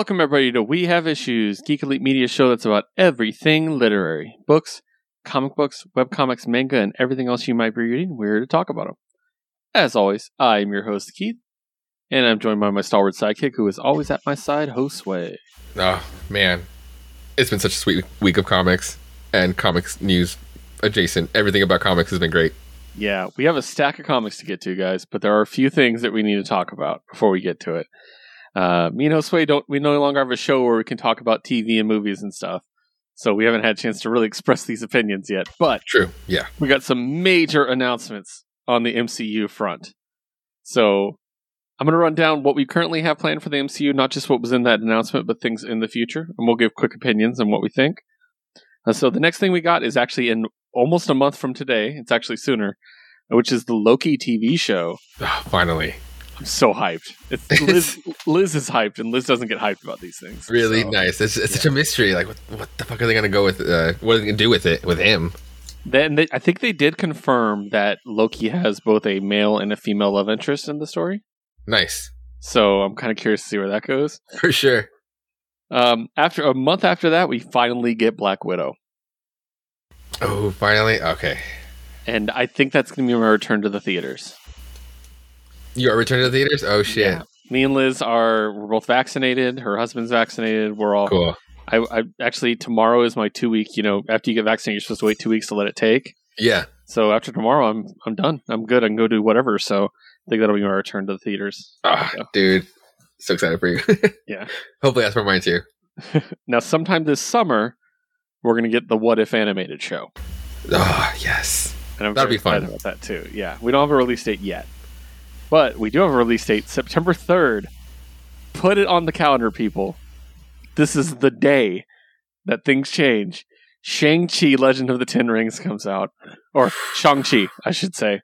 Welcome everybody to We Have Issues, Geek Elite Media show that's about everything literary, books, comic books, webcomics, manga, and everything else you might be reading. We're here to talk about them. As always, I am your host Keith, and I'm joined by my stalwart sidekick, who is always at my side, Josue. Oh man, it's been such a sweet week of comics and comics news adjacent. Everything about comics has been great. Yeah, we have a stack of comics to get to, guys, but there are a few things that we need to talk about before we get to it. Uh, me and Josue don't we no longer have a show where we can talk about TV and movies and stuff, so we haven't had a chance to really express these opinions yet. But True. Yeah. we got some major announcements on the MCU front. So I'm going to run down what we currently have planned for the MCU, not just what was in that announcement, but things in the future, and we'll give quick opinions on what we think. Uh, so the next thing we got is actually in almost a month from today. It's actually sooner, which is the Loki TV show. Finally. I'm so hyped. It's, Liz, Liz is hyped, and Liz doesn't get hyped about these things. Really So, nice. It's, it's such a mystery. Like, what, what the fuck are they going to go with? Uh, what are they going to do with it with him? Then they, I think they did confirm that Loki has both a male and a female love interest in the story. Nice. So I'm kind of curious to see where that goes. For sure. Um, after a month after that, we finally get Black Widow, Oh, finally. Okay. and I think that's going to be my return to the theaters. You are returning to the theaters? Oh shit. Yeah. Me and Liz are we're both vaccinated. Her husband's vaccinated. We're all. Cool. I, I actually tomorrow is my two week. You know, after you get vaccinated, you're supposed to wait two weeks to let it take. Yeah. So after tomorrow, I'm I'm done. I'm good. I can go do whatever. So I think that'll be my return to the theaters. Ah, Yeah. dude. So excited for you. Yeah. Hopefully that's for mine too. Now, sometime this summer, we're going to get the What If animated show, Oh, yes. and I'm That'll be fun. excited about that too. Yeah, we don't have a release date yet, but we do have a release date, September third. Put it on the calendar, people. This is the day that things change. Shang Chi: Legend of the Ten Rings comes out, or Shang Chi, I should say.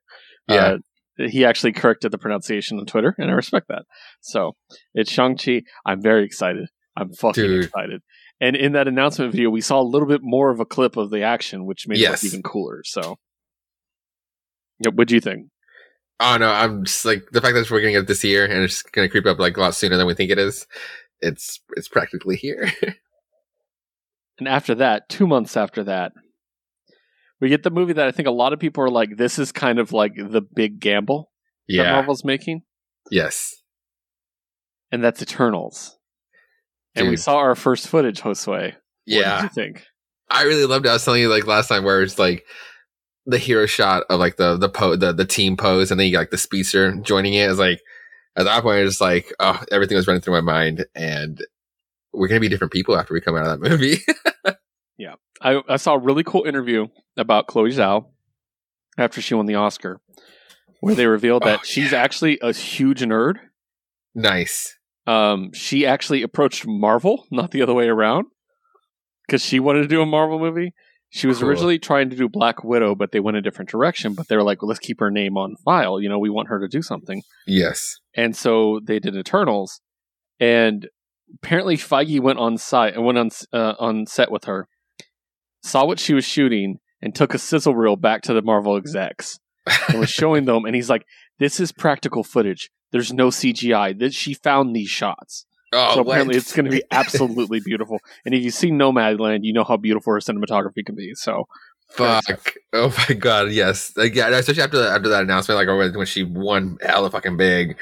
Yeah. Uh, he actually corrected the pronunciation on Twitter, and I respect that. So it's Shang Chi. I'm very excited. I'm fucking Dude. excited. And in that announcement video, we saw a little bit more of a clip of the action, which made Yes. it even cooler. So, what do you think? Oh no, I'm just like the fact that we're gonna get it this year and it's gonna creep up like a lot sooner than we think it is. It's it's practically here. And after that, two months after that, we get the movie that I think a lot of people are like, "This is kind of like the big gamble that. Marvel's making," Yes. and that's Eternals. And we saw our first footage, Josue. What Yeah. did you think? I really loved it. I was telling you like last time where it's like the hero shot of like the the po- the the team pose and then you got like the speedster joining it. It's like at that point it's like oh everything was running through my mind and we're gonna be different people after we come out of that movie. Yeah, I, I saw a really cool interview about Chloe Zhao after she won the Oscar, where they revealed that Oh, she's actually a huge nerd. nice. Um, she actually approached Marvel, not the other way around, because she wanted to do a Marvel movie. She was Cool. originally trying to do Black Widow, but they went a different direction. But they were like, well, let's keep her name on file. You know, we want her to do something. Yes. And so they did Eternals, and apparently Feige went on site and went on uh, on set with her, saw what she was shooting, and took a sizzle reel back to the Marvel execs and was showing them. And he's like, "This is practical footage. There's no CGI. That she found these shots. Oh, so apparently, what? it's going to be absolutely beautiful. And if you see Nomadland, you know how beautiful her cinematography can be. So Fuck! Oh my god! Yes, like yeah, especially after that, after that announcement, like when when she won hell hella fucking big,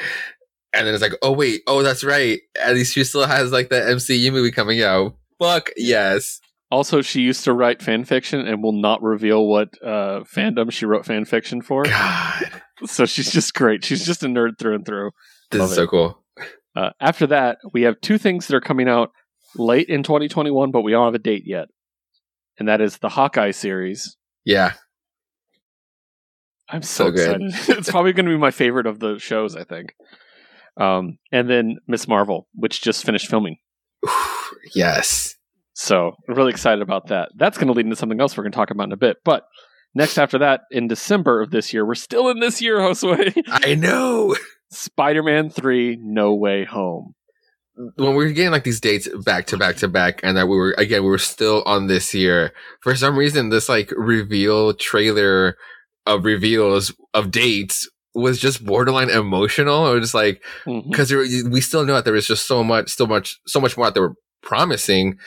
and then it's like, oh wait, oh that's right. At least she still has like the MCU movie coming out. Fuck yes! Also, she used to write fan fiction and will not reveal what uh, fandom she wrote fan fiction for. God, So she's just great. She's just a nerd through and through. this Love is so cool. Uh, after that, we have two things that are coming out late in 2021, but we don't have a date yet. And that is the Hawkeye series Yeah, I'm so, So good. excited. it's probably going to be my favorite of the shows, I think. it's probably going to be my favorite of the shows, I think. Um, and then Miss Marvel, which just finished filming. yes. So I'm really excited about that. That's going to lead into something else we're going to talk about in a bit. But next after that, in December of this year, we're still in this year, Josue. I know. Spider-Man 3 No Way Home. when we were getting like these dates back to back to back and that we were again we were still on this year for some reason this like reveal trailer of reveals of dates was just borderline emotional. It was just like because we still know that there was just so much so much so much more that they were promising.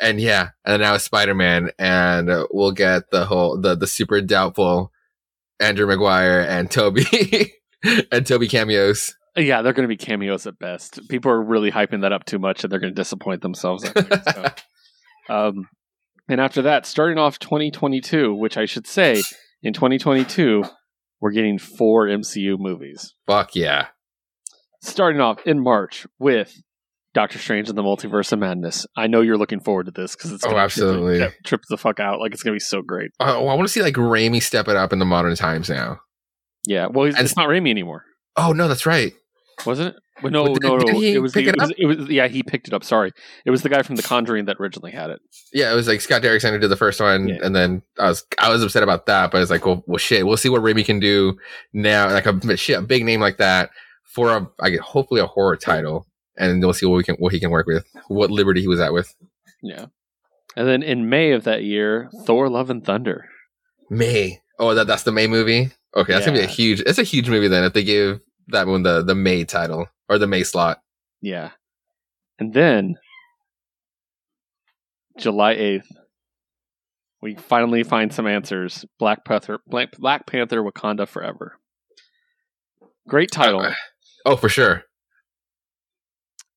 And yeah and now it's spider-man and uh, we'll get the whole the the super doubtful andrew mcguire and toby and toby cameos Yeah, they're going to be cameos at best. People are really hyping that up too much, and they're going to disappoint themselves. So. um, and after that, starting off 2022, which I should say, in 2022, we're getting four MCU movies. fuck yeah Starting off in March with Doctor Strange and the Multiverse of Madness. I know you're looking forward to this because it's Oh, absolutely. trip, trip the fuck out. Like it's going to be so great. Oh, I want to see like Raimi step it up in the modern times now. Yeah. Well, he's, And- it's not Raimi anymore, Oh no, that's right. wasn't it? Well, no, did- no, no. It was, the, it it, was, up? it was. Yeah, he picked it up. Sorry, it was the guy from The Conjuring that originally had it. Yeah, it was like Scott Derrickson who did the first one, Yeah. and then I was I was upset about that, but I was like, well, well, shit, we'll see what Raimi can do now. Like a shit, a big name like that for a, I get hopefully a horror title, and we'll see what we can what he can work with, what liberty he was at with. Yeah. And then in May of that year, Thor: Love and Thunder. May. Oh, that that's the May movie. Okay, that's gonna be a huge. It's a huge movie then if they give that one the the May title or the May slot. Yeah. And then July 8th, we finally find some answers. Black Panther, Black, Black Panther Wakanda Forever. Great title. Uh, Oh, for sure.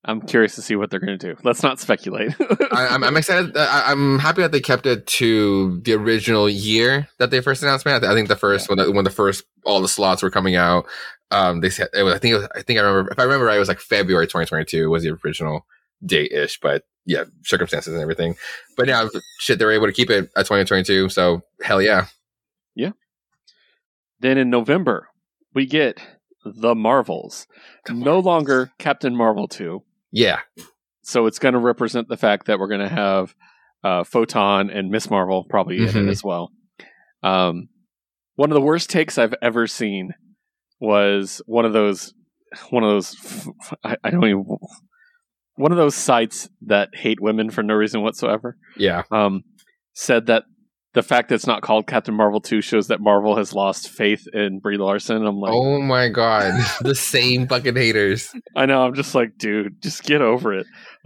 I'm curious to see what they're going to do. Let's not speculate. I, I'm, I'm excited. I, I'm happy that they kept it to the original year that they first announced. Man, I think the first when the, when the first all the slots were coming out, um, they said it was, I think it was, I think I remember if I remember right, it was like February 2022 was the original date ish. But yeah, circumstances and everything. But now, shit, they were able to keep it at 2022. So hell yeah, yeah. then in November, we get The Marvels. No longer Captain Marvel 2. Yeah, So it's going to represent the fact that we're going to have uh, Photon and Miss Marvel probably in Mhm. it as well. Um, one of the worst takes I've ever seen was one of those, one of those, I, I don't even, one of those sites that hate women for no reason whatsoever. yeah. Um, said that the fact that it's not called Captain Marvel 2 shows that Marvel has lost faith in Brie Larson. I'm like, oh my god, the same fucking haters. I know. I'm just like, dude, just get over it.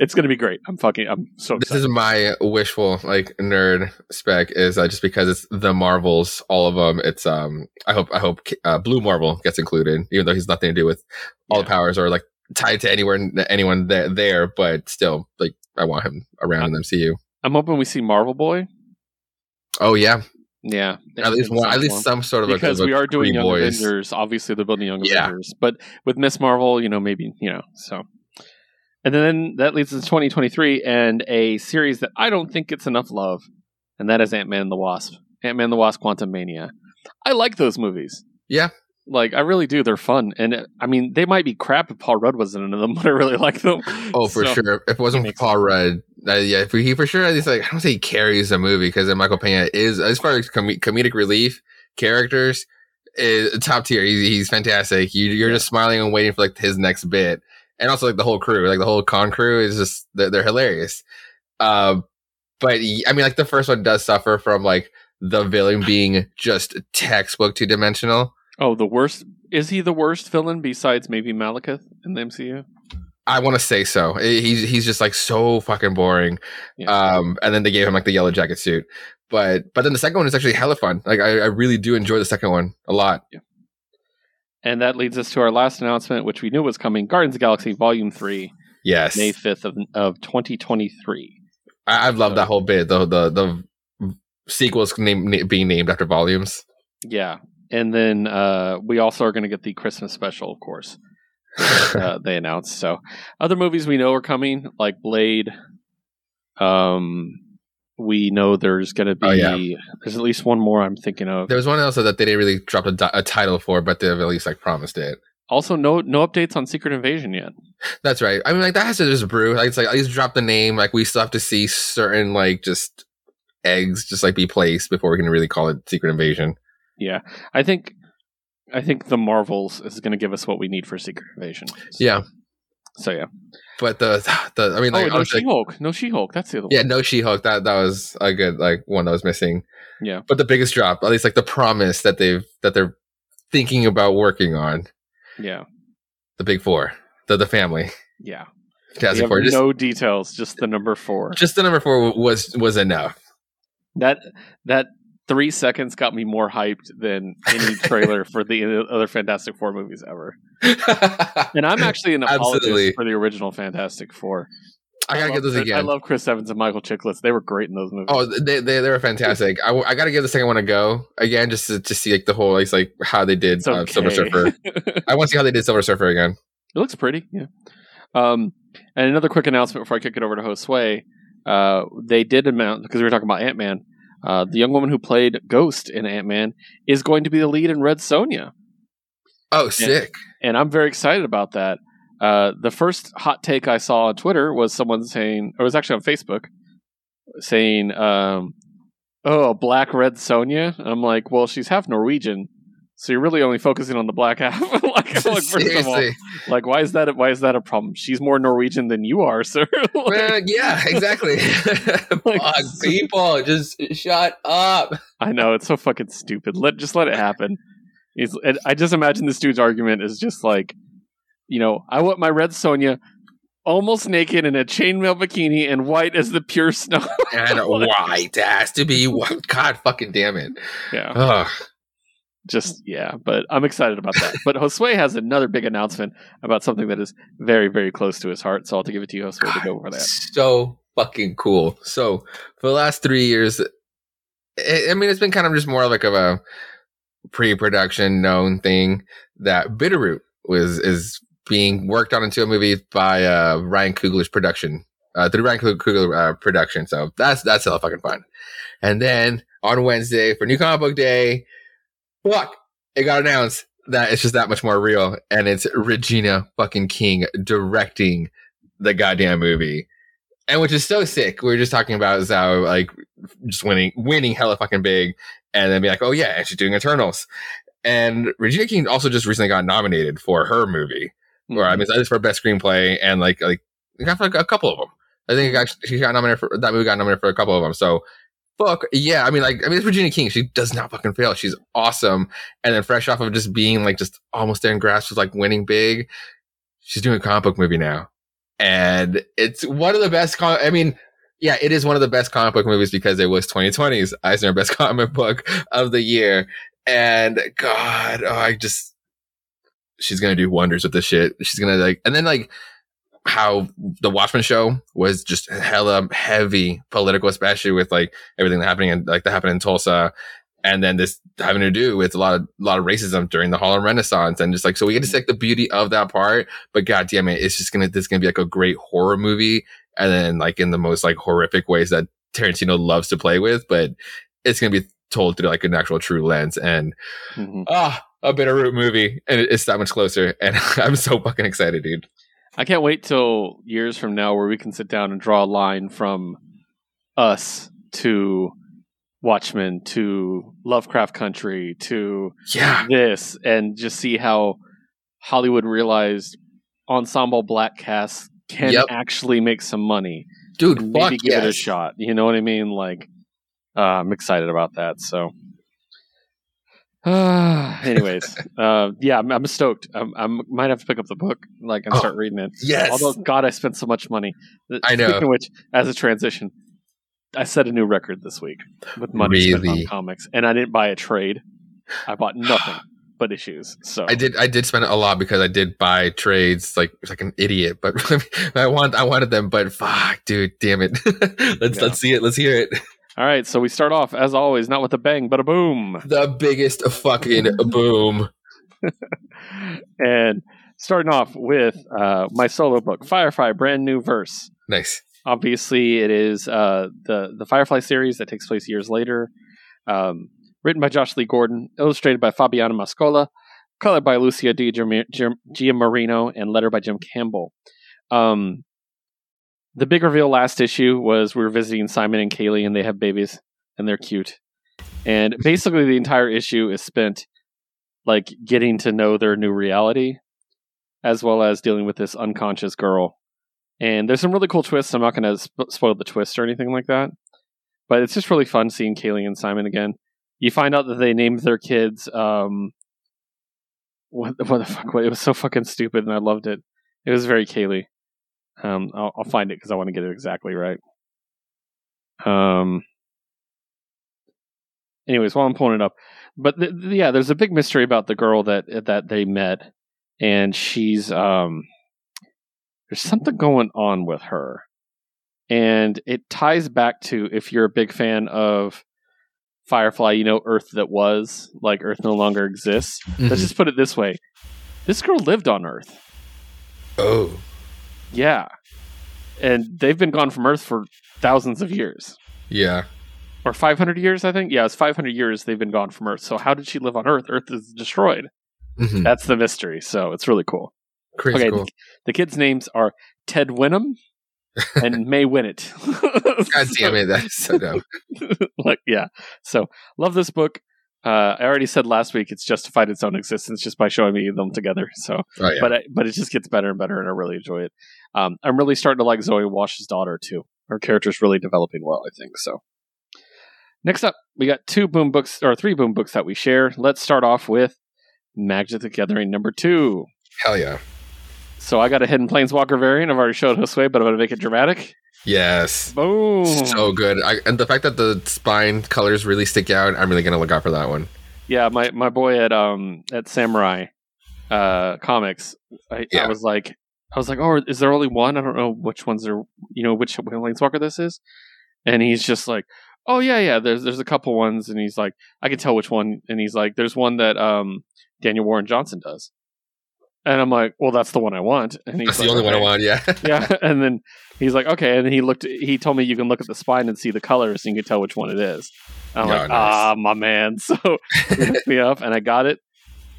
it's gonna be great. I'm fucking. I'm so This is my wishful like nerd spec is uh, just because it's the Marvels, all of them. It's um, I hope I hope uh, Blue Marvel gets included, even though he's nothing to do with all the powers or like tied to anywhere anyone there, there. But still, like I want him around I- in the MCU. I'm hoping we see Marvel Boy. Oh yeah, Yeah, at least one, some at least some sort of because we are doing Young boys. Avengers. Obviously, they're building Young Yeah. Avengers, but with Miss Marvel, you know, maybe you know. So, and then that leads us to 2023 and a series that I don't think gets enough love, and that is Ant Man and the Wasp. Ant Man and the Wasp: Quantum Mania. I like those movies. Yeah. Like I really do. They're fun, and I mean they might be crap if Paul Rudd wasn't in them, but I really like them. Oh, for So- sure. If it wasn't for Paul Rudd, uh, yeah, he for sure, he's like I don't say he carries the movie because Michael Pena is as far as com- comedic relief characters is top tier. He's he's fantastic. You you're just smiling and waiting for like his next bit, and also like the whole crew, like the whole con crew is just they're, they're hilarious. Uh, but I mean, like the first one does suffer from like the villain being just textbook two dimensional. Oh, the worst is he the worst villain besides maybe Malekith in the MCU? I want to say so. He's he's just like so fucking boring. Yeah. Um, and then they gave him like the yellow jacket suit. But but then the second one is actually hella fun. Like I, I really do enjoy the second one a lot. And that leads us to our last announcement, which we knew was coming: the Galaxy Volume Three, Yes, May fifth of of twenty twenty three. I, I've loved that whole bit. The the the sequels name, na- being named after volumes. Yeah, and then uh, we also are going to get the Christmas special, of course. uh, they announced. So other movies we know are coming, like Blade, um, we know there's going to be Oh, yeah. there's at least one more I'm thinking of. There was one also that they didn't really drop a, di- a title for, but they've at least like promised it. Also, no no updates on Secret Invasion yet. That's right. I mean, like that has to just brew. Like it's like at least drop the name. Like we still have to see certain like just eggs just like be placed before we can really call it Secret Invasion. Yeah, I think I think the Marvels is going to give us what we need for Secret Invasion. Yeah, So yeah. but the the I mean, like oh, no She Hulk. No She Hulk. That's the other yeah, one. no She Hulk. That that was a good like one that was missing. Yeah. But the biggest drop, at least like the promise that they've that they're thinking about working on Yeah. the big four, the the family, Yeah. Fantastic have Four. Just, no details. Just the number four. just the number four was was enough. That that three seconds got me more hyped than any trailer for the other Fantastic Four movies ever. And I'm actually an apologist Absolutely. for the original Fantastic Four. I gotta give those Chris- again. I love Chris Evans and Michael Chiklis. They were great in those movies. Oh, they they, they were fantastic. I, I got to give the second one a go again, just to, to see like the whole like, like how they did it's uh. Silver Surfer. I want to see how they did Silver Surfer again. It looks pretty, yeah. Um, and another quick announcement before I kick it over to Josue. Uh, they did announce because we were talking about Ant Man. Uh, the young woman who played Ghost in Ant Man is going to be the lead in Red Sonja, Oh, sick! and I'm very excited about that. Uh, the first hot take I saw on Twitter was someone saying, or it was actually on Facebook, saying, um, "Oh, Black Red Sonja." I'm like, "Well, she's half Norwegian." So you're really only focusing on the black half. like, like, first of all, like, why is that? Why is that a problem? She's more Norwegian than you are, sir. Like, yeah, exactly. Like, Fuck, people, just shut up. I know it's so fucking stupid. Let just let it happen. He's, and I just imagine this dude's argument is just like, you know, I want my red Sonja almost naked in a chainmail bikini and white as the pure snow. And white has to be white. God, fucking damn it. yeah, Ugh. Just yeah. But I'm excited about that. But Josue has another big announcement about something that is very, very close to his heart. So I'll have to give it to you, Josue, to go over that. so fucking cool. So for the last three years, I mean, it's been kind of just more like of a pre-production known thing that Bitterroot was is being worked on into a movie by uh, Ryan Coogler's production, uh, through Ryan Coogler uh, production. So that's that's hella fucking fun. And then on Wednesday for New Comic Book Day, fuck, it got announced that it's just that much more real, and it's Regina fucking King directing the goddamn movie. And which is so sick. We were just talking about how like just winning winning hella fucking big and then be like, oh yeah, and she's doing Eternals. And Regina King also just recently got nominated for her movie. Or I mm-hmm. mean, that is for best screenplay and like like got like a couple of them. I think it got, she got nominated for that movie. Got nominated for a couple of them. So fuck yeah. I mean, like I mean, it's Regina King. She does not fucking fail. She's awesome. And then fresh off of just being like just almost there in grasp with like winning big, she's doing a comic book movie now, and it's one of the best. Com- I mean. Yeah, it is one of the best comic book movies because it was 2020's Eisner Best Comic Book of the Year. And God, oh, I just she's gonna do wonders with this shit. She's gonna like, and then like how the Watchmen show was just hella heavy political, especially with like everything that happening in like that happened in Tulsa, and then this having to do with a lot of a lot of racism during the Harlem Renaissance, and just like so we get to see like the beauty of that part, but god damn it, it's just gonna this is gonna be like a great horror movie, and then like in the most like horrific ways that Tarantino loves to play with, but it's gonna be told through like an actual true lens. And Mhm. ah a Bitterroot movie. And it's that much closer. And i'm so fucking excited dude I can't wait till years from now where we can sit down and draw a line from us to Watchmen to Lovecraft Country to yeah this and just see how Hollywood realized ensemble black casts can Yep. actually make some money. dude maybe give it a shot. You know what I mean? Like, uh, I'm excited about that. So, anyways, uh, yeah, I'm, I'm stoked. I'm, I might have to pick up the book, like, and Oh, start reading it. yes Although, God, I spent so much money. I know. Speaking of which, as a transition, I set a new record this week with money spent on comics, and I didn't buy a trade. I bought nothing but issues. So I did. I did spend a lot because I did buy trades like like an idiot. But I want. I wanted them. But fuck, dude, damn it. let's Yeah. let's see it. Let's hear it. All right, so we start off as always, not with a bang, but a boom. The biggest fucking boom. and starting off with uh, my solo book, Firefly, brand new verse. Nice. obviously, it is uh, the the Firefly series that takes place years later. Um, written by Josh Lee Gordon, illustrated by Fabiana Mascolo, colored by Lucia Di Giammarino, and letter by Jim Campbell. Um, the big reveal last issue was we were visiting Simon and Kaylee, and they have babies, and they're cute. And basically, the entire issue is spent like getting to know their new reality, as well as dealing with this unconscious girl. And there's some really cool twists. I'm not going to sp- spoil the twist or anything like that, but it's just really fun seeing Kaylee and Simon again. You find out that they named their kids. Um, what, what the fuck? What, it was so fucking stupid, and I loved it. It was very Kaylee. Um, I'll, I'll find it because I want to get it exactly right. Um. Anyways, while I'm pulling it up, but th- th- yeah, there's a big mystery about the girl that that they met, and she's um. There's something going on with her, and it ties back to if you're a big fan of Firefly, you know, Earth that was, like Earth no longer exists. Mhm. Let's just put it this way: this girl lived on Earth. Oh, Yeah. And they've been gone from Earth for thousands of years. yeah. Or 500 years, I think. Yeah, it's 500 years they've been gone from Earth. So how did she live on Earth? Earth is destroyed. Mhm. That's the mystery. So it's really cool. Crazy okay, cool. The kids' names are Ted Winham and May Winnett. God damn it, that's so dumb. like, yeah. So love this book. Uh, I already said last week it's justified its own existence just by showing me them together. So Oh yeah. but I, but it just gets better and better, and I really enjoy it. Um, I'm really starting to like Zoe Wash's daughter too. Her character's really developing well, I think. So next up, we got two boom books or three boom books that we share. Let's start off with Magic the Gathering number two. Hell yeah. So I got a hidden Planeswalker variant. I've already showed Josue, but I'm going to make it dramatic. Yes. Boom! So good. I, and the fact that the spine colors really stick out, I'm really gonna look out for that one. yeah, my my boy at um at Samurai uh comics, I, I was like, I was like, oh, is there only one? I don't know which ones are, you know, which Planeswalker this is. And he's just like, oh yeah, yeah. There's there's a couple ones, and he's like, I can tell which one. And he's like, there's one that um Daniel Warren Johnson does. And I'm like, well, that's the one I want. And he's That's like, the only one I want. Yeah. yeah and then he's like okay and he looked he told me you can look at the spine and see the colors and you can tell which one it is And i'm Oh, like nice. ah my man so he hooked me up and i got it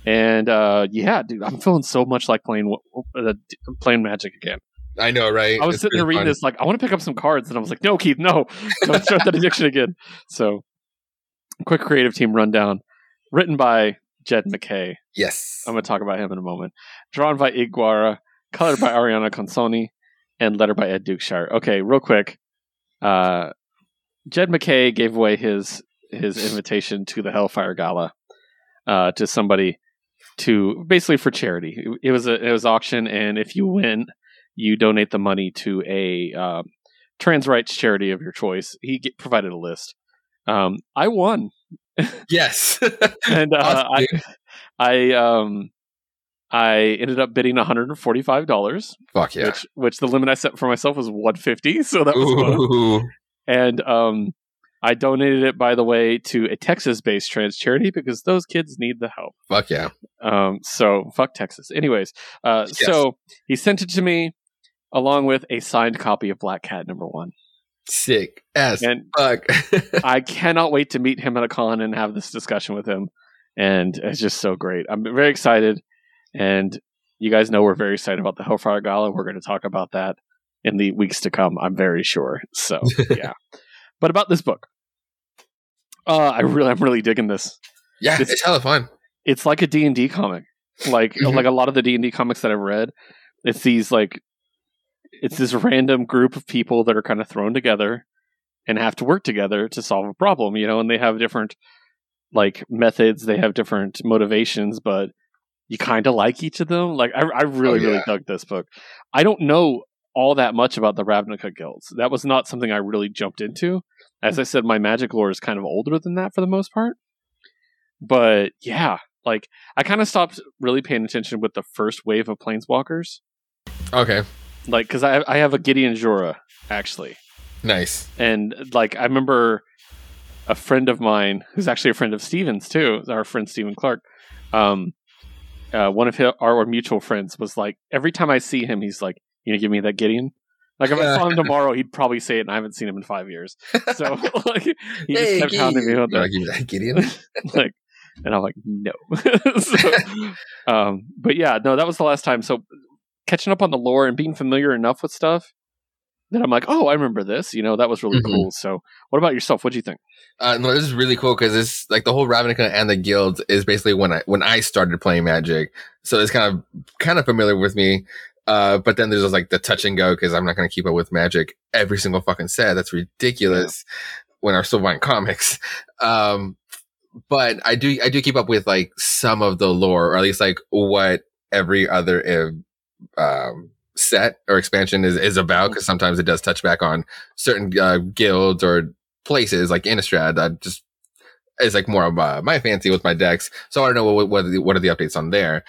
and uh yeah dude i'm feeling so much like playing uh, playing magic again I know, right? i was It's sitting there reading fun. this like i want to pick up some cards and i was like no keith no don't start that addiction again so quick creative team rundown written by jed mackay Yes. I'm going to talk about him in a moment. Drawn by Ig Guara, colored by Arianna Consonni, and lettered by Ed Dukeshire. Okay, real quick. Uh, Jed MacKay gave away his his invitation to the Hellfire Gala uh, to somebody to basically for charity. It, it was a it was auction, and if you win, you donate the money to a um, trans rights charity of your choice. He get, provided a list. Um, I won, Yes. and uh, I. I um I ended up bidding one hundred and forty five dollars, Fuck yeah. which which the limit I set for myself was one fifty, so that was fun. And um, I donated it by the way to a Texas based trans charity because those kids need the help. Fuck yeah. Um, so fuck Texas. Anyways, uh, Yes. so he sent it to me along with a signed copy of Black Cat number one, Sick as and fuck. I cannot wait to meet him at a con and have this discussion with him. And it's just so great. I'm very excited. And you guys know we're very excited about the Hellfire Gala. We're going to talk about that in the weeks to come, I'm very sure. So, yeah. but about this book. Uh, I really, I'm really digging this. yeah, It's- it's hella fun. It's like a D&D comic. Like, Mhm. like a lot of the D&D comics that I've read. It's these like, it's this random group of people that are kind of thrown together and have to work together to solve a problem, you know, and they have different like methods, they have different motivations, but you kind of like each of them. Like I, I really, Oh, really dug this book. I don't know all that much about the Ravnica guilds. That was not something I really jumped into. As I said, my magic lore is kind of older than that for the most part. But yeah, like I kind of stopped really paying attention with the first wave of planeswalkers. Okay. Like, because I, I have a Gideon Jura actually, Nice. and like I remember a friend of mine who's actually a friend of Steven's too, our friend Stephen Clark. Um, uh, one of his, our mutual friends was like, every time I see him, he's like, "You know, give me that Gideon," Like if I saw him tomorrow, he'd probably say it, and I haven't seen him in five years. So like he just Hey, kept hounding me out Gideon. there. Like, give me that, Gideon. like and i'm like no so, um but yeah no that was the last time so catching up on the lore and being familiar enough with stuff that i'm like oh i remember this you know that was really Mhm. cool so what about yourself what do you think Uh, no, this is really cool because it's like the whole Ravnica and the guild is basically when I when I started playing Magic, so it's kind of kind of familiar with me. Uh, but then there's just like the touch and go because I'm not going to keep up with Magic every single fucking set. That's ridiculous. When I'm still buying comics, um, but I do I do keep up with like some of the lore, or at least like what every other uh, um, set or expansion is is about. Because sometimes it does touch back on certain uh, guilds or places like Innistrad that just is like more of uh, my fancy with my decks. So I don't know what what are, the, what are the updates on there.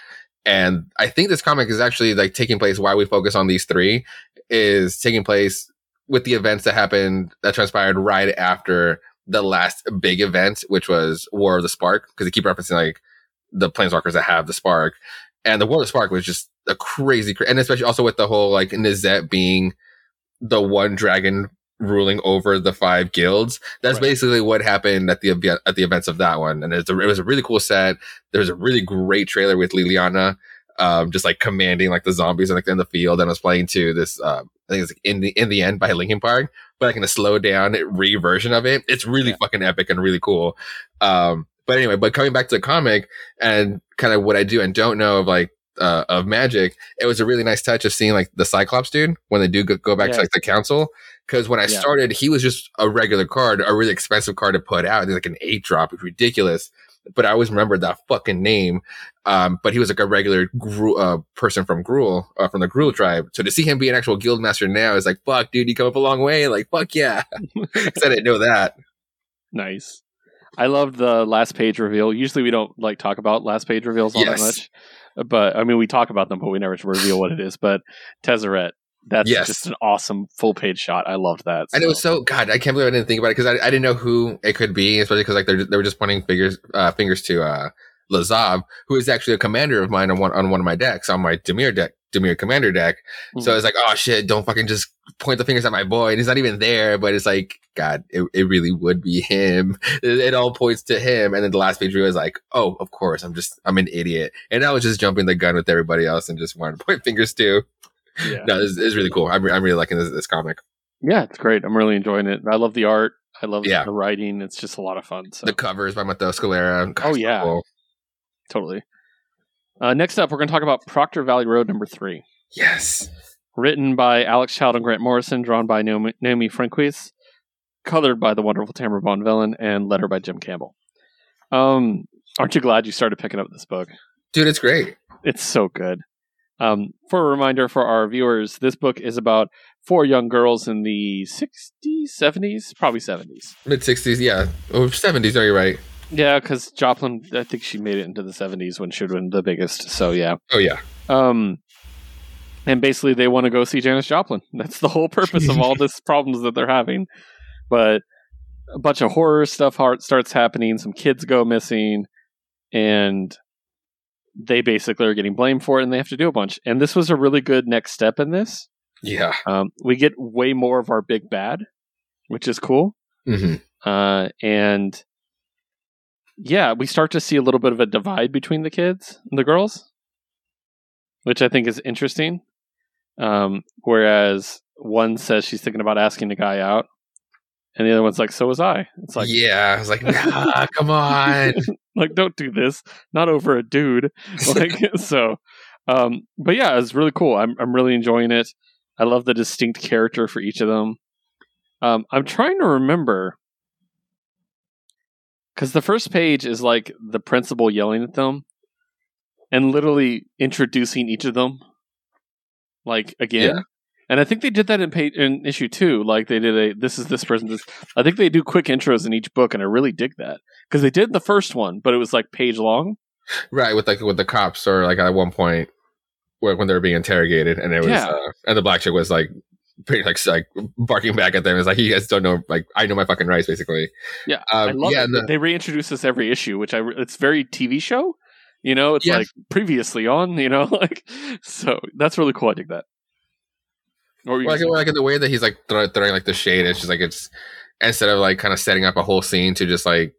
And I think this comic is actually like taking place. Why we focus on these three is taking place with the events that happened that transpired right after the last big event, which was War of the Spark, because they keep referencing like the planeswalkers that have the spark. And the War of the Spark was just a crazy, cra- and especially also with the whole like Niv-Mizzet being the one dragon ruling over the five guilds. That's Right. basically what happened at the event at the events of that one. And it's a, it was a really cool set. There was a really great trailer with Liliana, um, just like commanding like the zombies in like in the field, and I was playing to this. Uh, I think it's like in the in the end by Linkin Park, but like in a slow down re version of it. It's really Yeah. fucking epic and really cool. Um, but anyway, but coming back to the comic and kind of what I do and don't know of like uh, of magic, it was a really nice touch of seeing like the Cyclops dude when they do go, go back Yeah. to like the council. Because when I Yeah. started, he was just a regular card, a really expensive card to put out. Like an eight drop. It's ridiculous. But I always remembered that fucking name. Um, but he was like a regular Gru- uh, person from Gruul, uh, from the Gruul tribe. So to see him be an actual guild master now is like, fuck, dude, you come up a long way. Like, fuck yeah. I didn't know that. nice i loved the last page reveal usually we don't like talk about last page reveals all that much but i mean we talk about them but we never reveal what it is but tezzeret that's Yes. just an awesome full page shot i loved that And it was so- so God. I can't believe I didn't think about it because I, I didn't know who it could be, especially because like they're, they were just pointing fingers uh, fingers to uh, Lazav, who is actually a commander of mine on one on one of my decks on my Dimir deck, Dimir commander deck. So Mhm. it's like, oh shit, don't fucking just point the fingers at my boy. And he's not even there, but it's like, God, it, it really would be him. It, it all points to him. And then the last page was like, oh, of course, I'm just I'm an idiot, and I was just jumping the gun with everybody else and just wanted to point fingers too. yeah. No, it's, it's really cool. I'm I'm really liking this this comic. Yeah, it's great. I'm really enjoying it. I love the art. I love Yeah. the writing. It's just a lot of fun. So The covers by Matteo Scalera. Oh, yeah. cool. totally. Uh, next up, we're going to talk about Proctor Valley Road number three, Yes. Written by Alex Child and Grant Morrison, drawn by Naomi, Naomi colored by the wonderful Tamara Bonvillain, and letter by Jim Campbell. Um, aren't you glad you started picking up this book? Dude, it's great. It's so good. Um, for a reminder for our viewers, this book is about four young girls in the 60s, 70s, probably 70s. Mid 60s, yeah. Or 70s, are you right? Yeah, because Joplin, I think she made it into the 70s when she would been the biggest. So, yeah. Oh, yeah. Um, and basically, they want to go see Janis Joplin. That's the whole purpose of all this problems that they're having. But a bunch of horror stuff starts happening. Some kids go missing, and they basically are getting blamed for it, and they have to do a bunch. And this was a really good next step in this. Yeah. Um, we get way more of our big bad, which is cool. hmm Uh, and yeah, we start to see a little bit of a divide between the kids and the girls, which I think is interesting. Um, whereas one says she's thinking about asking the guy out, and the other one's like, "So was I." It's like, yeah. I was like, nah, come on. like don't do this, not over a dude. Like so. Um, but yeah, it's really cool. I'm I'm really enjoying it. I love the distinct character for each of them. Um, I'm trying to remember because the first page is like the principal yelling at them and literally introducing each of them, like again. Yeah. And I think they did that in page in issue two. Like they did a this is this person. This I think they do quick intros in each book, and I really dig that because they did the first one, but it was like page long. right. With like, with the cops, or like at one point where, when they were being interrogated, and it was, Yeah. uh, and the black chick was like, pretty like, like barking back at them. It's like, you guys don't know, like, I know my fucking rights, basically. Yeah, I Um, love yeah. it. the- they reintroduce this every issue, which I re- it's very TV show. You know, it's Yeah. like previously on. You know, like so that's really cool. I dig that. Well, like, like in the way that he's like throw, throwing like the shade, it's just like it's instead of like kind of setting up a whole scene to just like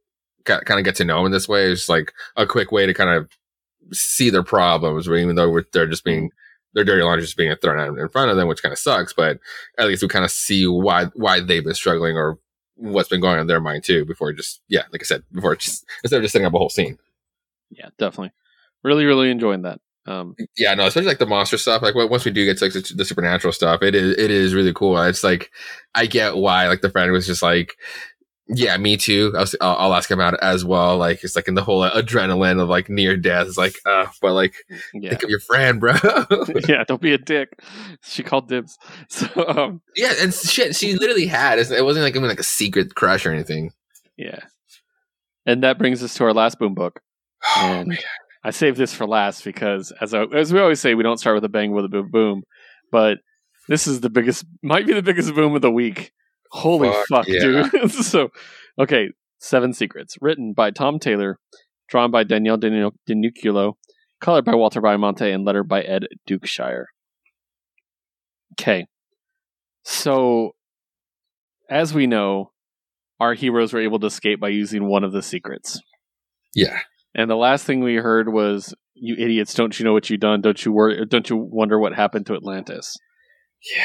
kind of get to know him in this way, it's just like a quick way to kind of see their problems, where even though they're just being their dirty laundry just being thrown out in front of them, which kind of sucks. But at least we kind of see why why they've been struggling or what's been going on in their mind too. Before just yeah, like I said, before just instead of just setting up a whole scene. Yeah, definitely. Really, really enjoying that. Um, Yeah, no, especially like the monster stuff. Like once we do get to like, the supernatural stuff, it is it is really cool. It's like I get why like the friend was just like, yeah, me too. I'll, I'll ask him out as well. Like it's like in the whole adrenaline of like near death. It's like, uh, but like yeah, think of your friend, bro. yeah. Don't be a dick. She called dibs. So um, yeah, and shit, she literally had. It wasn't like even like a secret crush or anything. yeah, and that brings us to our last boom book. Oh, And man. I saved this for last because, as I, as we always say, we don't start with a bang with a boom boom, but this is the biggest, might be the biggest boom of the week. Holy Fuck, fuck, yeah. dude! so, okay, Seven Secrets, written by Tom Taylor, drawn by Daniele Di Nicuolo, colored by Walter Baiamonte, and lettered by Ed Dukeshire. Okay, so as we know, our heroes were able to escape by using one of the secrets. yeah, And the last thing we heard was, "You idiots! Don't you know what you've done? Don't you worry? Don't you wonder what happened to Atlantis?" yeah,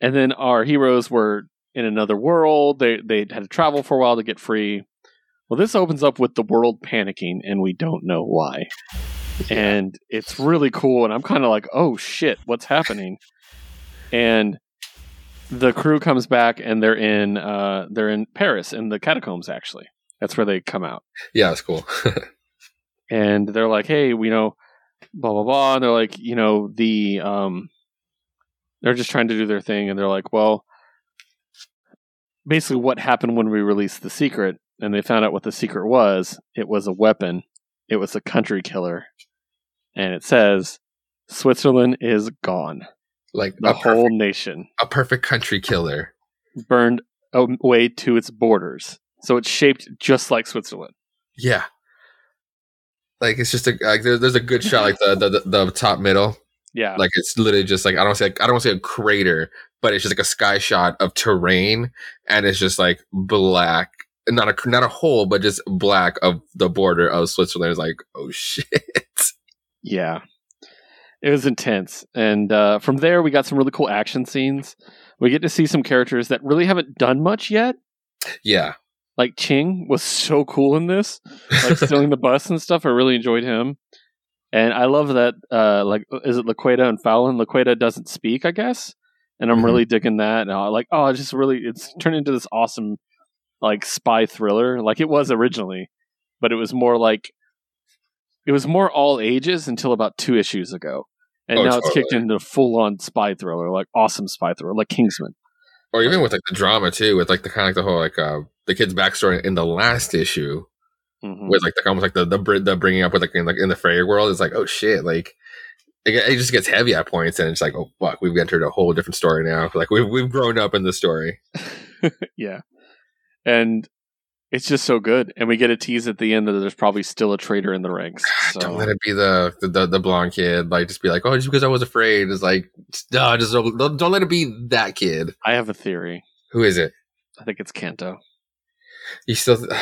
And then our heroes were in another world. They they had to travel for a while to get free. Well, this opens up with the world panicking, and we don't know why. And it's really cool. And I'm kind of like, "Oh shit, what's happening?" And the crew comes back, and they're in uh, they're in Paris in the catacombs. Actually, that's where they come out. yeah. it's cool. and they're like, "Hey, we know, blah blah blah." And they're like, you know, the um, they're just trying to do their thing, and they're like, "Well, basically, what happened when we released the secret?" And they found out what the secret was. It was a weapon. It was a country killer, and it says, "Switzerland is gone. like The a whole perfect, nation a perfect country killer. burned away to its borders." So it's shaped just like Switzerland. Yeah. Like it's just a like there, there's a good shot like the, the the the top middle Yeah, like it's literally just like I don't say like, I don't say a crater, but it's just like a sky shot of terrain, and it's just like black, not a not a hole, but just black of the border of Switzerland. is like oh shit, Yeah. It was intense. And uh, from there, we got some really cool action scenes. We get to see some characters that really haven't done much yet. yeah, Like Ching was so cool in this, like stealing the bus and stuff. I really enjoyed him. And I love that, uh, like, is it Laqueta and Fallon? Laqueta doesn't speak, I guess. And I'm Mhm. really digging that. And I like, oh, it's just really, it's turned into this awesome, like, spy thriller, like it was originally. But it was more like, it was more all ages until about two issues ago. And Oh, now it's kicked into full on spy thriller, like awesome spy thriller, like Kingsman. or even with like the drama too, with like the kind of like the whole like uh the kid's backstory in the last issue, Mhm. with like the almost like the the, the bringing up with like in like in the fairy world is like oh shit, like it, it just gets heavy at points, and it's like oh fuck, we've entered a whole different story now. Like we've we've grown up in the story. yeah. And it's just so good. And we get a tease at the end that there's probably still a traitor in the ranks. So Don't let it be the, the the the blonde kid. Like just be like, oh, just because I was afraid. It's like, no, just don't, don't don't let it be that kid. I have a theory. Who is it? I think it's Kanto. You still.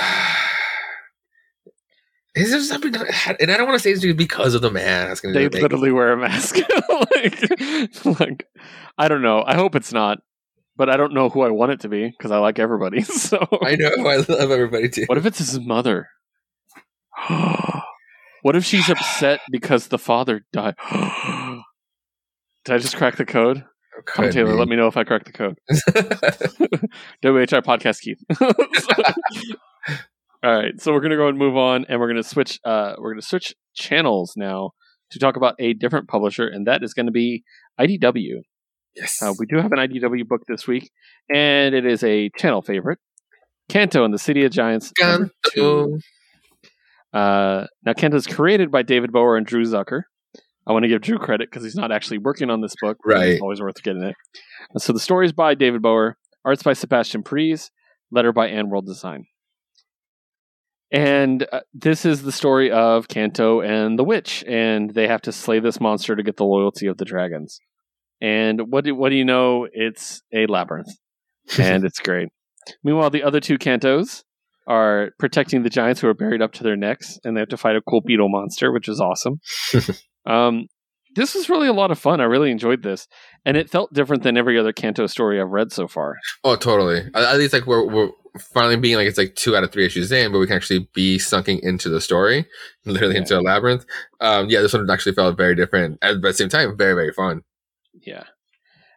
Is there something? And I don't want to say it's because of the mask. and They literally wear a mask. like, like, I don't know. I hope it's not, but I don't know who I want it to be because I like everybody. So, I know. I love everybody too. what if it's his mother? what if she's upset because the father died? Did I just crack the code? Come, Could Taylor, be. let me know if I correct the code. WHI podcast Keith. All right, so we're gonna go and move on, and we're gonna switch. Uh, we're gonna switch channels now to talk about a different publisher, and that is going to be IDW. yes. Uh, we do have an IDW book this week, and it is a channel favorite, Kanto and the City of Giants. two. Uh, now, Kanto is created by David Booher and Drew Zucker. I want to give Drew credit because he's not actually working on this book. Right. It's always worth getting it. So the story is by David Booher, arts by Sebastian Piriz, letter by AndWorld Design. And uh, this is the story of Kanto and the witch, and they have to slay this monster to get the loyalty of the dragons. And what do what do you know? It's a labyrinth, and it's great. Meanwhile, the other two cantos are protecting the giants who are buried up to their necks, and they have to fight a cool beetle monster, which is awesome. um, this was really a lot of fun. I really enjoyed this, and it felt different than every other Canto story I've read so far. Oh, totally. At least like we're we're finally being like it's like two out of three issues in, but we can actually be sunken into the story, literally Yeah. into a labyrinth. Um, yeah, this one actually felt very different, but at the same time, very very fun. Yeah.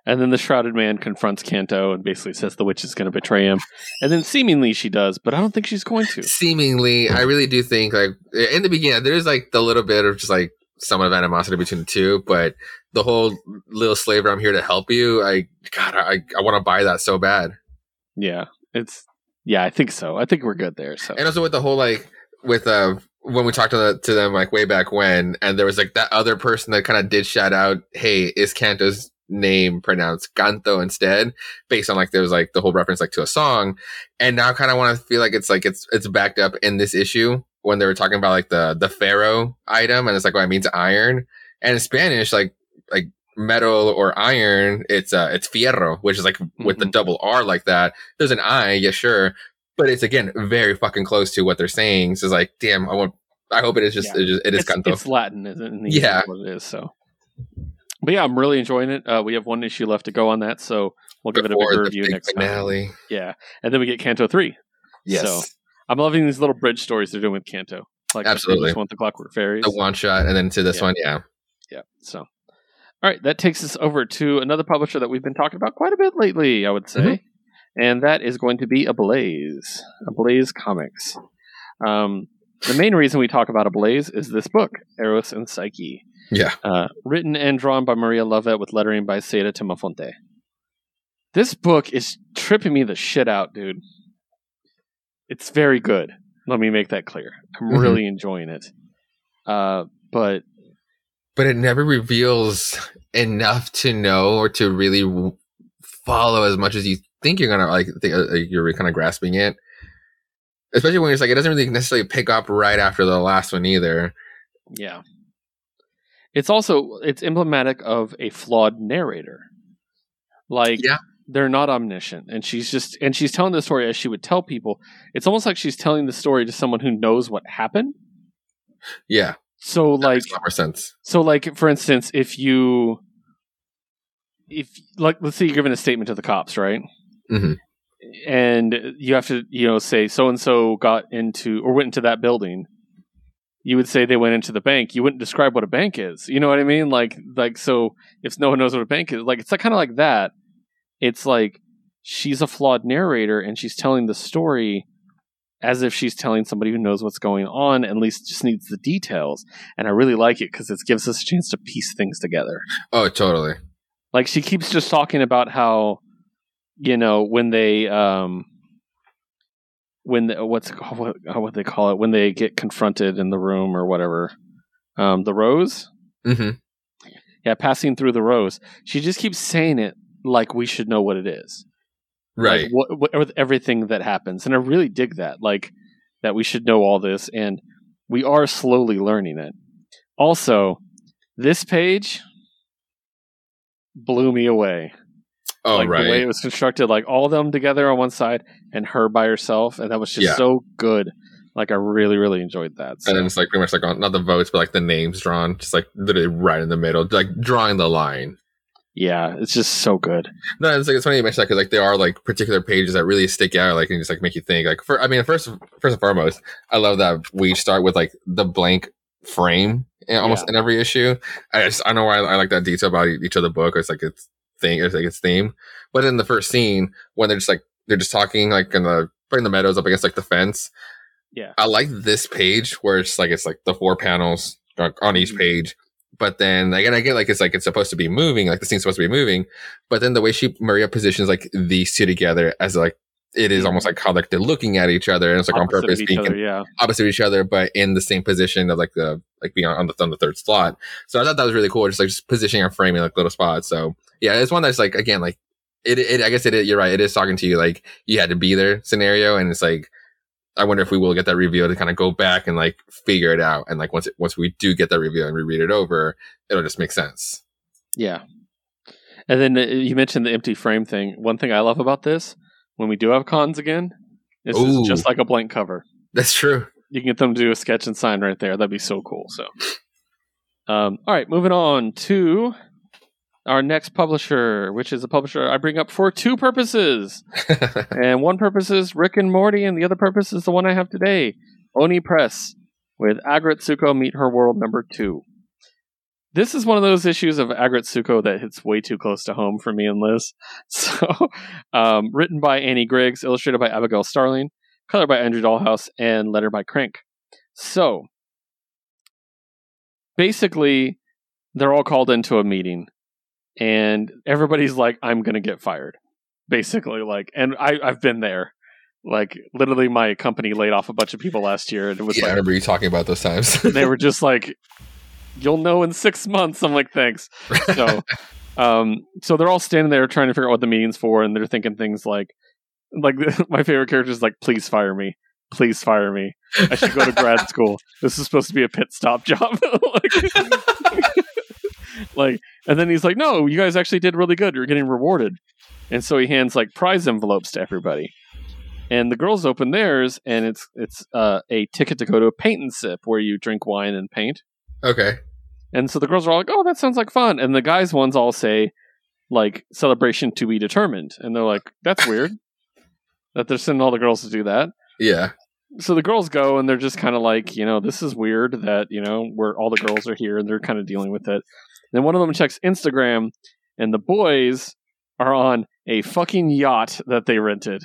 And then the shrouded man confronts Canto and basically says the witch is going to betray him. And then seemingly she does, but I don't think she's going to. Seemingly, I really do think like in the beginning there is like the little bit of just like somewhat of animosity between the two, but the whole little slaver, I'm here to help you. I God, I I want to buy that so bad. Yeah. It's yeah, I think so. I think we're good there. So and also with the whole like with uh when we talked to, the, to them like way back when and there was like that other person that kind of did shout out hey is kanto's name pronounced canto instead based on like there was like the whole reference like to a song and now kind of want to feel like it's like it's it's backed up in this issue when they were talking about like the the pharaoh item and it's like what it means iron and in spanish like like metal or iron it's uh it's fierro which is like with the Mhm. double r like that there's an i yeah sure but it's again very fucking close to what they're saying. So it's like, damn, I want. I hope it is just Yeah. it, is- it is it's, canto. it's Latin, isn't it? Yeah. What it is. So, but yeah, I'm really enjoying it. Uh, we have one issue left to go on that, so we'll give it a Before big review next time. finale. Yeah, and then we get Canto three. Yes, So, I'm loving these little bridge stories they're doing with Canto. Like Absolutely. one with the Clockwork Fairies. the one shot, and then to this Yeah. one, yeah. Yeah. So, all right, that takes us over to another publisher that we've been talking about quite a bit lately, I would say, Mm-hmm. and that is going to be Ablaze, Ablaze Comics. Um, the main reason we talk about Ablaze is this book, Eros and Psyche, Yeah. uh, written and drawn by Maria Llovet with lettering by Seda Timafonte. This book is tripping me the shit out, dude. It's very good. Let me make that clear. I'm Mhm. really enjoying it. Uh, but But it never reveals enough to know or to really w- follow as much as you think you're gonna like. Think, uh, you're kind of grasping it, especially when it's like it doesn't really necessarily pick up right after the last one either. Yeah. It's also it's emblematic of a flawed narrator. Like Yeah. They're not omniscient and she's just and she's telling the story as she would tell people. It's almost like she's telling the story to someone who knows what happened. Yeah, So that like makes more sense. so like for instance if you if like let's say you're giving a statement to the cops, right? Mhm. And you have to, you know, say so and so got into or went into that building. You would say they went into the bank. You wouldn't describe what a bank is. You know what I mean? Like like so if no one knows what a bank is, like it's kind of like that. It's like she's a flawed narrator and she's telling the story as if she's telling somebody who knows what's going on and at least just needs the details and I really like it because it gives us a chance to piece things together. Oh, totally. Like she keeps just talking about how, you know, when they um, when the, what's what what they call it when they get confronted in the room or whatever, um, the rose. Mm-hmm. Yeah, passing through the rose. She just keeps saying it like we should know what it is. Right. Like, what, what, with everything that happens, and I really dig that. Like that we should know all this, and we are slowly learning it. Also, this page blew me away. oh, like the way it was constructed, like all of them together on one side and her by herself, and that was just Yeah. so good. Like I really, really enjoyed that. So, And then it's like pretty much like on, not the votes, but like the names drawn, just like literally right in the middle, like drawing the line. Yeah, it's just so good. No, it's like it's funny you mention that because like there are like particular pages that really stick out, like and just like make you think. Like for I mean, first first and foremost, I love that we start with like the blank frame in almost in every issue. I just I know why I, I like that detail about each of the book. It's like its thing, it's like its theme. But in the first scene, when they're just like they're just talking like in the putting the meadows up against like the fence. Yeah. I like this page where it's like it's like the four panels on each Mhm. page. But then again, I get like it's like it's supposed to be moving, like the scene's supposed to be moving. But then the way she Maria positions like these two together as like it is almost like how like they're looking at each other and it's like Opposite on purpose being other, yeah. opposite of each other, but in the same position of like the like being on, the on the third slot. So I thought that was really cool, just like just positioning our frame in like little spots. So yeah, it's one that's like again like it. it I guess it. You're right. It is talking to you like you had to be there scenario, and it's like I wonder if we will get that reveal to kind of go back and like figure it out, and like once it, once we do get that reveal and reread it over, it'll just make sense. Yeah. And then uh, you mentioned the empty frame thing. One thing I love about this, when we do have cons again, this Ooh. is just like a blank cover. That's true. You can get them to do a sketch and sign right there. That'd be so cool. So, um, all right, moving on to our next publisher, which is a publisher I bring up for two purposes. and one purpose is Rick and Morty, and the other purpose is the one I have today, Oni Press, with Aggretsuko Meet Her World number two. This is one of those issues of Aggretsuko that hits way too close to home for me and Liz. So, um, written by Annie Griggs, illustrated by Abigail Starling, color by Andrew Dalhouse, and letter by Crank. So, basically, they're all called into a meeting, and everybody's like, "I'm gonna get fired." Basically, like, and I I've been there. Like, literally, my company laid off a bunch of people last year, and it was yeah, I remember you talking about those times. they were just like, "You'll know in six months." I'm like, "Thanks." So, um, so they're all standing there trying to figure out what the meeting's for, and they're thinking things like, like my favorite character is like, "Please fire me, please fire me. I should go to grad school. This is supposed to be a pit stop job." like, like, and then he's like, "No, you guys actually did really good. You're getting rewarded." And so he hands like prize envelopes to everybody. And the girls open theirs, and it's it's uh, a ticket to go to a paint and sip where you drink wine and paint. okay. And so the girls are all like, "Oh, that sounds like fun." And the guys' ones all say, "Like celebration to be determined," and they're like, "That's weird." that they're sending all the girls to do that. Yeah. So the girls go, and they're just kind of like, you know, this is weird that you know where all the girls are here, and they're kind of dealing with it. Then one of them checks Instagram, and the boys are on a fucking yacht that they rented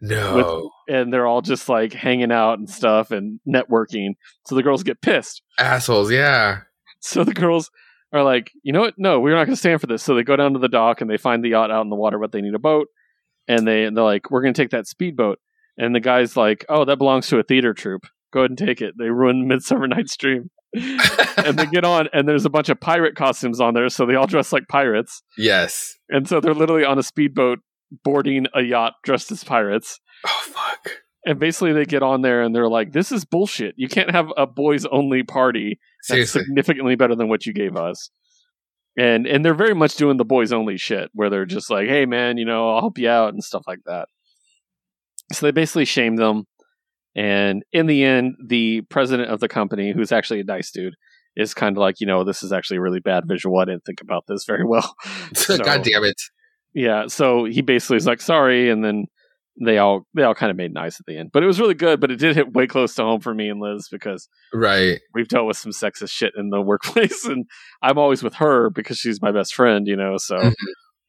No. and they're all just like hanging out and stuff and networking. So the girls get pissed. Assholes. Yeah. So the girls are like, you know what? No, we're not going to stand for this. So they go down to the dock and they find the yacht out in the water, but they need a boat. And they and they're like, we're going to take that speedboat. And the guy's like, oh, that belongs to a theater troupe. Go ahead and take it. They ruin Midsummer Night's Dream. And they get on, and there's a bunch of pirate costumes on there, so they all dress like pirates. yes. And so they're literally on a speedboat boarding a yacht dressed as pirates. Oh fuck. And basically, they get on there and they're like, "This is bullshit. You can't have a boys only party that's Seriously. significantly better than what you gave us." And and they're very much doing the boys only shit, where they're just like, "Hey, man, you know, I'll help you out" and stuff like that. So they basically shame them. And in the end, the president of the company, who's actually a nice dude, is kind of like, you know, this is actually a really bad visual. I didn't think about this very well. So- God damn it. yeah, so he basically is like sorry, and then they all they all kind of made nice at the end. But it was really good, but it did hit way close to home for me and Liz because Right. we've dealt with some sexist shit in the workplace, and I'm always with her because she's my best friend, you know. So Mhm.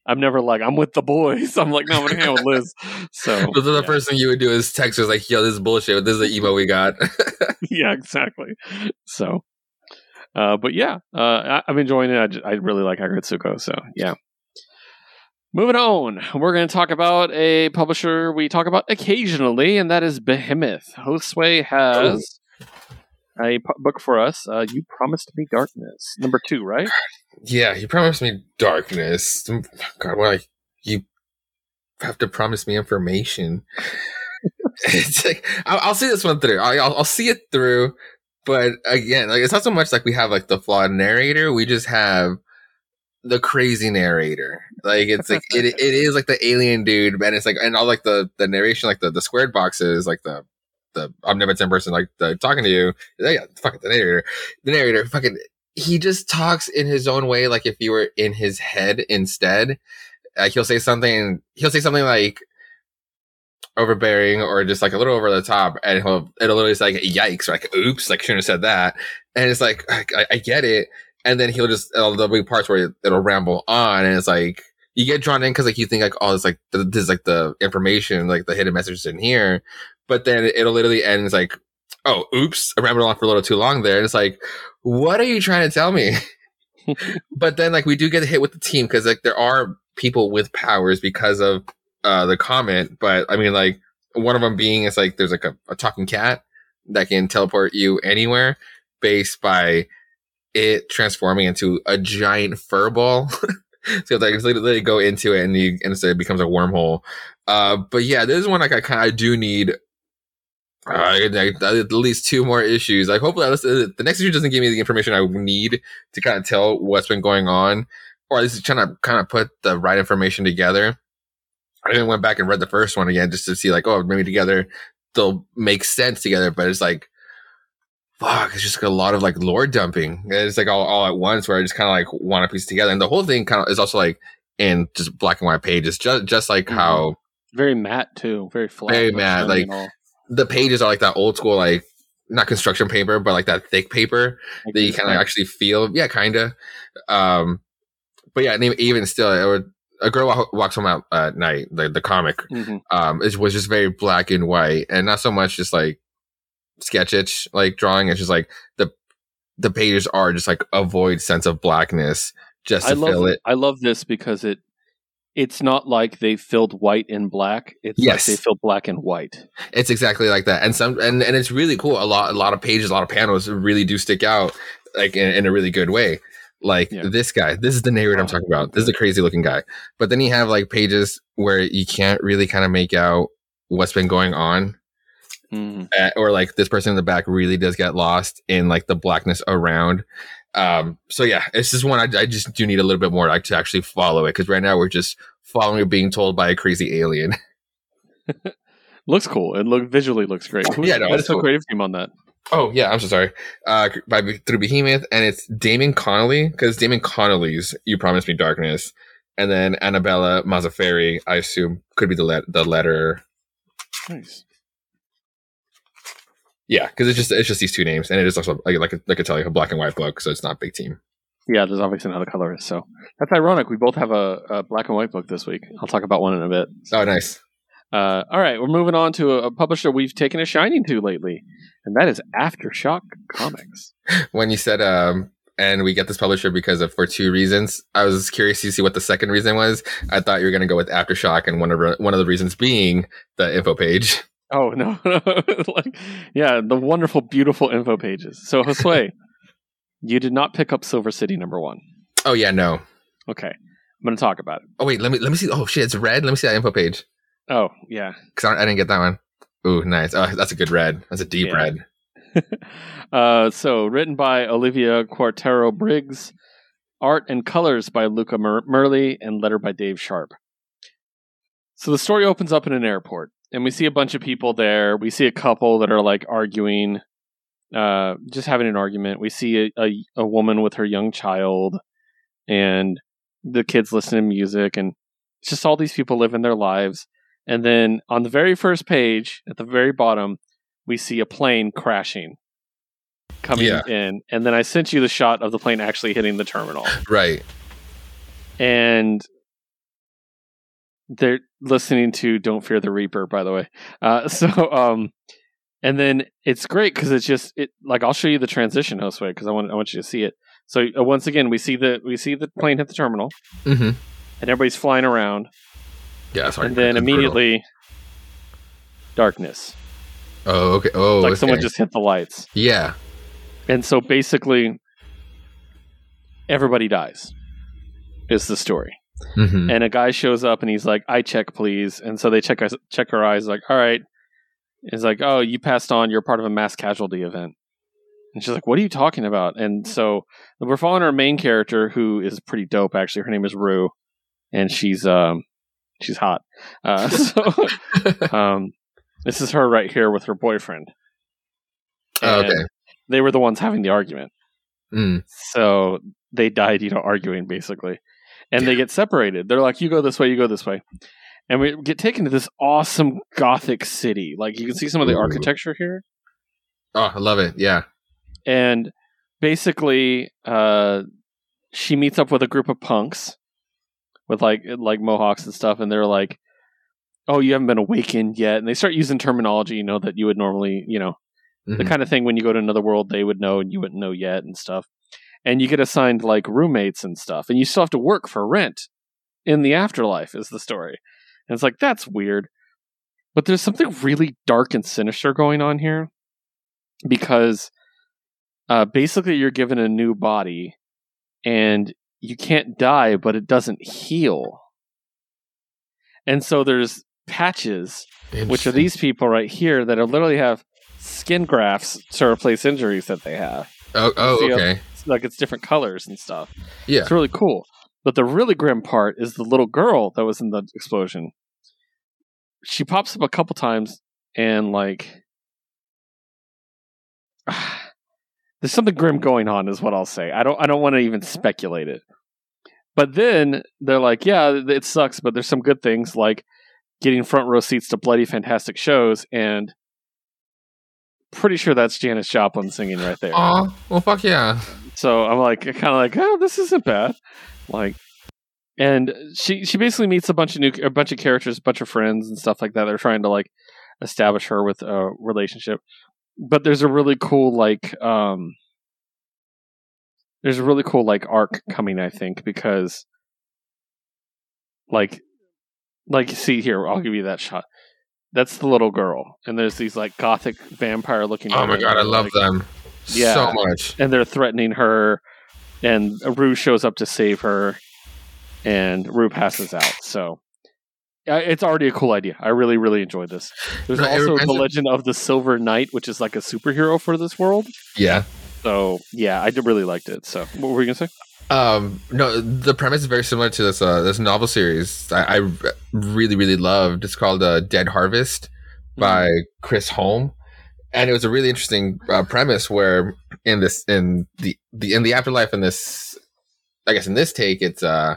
I'm never like I'm with the boys. I'm like no, I'm gonna hang out with Liz. So So the yeah. first thing you would do is text her like, "Yo, this is bullshit. This is the emo we got." yeah, exactly. So, uh, but yeah, uh, I, I'm enjoying it. I really like Aggretsuko. So yeah. Moving on, we're going to talk about a publisher we talk about occasionally, and that is Behemoth. Josue has a pu- book for us. Uh, you promised me darkness, number two, right? Yeah, he promised me darkness. Mm, God, why you have to promise me information. it's like I'll, I'll see this one through. I'll, I'll see it through. But again, like it's not so much like we have like the flawed narrator. We just have the crazy narrator. Like it's like it, it is like the alien dude, and it's like and all like the the narration, like the the squared boxes, like the the omnipotent person, like the talking to you. Yeah, fucking the narrator. The narrator, fucking he just talks in his own way, like if you were in his head instead. Like he'll say something. He'll say something like overbearing or just like a little over the top, and he'll it'll literally say like "yikes" like "oops," like shouldn't have said that. And it's like I, I get it, and then he'll just there'll be parts where it'll ramble on, and it's like you get drawn in because like you think like oh it's like th- this is like the information like the hidden messages in here, but then it'll literally end it's like oh oops I rambled on for a little too long there, and it's like what are you trying to tell me? but then like we do get hit with the team because like there are people with powers because of uh the comment. But i mean like one of them being is like there's like a, a talking cat that can teleport you anywhere based by it transforming into a giant fur ball. So like it's literally go into it and you and so it becomes a wormhole. Uh but yeah this is one like i kind of do need uh, like, at least two more issues. Like, hopefully, uh, the next issue doesn't give me the information I need to kind of tell what's been going on. or at least trying to kind of put the right information together. I even went back and read the first one again just to see like, oh, maybe together they'll make sense together. But it's like, fuck, it's just a lot of like lore dumping. It's like all, all at once where I just kind of like want to piece together. And the whole thing kind of is also like in just black and white pages, just just like Mhm. how Very matte too. Very flat. Very matte, like-. The pages are like that old school like not construction paper, but like that thick paper Like that you kind of like- actually feel. Yeah, kind of. Um, but yeah, and even- still, it would, a girl walks home at, at night. The the comic Mhm. um it was just very black and white, and not so much just like sketch itch like drawing. It's just like the the pages are just like a void sense of blackness just to I love fill it. I love this because it it's not like they filled white in black. It's Yes. like they filled black and white. It's exactly like that, and some and and it's really cool. A lot a lot of pages, a lot of panels really do stick out like in, in a really good way. Like Yeah. this guy, this is the narrator I'm talking about. This is a crazy looking guy. But then you have like pages where you can't really kind of make out what's been going on, Mhm. uh, or like this person in the back really does get lost in like the blackness around. Um, so yeah, it's just one I, I just do need a little bit more to actually follow it because right now we're just following it being told by a crazy alien. Looks cool. It look visually looks great. Who's, Yeah, no, is the cool. creative team on that? Oh yeah, I'm so sorry. Uh, by through Behemoth, and it's Damon Connolly because Damon Connolly's "You Promised Me Darkness," and then Annabella Mazzaferri. I assume could be the let the letter. Nice. Yeah, because it's just it's just these two names, and it is also like like, like I tell you a black and white book, so it's not big team. Yeah, there's obviously another colorist. So that's ironic. We both have a, a black and white book this week. I'll talk about one in a bit. Oh, nice. Uh, all right, we're moving on to a, a publisher we've taken a shining to lately, and that is Aftershock Comics. When you said um, and we get this publisher because of for two reasons. I was curious to see what the second reason was. I thought you were going to go with Aftershock, and one of one of the reasons being the info page. Oh no, like yeah, the wonderful, beautiful info pages. So Josue, you did not pick up Silver City number one. Oh yeah, no. Okay, I'm going to talk about it. Oh wait, let me let me see. Oh shit, it's red. Let me see that info page Oh yeah, because I, I didn't get that one. Ooh, nice. Oh, that's a good red. That's a deep Yeah. red. uh, so written by Olivia Cuartero Briggs, art and colors by Luca Mur- Merli, and letter by Dave Sharpe. So the story opens up in an airport, and we see a bunch of people there. We see a couple that are like arguing, uh, just having an argument. We see a, a, a woman with her young child, and the kids listening to music, and it's just all these people living their lives. And then on the very first page, at the very bottom, we see a plane crashing coming Yeah. in. And then I sent you the shot of the plane actually hitting the terminal. Right. And they're listening to Don't Fear the Reaper, by the way. Uh, so, um, and then it's great because it's just it like I'll show you the transition, Josue, because I want I want you to see it. So uh, once again, we see the we see the plane hit the terminal, Mm-hmm. and everybody's flying around, Yeah. Sorry. and then It's brutal. immediately darkness, Oh okay. Oh, like okay. someone just hit the lights. Yeah. And so basically, everybody dies. Is the story, Mm-hmm. and a guy shows up and he's like, "I check, please." And so they check us- check her eyes, like, "All right." He's like, "Oh, you passed on. You're part of a mass casualty event." And she's like, "What are you talking about?" And so we're following our main character, who is pretty dope. Actually, her name is Rue, and she's um she's hot. Uh, so um, this is her right here with her boyfriend. Oh, okay. They were the ones having the argument. Mm. So they died, you know, arguing basically. And they get separated. They're like, you go this way, you go this way. And we get taken to this awesome gothic city. Like you can see some of the architecture here. Oh, I love it. Yeah. And basically, uh, she meets up with a group of punks with like like mohawks and stuff, and they're like, Oh, you haven't been awakened yet. And they start using terminology, you know, that you would normally, you know, the Mhm. kind of thing when you go to another world they would know and you wouldn't know yet and stuff and you get assigned like roommates and stuff and you still have to work for rent in the afterlife is the story and it's like that's weird but there's something really dark and sinister going on here because uh, basically you're given a new body and you can't die but it doesn't heal and so there's patches which are these people right here that are literally have skin grafts to replace injuries that they have. Oh, oh okay. Like it's different colors and stuff. Yeah. It's really cool. But the really grim part is the little girl that was in the explosion. She pops up a couple times and like there's something grim going on is what I'll say. I don't I don't want to even speculate it. But then they're like, yeah, it sucks, but there's some good things like getting front row seats to bloody fantastic shows and pretty sure that's Janis Joplin singing right there. Oh, well, fuck yeah. So I'm like, kind of like, oh, this isn't bad. Like, and she she basically meets a bunch of new a bunch of characters, a bunch of friends and stuff like that. They're trying to like establish her with a relationship. But there's a really cool like um there's a really cool like arc coming, I think, because like like see here, I'll give you that shot. That's the little girl, and there's these like gothic vampire looking. Oh my god, I love like, them Yeah. so much. and they're threatening her, and Rue shows up to save her, and Rue passes out. So it's already a cool idea. I really, really enjoyed this. There's No, also the Legend of the Silver Knight, which is like a superhero for this world. Yeah. So yeah, I really liked it. So what were you gonna say? Um, no, the premise is very similar to this uh, this novel series I, I really really loved. It's called uh, Dead Harvest by Chris Holm, and it was a really interesting uh, premise where in this in the the in the afterlife in this I guess in this take it's uh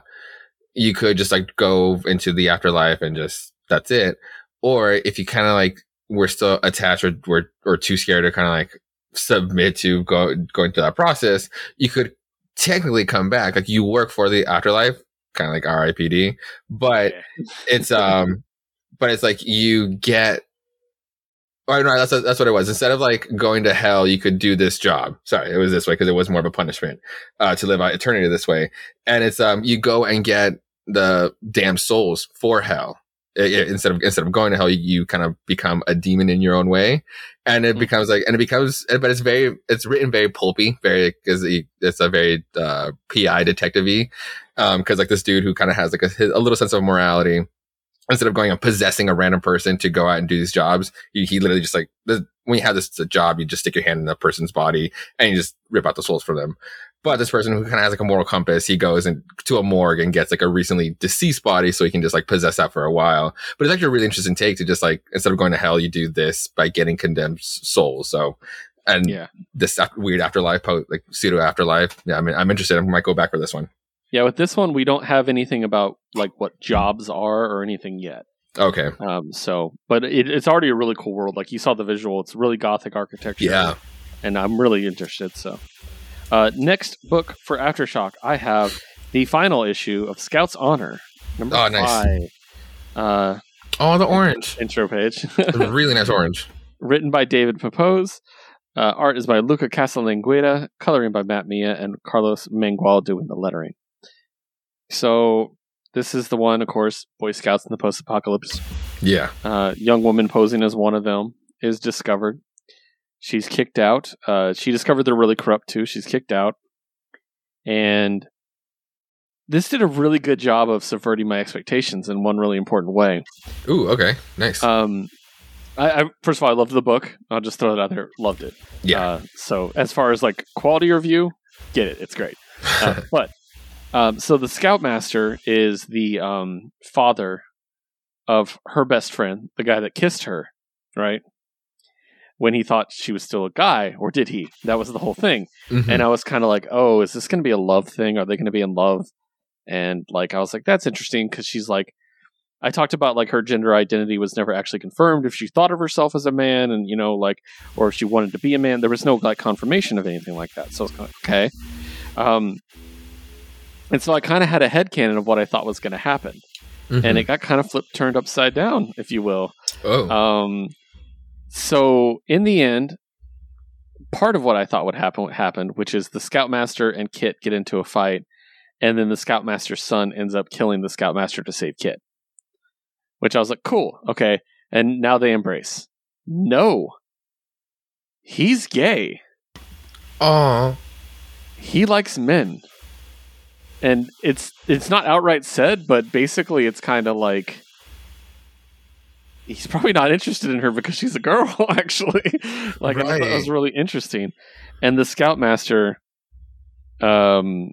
you could just like go into the afterlife and just that's it, or if you kind of like were still attached or were or too scared to kind of like submit to go going through that process, you could technically come back. Like you work for the afterlife, kind of like RIPD, but it's um, but it's like you get. Oh no, that's that's what it was. Instead of like going to hell, you could do this job. Sorry, it was this way because it was more of a punishment uh, to live out eternity this way. And it's um, you go and get the damn souls for hell. I- I- instead of instead of going to hell, you, you kind of become a demon in your own way, and it Mhm. becomes like, and it becomes, but it's very, it's written very pulpy, very because it's a very uh, PI detective y, um, because like this dude who kind of has like a, a little sense of morality. Instead of going and possessing a random person to go out and do these jobs, he, he literally just like when you have this job, you just stick your hand in the person's body and you just rip out the souls for them. But this person who kind of has like a moral compass, he goes and to a morgue and gets like a recently deceased body so he can just like possess that for a while. But it's actually a really interesting take to just like instead of going to hell, you do this by getting condemned souls. So, and Yeah. this weird afterlife, po- like pseudo afterlife. Yeah, I mean, I'm interested. I might go back for this one. Yeah, with this one, we don't have anything about like what jobs are or anything yet. Okay. Um, so, but it, it's already a really cool world. Like you saw the visual; it's really gothic architecture. Yeah. and I'm really interested. So, uh, next book for Aftershock, I have the final issue of Scout's Honor, number Oh, nice. five. Uh, Oh, the orange. intro page, really nice orange. written by David Pepose. Uh, art is by Luca Casalanguida, coloring by Matt Milla, and Carlos Mangual doing the lettering. So this is the one, of course, Boy Scouts in the post-apocalypse. Yeah. Uh, young woman posing as one of them is discovered. She's kicked out. Uh, she discovered they're really corrupt too. She's kicked out, and this did a really good job of subverting my expectations in one really important way. Ooh, okay. Nice. Um, I, I first of all, I loved the book. I'll just throw it out there. Loved it. yeah. Uh, so as far as like quality review, get it. It's great. Uh, but um, so the Scoutmaster is the um, father of her best friend, the guy that kissed her, right? When he thought she was still a guy, or did he? That was the whole thing. Mhm. And I was kind of like, oh, is this going to be a love thing? Are they going to be in love? And like, I was like, that's interesting because she's like, I talked about like her gender identity was never actually confirmed if she thought of herself as a man and, you know, like, or if she wanted to be a man. There was no like confirmation of anything like that. So I was kind of okay. Um, and so I kind of had a headcanon of what I thought was going to happen. Mhm. And it got kind of flipped, turned upside down, if you will. oh. Um, so in the end, part of what I thought would happen what happened, which is the Scoutmaster and Kit get into a fight, and then the Scoutmaster's son ends up killing the Scoutmaster to save Kit. Which I was like, cool, okay. And now they embrace. No. He's gay. oh. He likes men. And it's it's not outright said, but basically it's kind of like he's probably not interested in her because she's a girl, actually. like I thought that was really interesting. And the scoutmaster um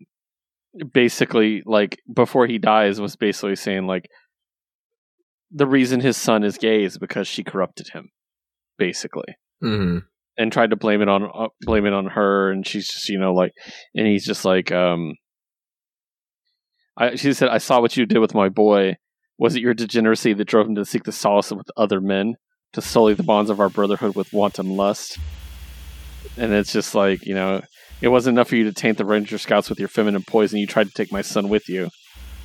basically like before he dies was basically saying like the reason his son is gay is because she corrupted him, basically, hmm and tried to blame it on uh, blame it on her, and she's just you know like, and he's just like, um, I she said, I saw what you did with my boy. Was it your degeneracy that drove him to seek the solace with other men, to sully the bonds of our brotherhood with wanton lust? And it's just like you know, it wasn't enough for you to taint the Ranger Scouts with your feminine poison. You tried to take my son with you,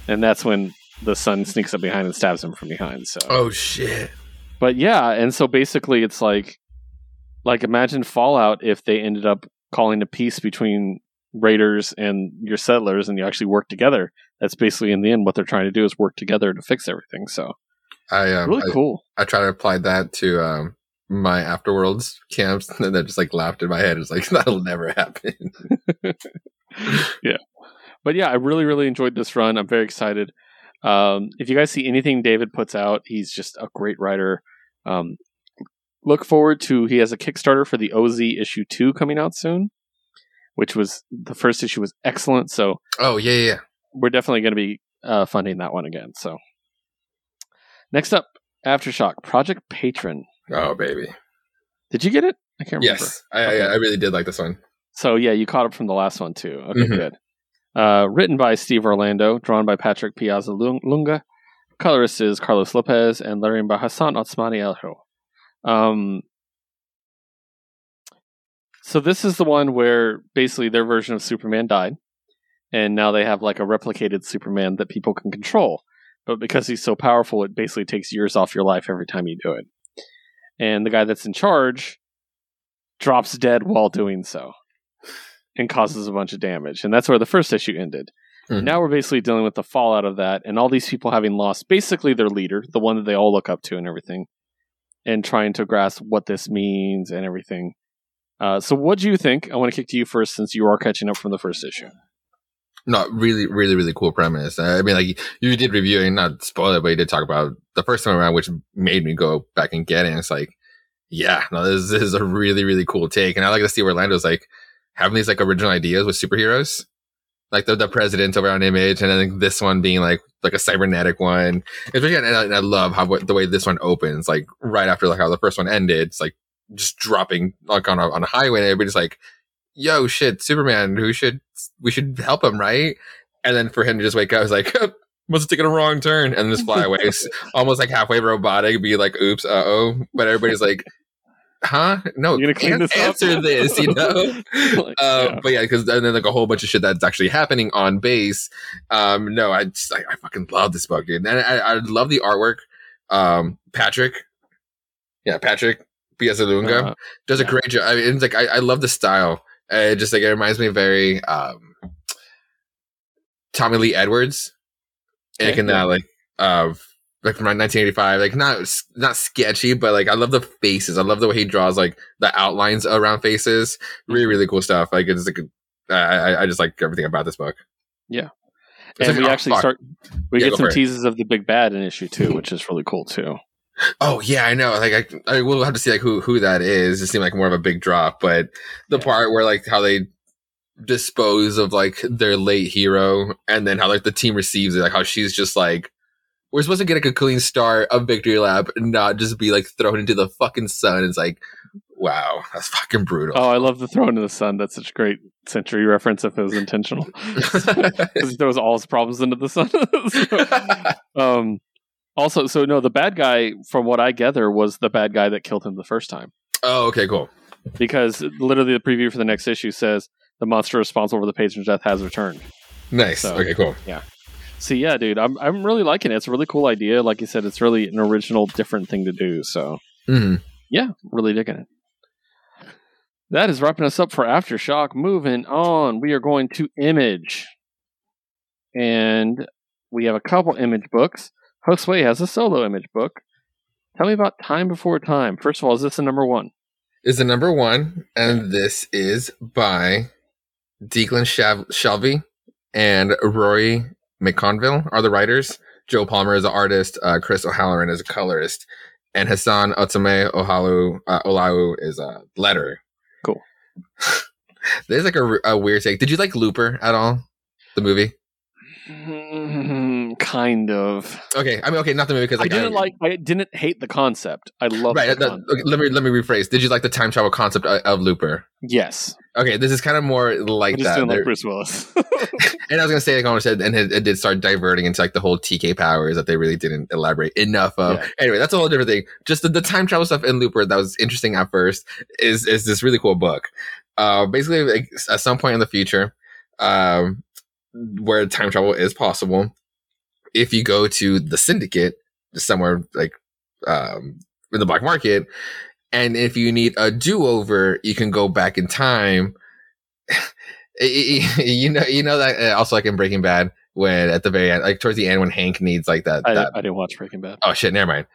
and that's when the son sneaks up behind and stabs him from behind. So, Oh shit. but yeah, and so basically, it's like, like imagine Fallout if they ended up calling a peace between raiders and your settlers, and you actually work together. That's basically in the end what they're trying to do is work together to fix everything. So I um, really I, cool. I try to apply that to um my afterworlds camps, and that just like laughed in my head. It's like that'll never happen. Yeah, but yeah, I really really enjoyed this run. I'm very excited. Um, if you guys see anything David puts out, he's just a great writer. Um, look forward to he has a Kickstarter for the OZ issue two coming out soon, which was the first issue was excellent. So Oh yeah, yeah. We're definitely going to be uh, funding that one again. So next up, Aftershock Project Patron. Oh baby. Did you get it? I can't remember. Yes, I, Okay. I I really did like this one. So yeah, you caught up from the last one too. Okay, Mhm. good. Uh, written by Steve Orlando, drawn by Patrick Piazzalunga. Colorist is Carlos Lopez and lettering by Hassan Otsmane-Elhaou. Um, so this is the one where basically their version of Superman died, and now they have like a replicated Superman that people can control. But because he's so powerful, it basically takes years off your life every time you do it. And the guy that's in charge drops dead while doing so and causes a bunch of damage. And that's where the first issue ended. Mhm. Now we're basically dealing with the fallout of that and all these people having lost basically their leader, the one that they all look up to and everything, and trying to grasp what this means and everything. Uh, so, what do you think? I want to kick to you first since you are catching up from the first issue. No, really, really, really cool premise. I mean, like you did review and not spoil it, but you did talk about the first time around, which made me go back and get it. And it's like, yeah, no, this, this is a really, really cool take. And I like to see Orlando's like having these like original ideas with superheroes, like the, the president on Image, and then this one being like like a cybernetic one. Especially, and I, and I love how the way this one opens, like right after like how the first one ended. It's like just dropping like on a on a highway, and everybody's like, "Yo, shit, Superman, who should we should help him, right?" And then for him to just wake up, was like, must have taken a wrong turn and just fly away. Almost like halfway robotic, be like, oops, uh oh. But everybody's like, huh? No, You gonna clean this up? answer this, you know? Like, Uh, yeah. But yeah, because then like a whole bunch of shit that's actually happening on base. Um, no, I just I, I fucking love this book, dude, and I, I love the artwork. Um, Patrick, yeah, Patrick Piazzalunga Uh, does a great job. I mean, it's like I, I love the style. Uh, it just like it reminds me very um, Tommy Lee Edwards, and Okay, in that like of like from 1985, like not not sketchy, but like I love the faces. I love the way he draws like the outlines around faces. Really, really cool stuff. Like it's like I I, just like everything about this book. Yeah. It's and like, we oh, actually fuck. start. We Yeah, get some for it. teases of the big bad in issue two, which is really cool too. Oh yeah, I know. Like I, I will have to see like who who that is. It seemed like more of a big drop, but the Yeah. part where like how they dispose of like their late hero, and then how like the team receives it, like how she's just like, we're supposed to get like a clean start of victory lap, and not just be like thrown into the fucking sun. It's like, wow, that's fucking brutal. Oh, I love the throw into the sun. That's such a great Sentry reference if it was intentional. Because he throws all his problems into the sun. So, um, also, so no, the bad guy, from what I gather, was the bad guy that killed him the first time. oh, okay, cool. Because literally, the preview for the next issue says the monster responsible for the patron's death has returned. Nice. So- okay, cool. Yeah. So yeah, dude, I'm I'm really liking it. It's a really cool idea. Like you said, it's really an original, different thing to do. So hmm yeah, really digging it. That is wrapping us up for Aftershock. Moving on, we are going to Image. And we have a couple image books. Josue has a solo image book. Tell me about Time Before Time. First of all, is this the number one? Is the number one, and this is by Declan Shav- Shalvey and Rory McConville are the writers. Joe Palmer is the artist. Uh, Chris O'Halloran is a colorist, and Hassan Otome Ohalu uh, Olau is a letterer. Cool. There's like a, a weird take. Did you like Looper at all? The movie. Kind of. Okay, I mean, okay, not the movie because I didn't like. I didn't hate the concept. I love Right. that- okay, let me let me rephrase. Did you like the time travel concept of, of Looper? Yes, Okay, this is kind of more like I that. didn't like Bruce Willis. and I was gonna say, like I said, and it, it did start diverting into like the whole TK powers that they really didn't elaborate enough of. Yeah. Anyway, that's a whole different thing. Just the, the time travel stuff in Looper that was interesting at first is is this really cool book. Uh, basically, like, at some point in the future, um, where time travel is possible, if you go to the Syndicate, somewhere like um in the black market, and if you need a do over, you can go back in time. you know, you know that uh, also like in Breaking Bad when at the very end, like towards the end when Hank needs like that. I, that I didn't watch Breaking Bad. oh shit, never mind.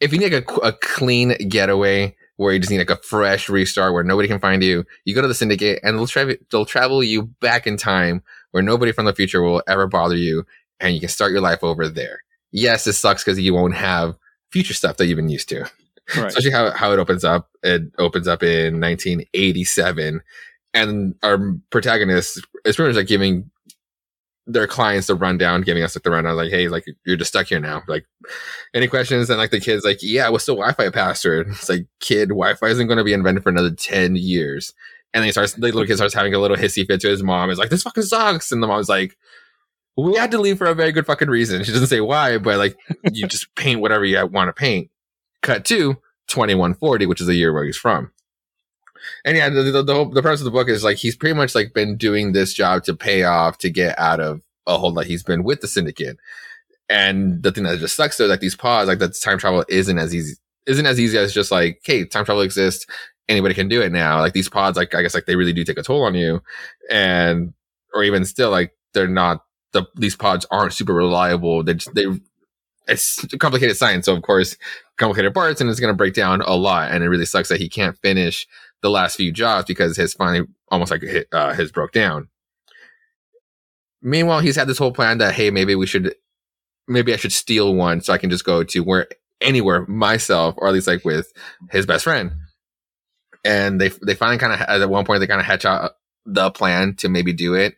If you need like a, a clean getaway where you just need like a fresh restart where nobody can find you, you go to the Syndicate and they'll travel they'll travel you back in time where nobody from the future will ever bother you, and you can start your life over there. Yes, it sucks because you won't have future stuff that you've been used to Right. especially how, how it opens up. It opens up in 1987, and our protagonist is pretty much like giving their clients the rundown, giving us like the rundown, like, "Hey, like you're just stuck here now. Like, any questions?" And like the kid's like, "Yeah, what's the Wi-Fi password?" It's like, "Kid, Wi-Fi isn't going to be invented for another 10 years." And then he starts, the little kid starts having a little hissy fit to his mom. Is like, "This fucking sucks," and the mom's like. We had to leave for a very good fucking reason. She doesn't say why, but like you just paint whatever you want to paint. Cut to 2140, which is the year where he's from. And yeah, the, the, the whole the premise of the book is like he's pretty much like been doing this job to pay off to get out of a hole that he's been with the syndicate. And the thing that just sucks though, like these pods, like that time travel isn't as easy isn't as easy as just like, hey, time travel exists, anybody can do it now. Like these pods, like I guess like they really do take a toll on you. And or even still, like they're not the these pods aren't super reliable. They they it's complicated science, so of course complicated parts and it's going to break down a lot. And it really sucks that he can't finish the last few jobs because his finally almost like hit, uh, his broke down. Meanwhile, he's had this whole plan that, hey, maybe we should, maybe I should steal one so I can just go to where anywhere myself, or at least like with his best friend. And they, they finally kind of, at one point, they kind of hatch out the plan to maybe do it.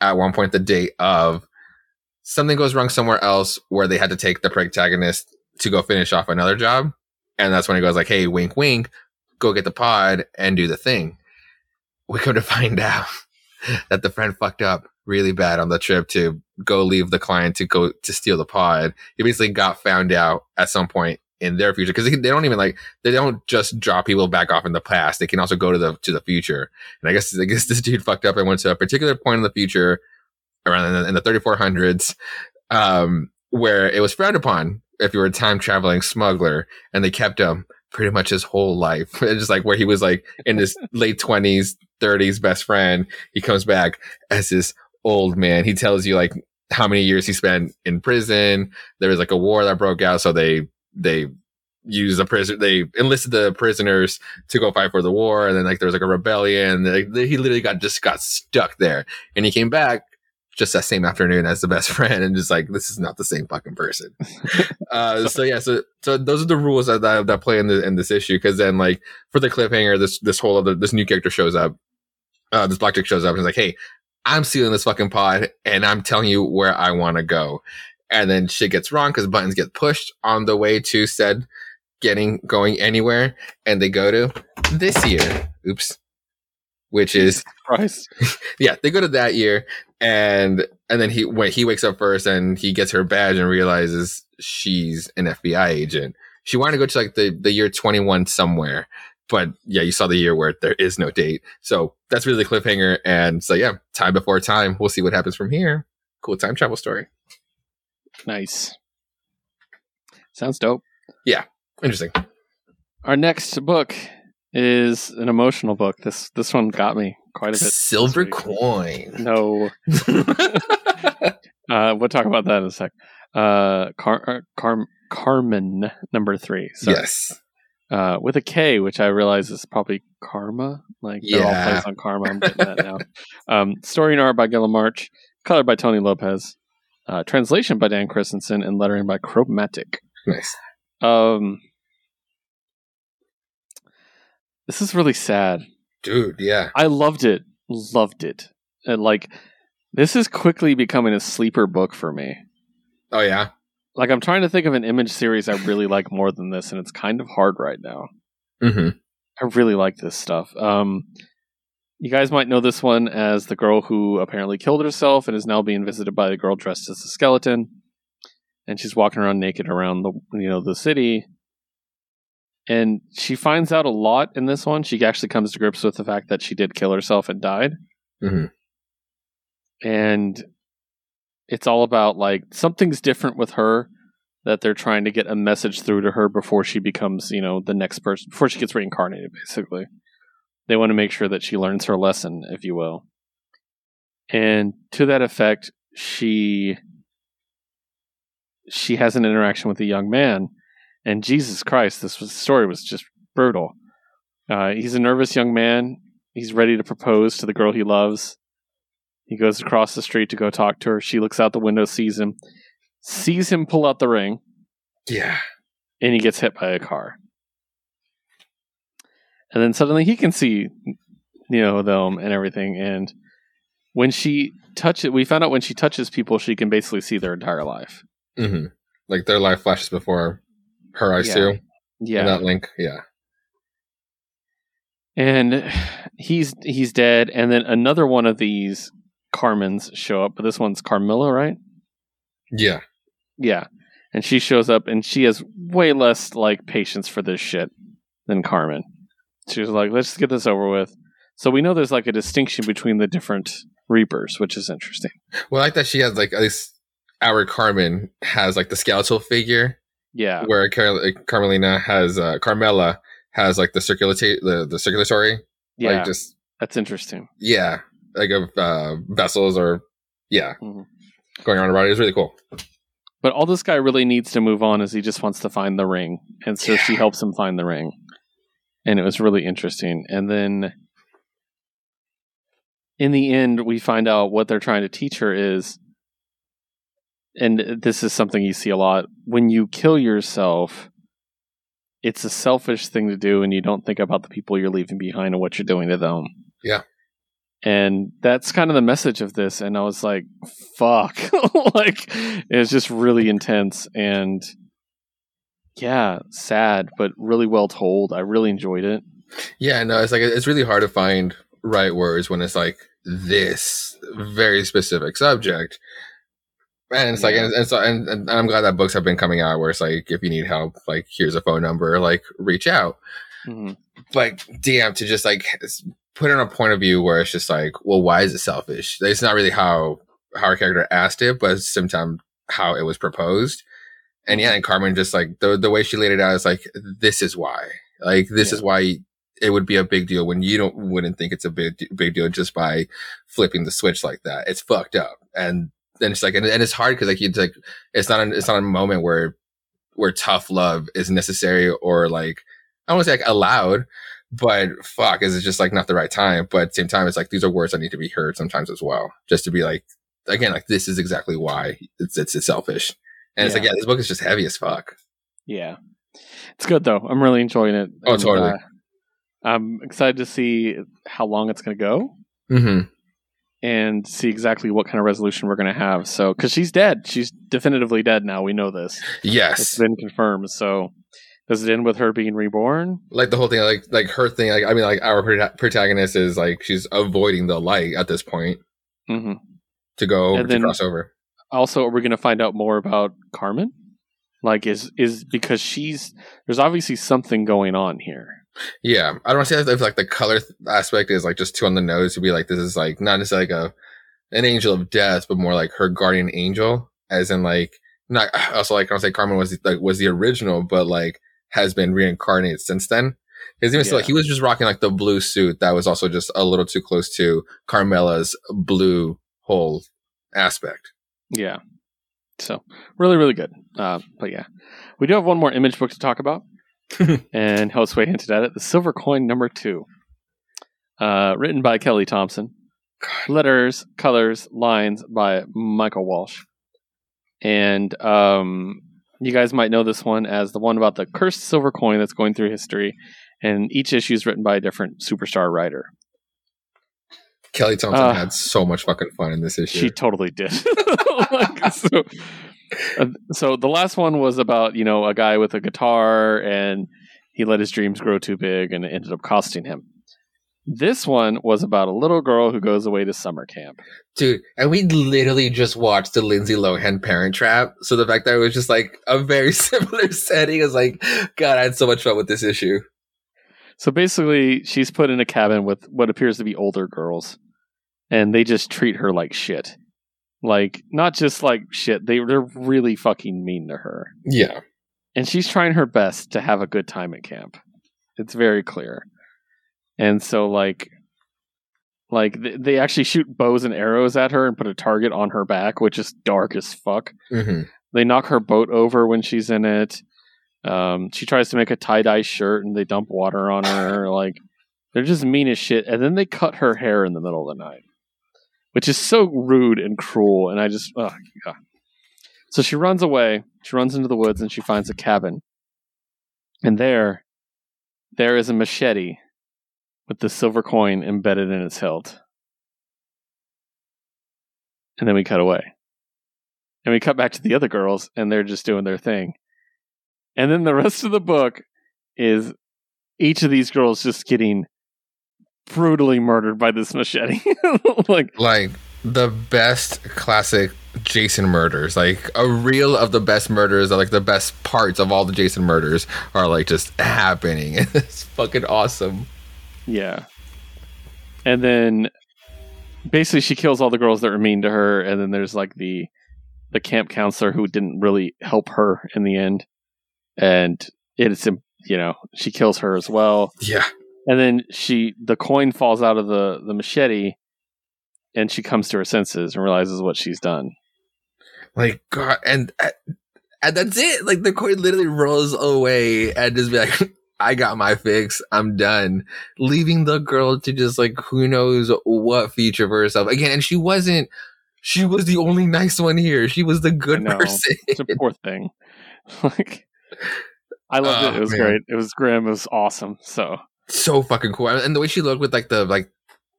At one point, the date of something goes wrong somewhere else where they had to take the protagonist to go finish off another job. And that's when he goes like, Hey, wink, wink, go get the pod and do the thing. We come to find out that the friend fucked up really bad on the trip to go leave the client to go to steal the pod. He basically got found out at some point in their future because they, they don't even like they don't just drop people back off in the past. They can also go to the to the future. And I guess I guess this dude fucked up and went to a particular point in the future around in the, in the 3400s um, where it was frowned upon if you were a time traveling smuggler, and they kept him pretty much his whole life. It's just like where he was like in his late twenties, thirties, best friend. He comes back as this old man. He tells you like how many years he spent in prison. There was like a war that broke out, so they they used the prison. They enlisted the prisoners to go fight for the war, and then like there was like a rebellion. Like, he literally got just got stuck there, and he came back just that same afternoon as the best friend and just like this is not the same fucking person uh so yeah so so those are the rules that that, that play in the in this issue because then like for the cliffhanger this this whole other this new character shows up uh this black chick shows up and is like hey i'm stealing this fucking pod and i'm telling you where i want to go and then shit gets wrong because buttons get pushed on the way to said getting going anywhere and they go to this year oops which is Price. yeah, they go to that year, and and then he when he wakes up first, and he gets her badge and realizes she's an FBI agent. She wanted to go to like the the year twenty one somewhere, but yeah, you saw the year where there is no date. So that's really the cliffhanger. And so yeah, time before time. We'll see what happens from here. Cool time travel story. Nice. Sounds dope. Yeah, interesting. Our next book is an emotional book. This this one got me quite a bit. Silver coin. No. Uh, we'll talk about that in a sec. Uh, Car- uh, Car- Karmen number three. So, yes. Uh, with a K, which I realize is probably Karma. Like they're all Yeah. plays on Karma. I'm getting that now. Um, story and art by Guillem March, color by Tony Lopez, uh, translation by Dan Christensen, and lettering by Chromatic. Nice. Um, this is really sad. Dude, yeah. I loved it. Loved it. And like This is quickly becoming a sleeper book for me. Oh yeah. Like I'm trying to think of an image series I really like more than this, and it's kind of hard right now. Mm-hmm. I really like this stuff. Um, you guys might know this one as the girl who apparently killed herself and is now being visited by the girl dressed as a skeleton, and she's walking around naked around the you know the city. And she finds out a lot in this one. She actually comes to grips with the fact that she did kill herself and died. Mm-hmm. And it's all about like something's different with her that they're trying to get a message through to her before she becomes, you know, the next person, before she gets reincarnated, basically. They want to make sure that she learns her lesson, if you will. And to that effect, she she has an interaction with a young man, and Jesus Christ, this was, story was just brutal. Uh, he's a nervous young man. He's ready to propose to the girl he loves. He goes across the street to go talk to her. She looks out the window, sees him, sees him pull out the ring, Yeah. and he gets hit by a car. And then suddenly he can see, you know, them and everything. And when she touches, we found out when she touches people, she can basically see their entire life. Mm-hmm. Like their life flashes before her eyes Yeah. too. Yeah. That link. Yeah. and he's he's dead. And then another one of these Karmens show up, but this one's Carmilla, right? Yeah. Yeah. And she shows up and she has way less like patience for this shit than Karmen. She was like, let's get this over with. So we know there's like a distinction between the different Reapers, which is interesting. Well, I like that she has like at least our Karmen has like the skeletal figure, Yeah. where Car- Carmelina has uh, Carmela has like the circulatory the, the circulatory Yeah. like just that's interesting. yeah like of uh, vessels or yeah Mhm. going around about it. It was really cool. But all this guy really needs to move on is he just wants to find the ring. And so she helps him find the ring. And it was really interesting. And then in the end, we find out what they're trying to teach her is, and this is something you see a lot when you kill yourself, it's a selfish thing to do, and you don't think about the people you're leaving behind and what you're doing to them. Yeah. And that's kind of the message of this. And I was like, fuck. like, it was just really intense and yeah, sad, but really well told. I really enjoyed it. Yeah, no, it's like it's really hard to find right words when it's like this very specific subject. And it's like, and, and so, and, and I'm glad that books have been coming out where it's like, if you need help, like here's a phone number, like reach out. Mhm. Like, damn, to just like put in a point of view where it's just like, well, why is it selfish? It's not really how how our character asked it, but sometimes how it was proposed. And yeah, and Karmen just like the the way she laid it out is like, this is why. Like, this Yeah. is why it would be a big deal when you don't wouldn't think it's a big big deal just by flipping the switch like that. It's fucked up, and then it's like, and, and it's hard because like it's like it's not an, it's not a moment where where tough love is necessary or like I don't want to say like allowed, but fuck, is it just like not the right time? But at the same time, it's like these are words that need to be heard sometimes as well, just to be like again, like this is exactly why it's it's, it's selfish, and it's like Yeah. yeah, this book is just heavy as fuck. Yeah. It's good though. I'm really enjoying it. Oh, And, totally. uh, I'm excited to see how long it's going to go Mm-hmm. and see exactly what kind of resolution we're going to have. So, because she's dead, she's definitively dead now. We know this. Yes, it's been confirmed. So, does it end with her being reborn? like the whole thing, like like her thing. Like I mean, like our prota- protagonist is like she's avoiding the light at this point hmm to go over And to then- cross over. Also, are we going to find out more about Karmen? Like, is is because she's there's obviously something going on here. Yeah, I don't say if like the color th- aspect is like just too on the nose to be like this is like not necessarily like a an angel of death, but more like her guardian angel, as in like not also like I don't say Karmen was the, like was the original, but like has been reincarnated since then. Because even still, like he was just rocking like the blue suit that was also just a little too close to Carmela's blue whole aspect. Yeah. So really, really good. Uh, but yeah, we do have one more image book to talk about, and Josue hinted at it: the Silver Coin number two, uh, written by Kelly Thompson, letters, colors, lines by Michael Walsh, and um, you guys might know this one as the one about the cursed silver coin that's going through history, and each issue is written by a different superstar writer. Kelly Thompson Uh, had so much fucking fun in this issue. She totally did. Like, so, uh, so the last one was about you know a guy with a guitar and he let his dreams grow too big and it ended up costing him. This one was about a little girl who goes away to summer camp. Dude, and we literally just watched the Lindsay Lohan Parent Trap. So the fact that it was just like a very similar setting is like, God, I had so much fun with this issue. So basically, she's put in a cabin with what appears to be older girls, and they just treat her like shit. Like not just like shit; they they're really fucking mean to her. Yeah. and she's trying her best to have a good time at camp. It's very clear. And so like like th- they actually shoot bows and arrows at her and put a target on her back, which is dark as fuck. hmm They knock her boat over when she's in it. Um, she tries to make a tie dye shirt and they dump water on her. like they're just mean as shit. And then they cut her hair in the middle of the night, which is so rude and cruel. And I just, ugh, yeah. So she runs away. She runs into the woods and she finds a cabin. And there, there is a machete with the silver coin embedded in its hilt. And then we cut away. And we cut back to the other girls and they're just doing their thing. And then the rest of the book is each of these girls just getting brutally murdered by this machete. like Like the best classic Jason murders. Like a reel of the best murders, like the best parts of all the Jason murders are like just happening. it's fucking awesome. Yeah. And then basically she kills all the girls that were mean to her and then there's like the the camp counselor who didn't really help her in the end. And it's you know, she kills her as well. Yeah. And then she the coin falls out of the the machete and she comes to her senses and realizes what she's done. Like God, and and that's it. Like the coin literally rolls away and just be like, "I got my fix. I'm done." Leaving the girl to just like who knows what future for herself again. And she wasn't. She was the only nice one here. She was the good person. It's a poor thing. like I loved it. Oh, It was man. great. It was grim. It was awesome. So so fucking cool. And the way she looked with like the like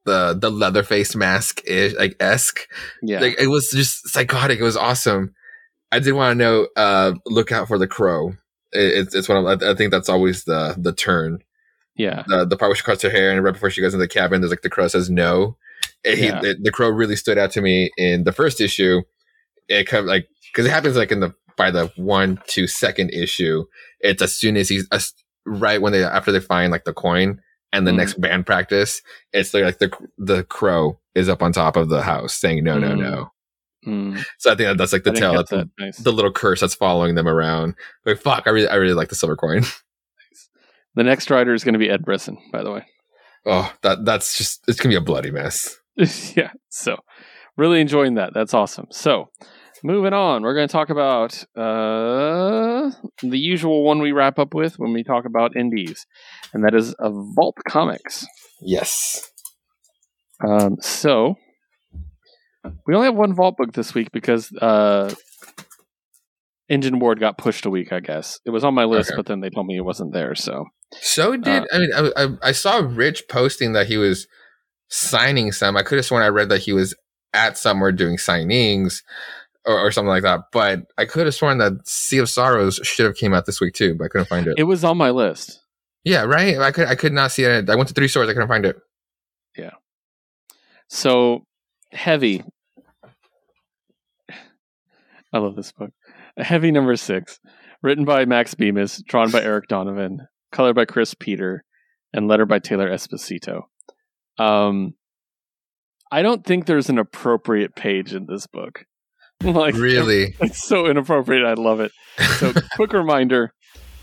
the the leather face mask ish like esque. yeah. Like it was just psychotic. It was awesome. I did want to know. Uh, look out for the crow. It, it's it's one of I, I think that's always the the turn. yeah. The the part where she cuts her hair and right before she goes into the cabin, there's like the crow says no. It, he- Yeah. the, the crow really stood out to me in the first issue. It kind of like because it happens like in the by the one to second issue. It's as soon as he's as, right when they after they find like the coin and the Mhm. next band practice, it's like the the crow is up on top of the house saying no no Mm. no. Mm, So I think that that's like the tell that's the, that. Nice. the little curse that's following them around. But fuck, I really I really like the silver coin. The next rider is going to be Ed Brisson, by the way. Oh, that that's just it's gonna be a bloody mess. yeah. So, really enjoying that. That's awesome. So, moving on, we're going to talk about uh, the usual one we wrap up with when we talk about indies, and that is a Vault Comics. Yes. Um, so, we only have one Vault book this week because uh, Engineward got pushed a week. I guess it was on my list, Okay. but then they told me it wasn't there. So, So did Uh, I mean I, I I saw Rich posting that he was signing some. I could have sworn I read that he was at somewhere doing signings or, or something like that. But I could have sworn that Sea of Sorrows should have came out this week too, but I couldn't find it. it was on my list. yeah, right. I could I could not see it. I went to three stores. I couldn't find it. Yeah. So heavy. I love this book. Heavy number six, written by Max Bemis, drawn by Eric Donovan, colored by Cris Peter, and letter by Taylor Esposito. Um, I don't think there's an appropriate page in this book. like Really? it's so inappropriate. I love it. So, quick reminder: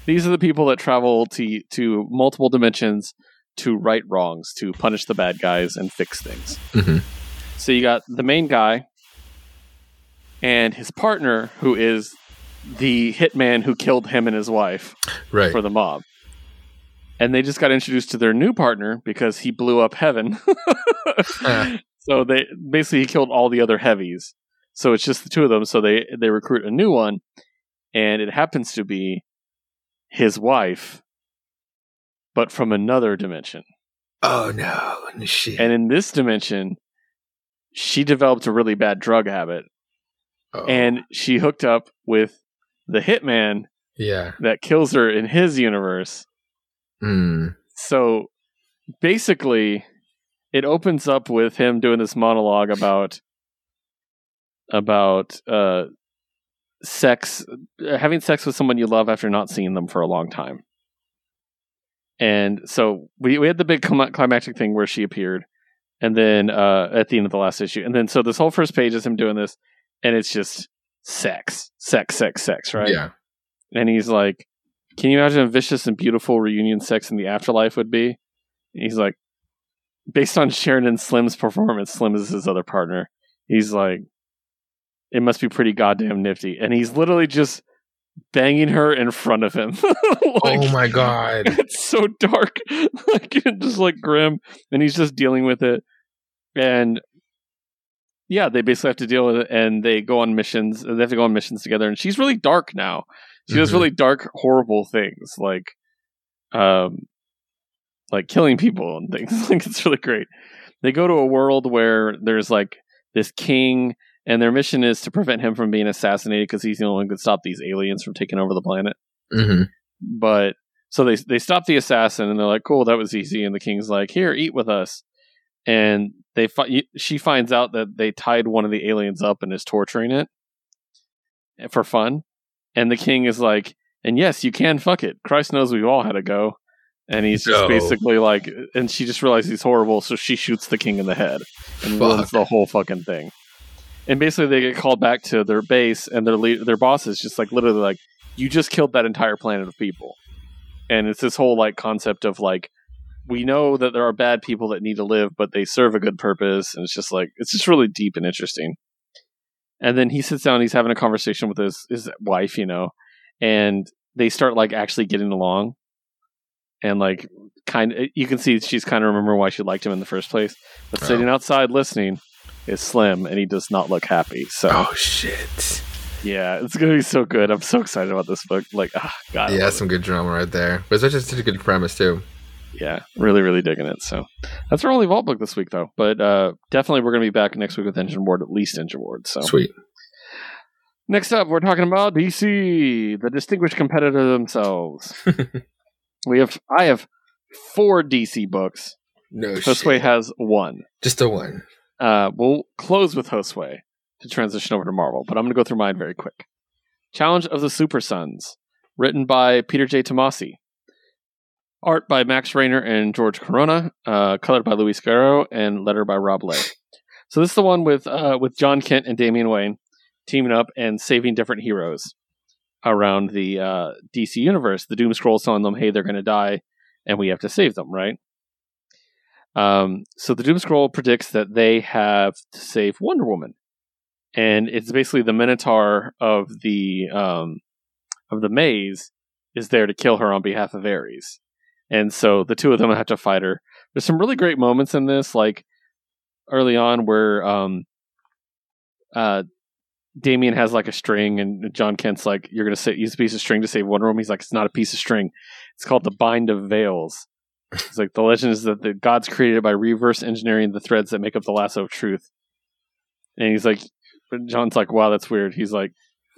these are the people that travel to to multiple dimensions to right wrongs, to punish the bad guys and fix things. Mhm. So you got the main guy and his partner, who is the hitman who killed him and his wife right. for the mob. And they just got introduced to their new partner because he blew up heaven. Uh. so they basically he killed all the other heavies. So it's just the two of them. So they they recruit a new one, and it happens to be his wife, but from another dimension. Oh no, shit. And in this dimension, she developed a really bad drug habit Oh, and she hooked up with the hitman yeah. that kills her in his universe. Mm. So basically, it opens up with him doing this monologue about about uh sex having sex with someone you love after not seeing them for a long time. And so we we had the big climactic thing where she appeared and then uh at the end of the last issue. And then so this whole first page is him doing this and it's just sex, sex, sex, sex, right? Yeah. And he's like, Can you imagine a vicious and beautiful reunion sex in the afterlife would be? And he's like, Based on Sharon and Slim's performance, Slim is his other partner. He's like, It must be pretty goddamn nifty. And he's literally just banging her in front of him. like, oh my god. it's so dark, like just like grim, and he's just dealing with it. And yeah, they basically have to deal with it, and they go on missions. They have to go on missions together, and she's really dark now. She does Mhm. really dark, horrible things, like, um, like killing people and things. like it's really great. They go to a world where there's like this king, and their mission is to prevent him from being assassinated because he's the only one who can stop these aliens from taking over the planet hmm but so they they stop the assassin and they're like, "Cool, that was easy." And the king's like, "Here, eat with us." And they fi- she finds out that they tied one of the aliens up and is torturing it for fun. And the king is like, "And yes, you can fuck it. Christ knows we've all had to go." And he's just No. basically like, and she just realizes he's horrible, so she shoots the king in the head and Fuck. ruins the whole fucking thing. And basically, they get called back to their base, and their lead, their boss is just like literally like, "You just killed that entire planet of people." And it's this whole like concept of like, we know that there are bad people that need to live, but they serve a good purpose, and it's just like it's just really deep and interesting. And then he sits down, he's having a conversation with his his wife, you know, and they start like actually getting along, and like kind of you can see she's kind of remember why she liked him in the first place. But sitting outside listening is Slim, and he does not look happy. So Oh shit. yeah, it's gonna be so good. I'm so excited about this book. Like, ah, God, Yeah, some good drama right there. But it's just such a good premise too. yeah, really, really digging it. So that's our only vault book this week, though. But uh, definitely, we're gonna be back next week with Engineward, at least Engineward. So Sweet. next up, we're talking about DC, the distinguished competitor themselves. we have, I have four DC books. No Josue has one. Just a one. Uh, we'll close with Josue to transition over to Marvel, but I'm going to go through mine very quick. Challenge of the Super Sons, written by Peter J. Tomasi. Art by Max Raynor and George Corona, uh, colored by Luis Guerrero, and letter by Rob Leigh. So this is the one with uh, with Jon Kent and Damian Wayne teaming up and saving different heroes around the uh, DC universe. The Doom Scroll telling them, "Hey, they're going to die, and we have to save them." Right. Um, so the Doom Scroll predicts that they have to save Wonder Woman, and it's basically the Minotaur of the um, of the maze is there to kill her on behalf of Ares, and so the two of them have to fight her. There's some really great moments in this, like early on where um, uh, Damian has like a string, and Jon Kent's like, "You're gonna sa- use a piece of string to save Wonder Woman." He's like, "It's not a piece of string; it's called the Bind of Veils." It's like the legend is that the gods created by reverse engineering the threads that make up the lasso of truth. And he's like, Jon's like, wow, that's weird. He's like,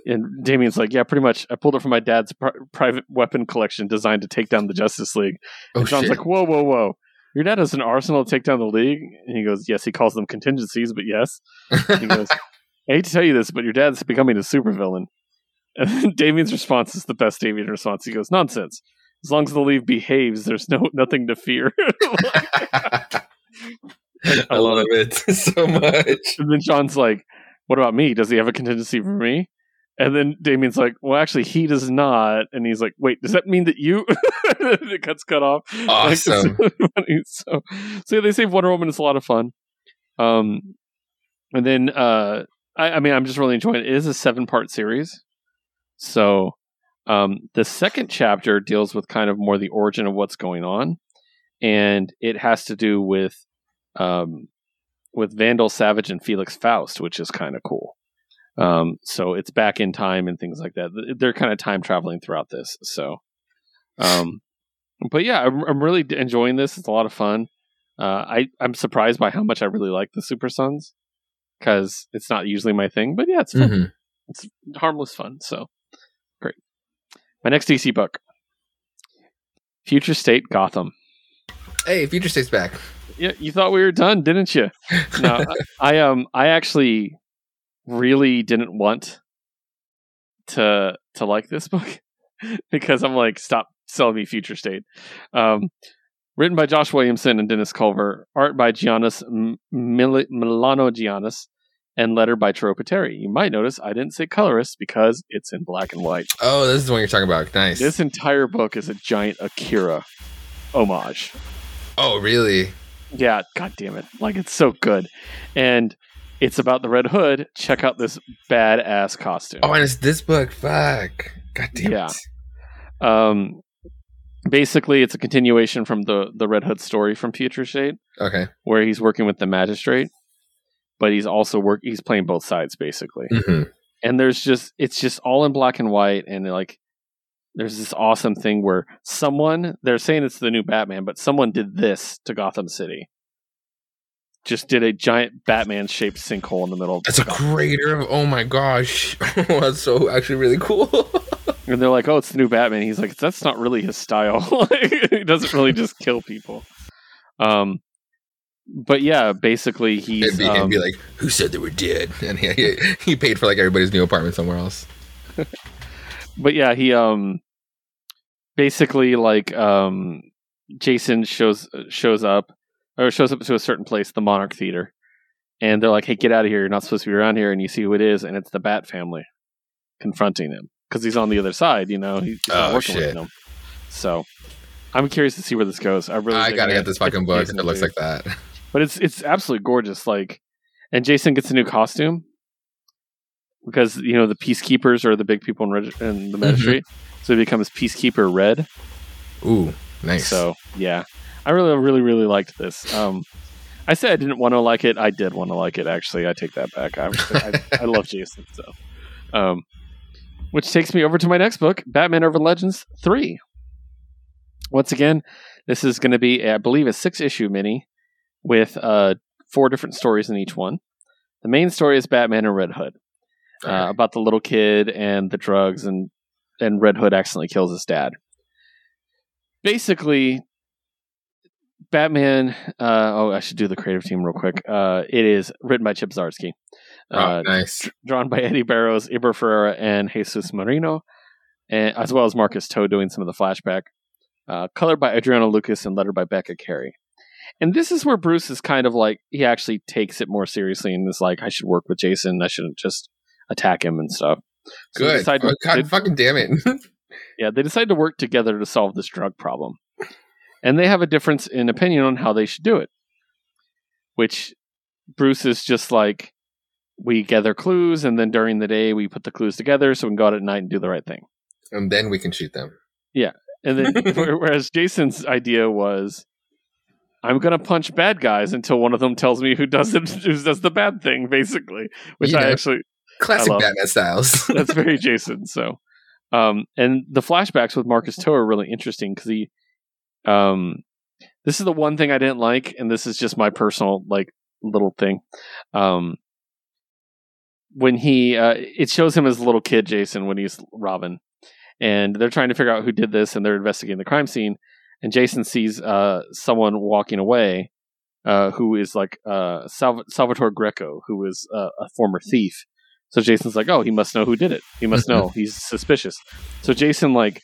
and Damian's like, yeah, pretty much. I pulled it from my dad's pri- private weapon collection designed to take down the Justice League. Oh And Jon's shit. like, whoa, whoa, whoa. Your dad has an arsenal to take down the league? And he goes, yes, he calls them contingencies, but yes. He goes, I hate to tell you this, but your dad's becoming a supervillain. And Damian's response is the best Damian response. He goes, nonsense. As long as the league behaves, there's no nothing to fear. I love it so much. and then Sean's like, what about me? Does he have a contingency for me? And then Damian's like, well, actually, he does not. And he's like, wait, does that mean that you? it cuts cut off. Like, Awesome. really. So, so yeah, they save Wonder Woman. It's a lot of fun. Um, and then, uh, I, I mean, I'm just really enjoying it. It is a seven part series. So, um, the second chapter deals with kind of more the origin of what's going on. And it has to do with, um, with Vandal Savage and Felix Faust, which is kind of cool. Um, so it's back in time and things like that. They're kind of time traveling throughout this. So, um, but yeah, I'm, I'm really enjoying this. It's a lot of fun. Uh, I I'm surprised by how much I really like the Super Sons because it's not usually my thing. But yeah, it's fun. Mhm. It's harmless fun. So. My next DC book, Future State Gotham. Hey, Future State's back. Yeah, you thought we were done, didn't you? No, I, I um I actually really didn't want to to like this book because I'm like, stop selling me Future State. Um, written by Josh Williamson and Dennis Culver, art by Giannis M- Mil- Milonogiannis, and letter by Taro Peteri. You might notice I didn't say colorist because it's in black and white. Oh, this is the one you're talking about. Nice. This entire book is a giant Akira homage. oh, really? Yeah, god damn it. Like it's so good. And it's about the Red Hood. Check out this badass costume. Oh, and it's this book. Fuck. God damn Yeah. it. Um basically it's a continuation from the the Red Hood story from Future State. Okay. where he's working with the magistrate, but he's also work he's playing both sides basically. hmm And there's just it's just all in black and white and like there's this awesome thing where someone they're saying it's the new Batman, but someone did this to Gotham City. Just did a giant Batman shaped sinkhole in the middle of That's a crater. Of, oh my gosh. That's so actually really cool. And they're like, "Oh, it's the new Batman." He's like, "That's not really his style. Like, he doesn't really just kill people." Um, but yeah, basically he's it'd, be, it'd um, be like, who said they were dead? And he, he, he paid for like everybody's new apartment somewhere else. but yeah, he um basically like um Jason shows shows up or shows up to a certain place, the Monarch Theater, and they're like, "Hey, get out of here! You're not supposed to be around here." And you see who it is, and it's the Bat family confronting him because he's on the other side. You know, he's not Oh, working with them. So I'm curious to see where this goes. I really, I gotta get this fucking book it looks like that. but it's it's absolutely gorgeous. Like, and Jason gets a new costume because you know the peacekeepers are the big people in, reg- in the magistrate, so he becomes peacekeeper red. Ooh, nice. So yeah, I really, really, really liked this. Um, I said I didn't want to like it. I did want to like it. Actually, I take that back. I, I, I love Jason. So, um, which takes me over to my next book, Batman Urban Legends three. Once again, this is going to be, I believe, a six issue mini with uh, four different stories in each one. The main story is Batman and Red Hood uh, about the little kid and the drugs, and and Red Hood accidentally kills his dad. Basically, Batman. Uh, oh, I should do the creative team real quick. Uh, it is written by Chip Zdarsky, uh, oh, nice. drawn by Eddy Barrows, Eber Ferreira, and Jesus Merino, and as well as Marcus To doing some of the flashback. Uh, colored by Adriana Lucas and lettered by Becca Carey. And this is where Bruce is kind of like he actually takes it more seriously and is like, I should work with Jason. I shouldn't just attack him and stuff. So Good. decide Oh, God they- fucking damn it. yeah, they decide to work together to solve this drug problem. And they have a difference in opinion on how they should do it. Which Bruce is just like, we gather clues, and then during the day we put the clues together so we can go out at night and do the right thing. and then we can shoot them. Yeah, and then, whereas Jason's idea was, I'm gonna punch bad guys until one of them tells me who does it, who does the bad thing, basically. Which You I know. actually Classic love- Batman styles. that's very Jason. So, um, and the flashbacks with Marcus To are really interesting because he, um, this is the one thing I didn't like, and this is just my personal like little thing. Um, when he, uh, it shows him as a little kid, Jason, when he's Robin, and they're trying to figure out who did this, and they're investigating the crime scene, and Jason sees uh someone walking away. Uh, who is like uh, Salv- Salvatore Greco, who is uh, a former thief, so Jason's like, oh, he must know who did it. He must know. He's suspicious. So Jason like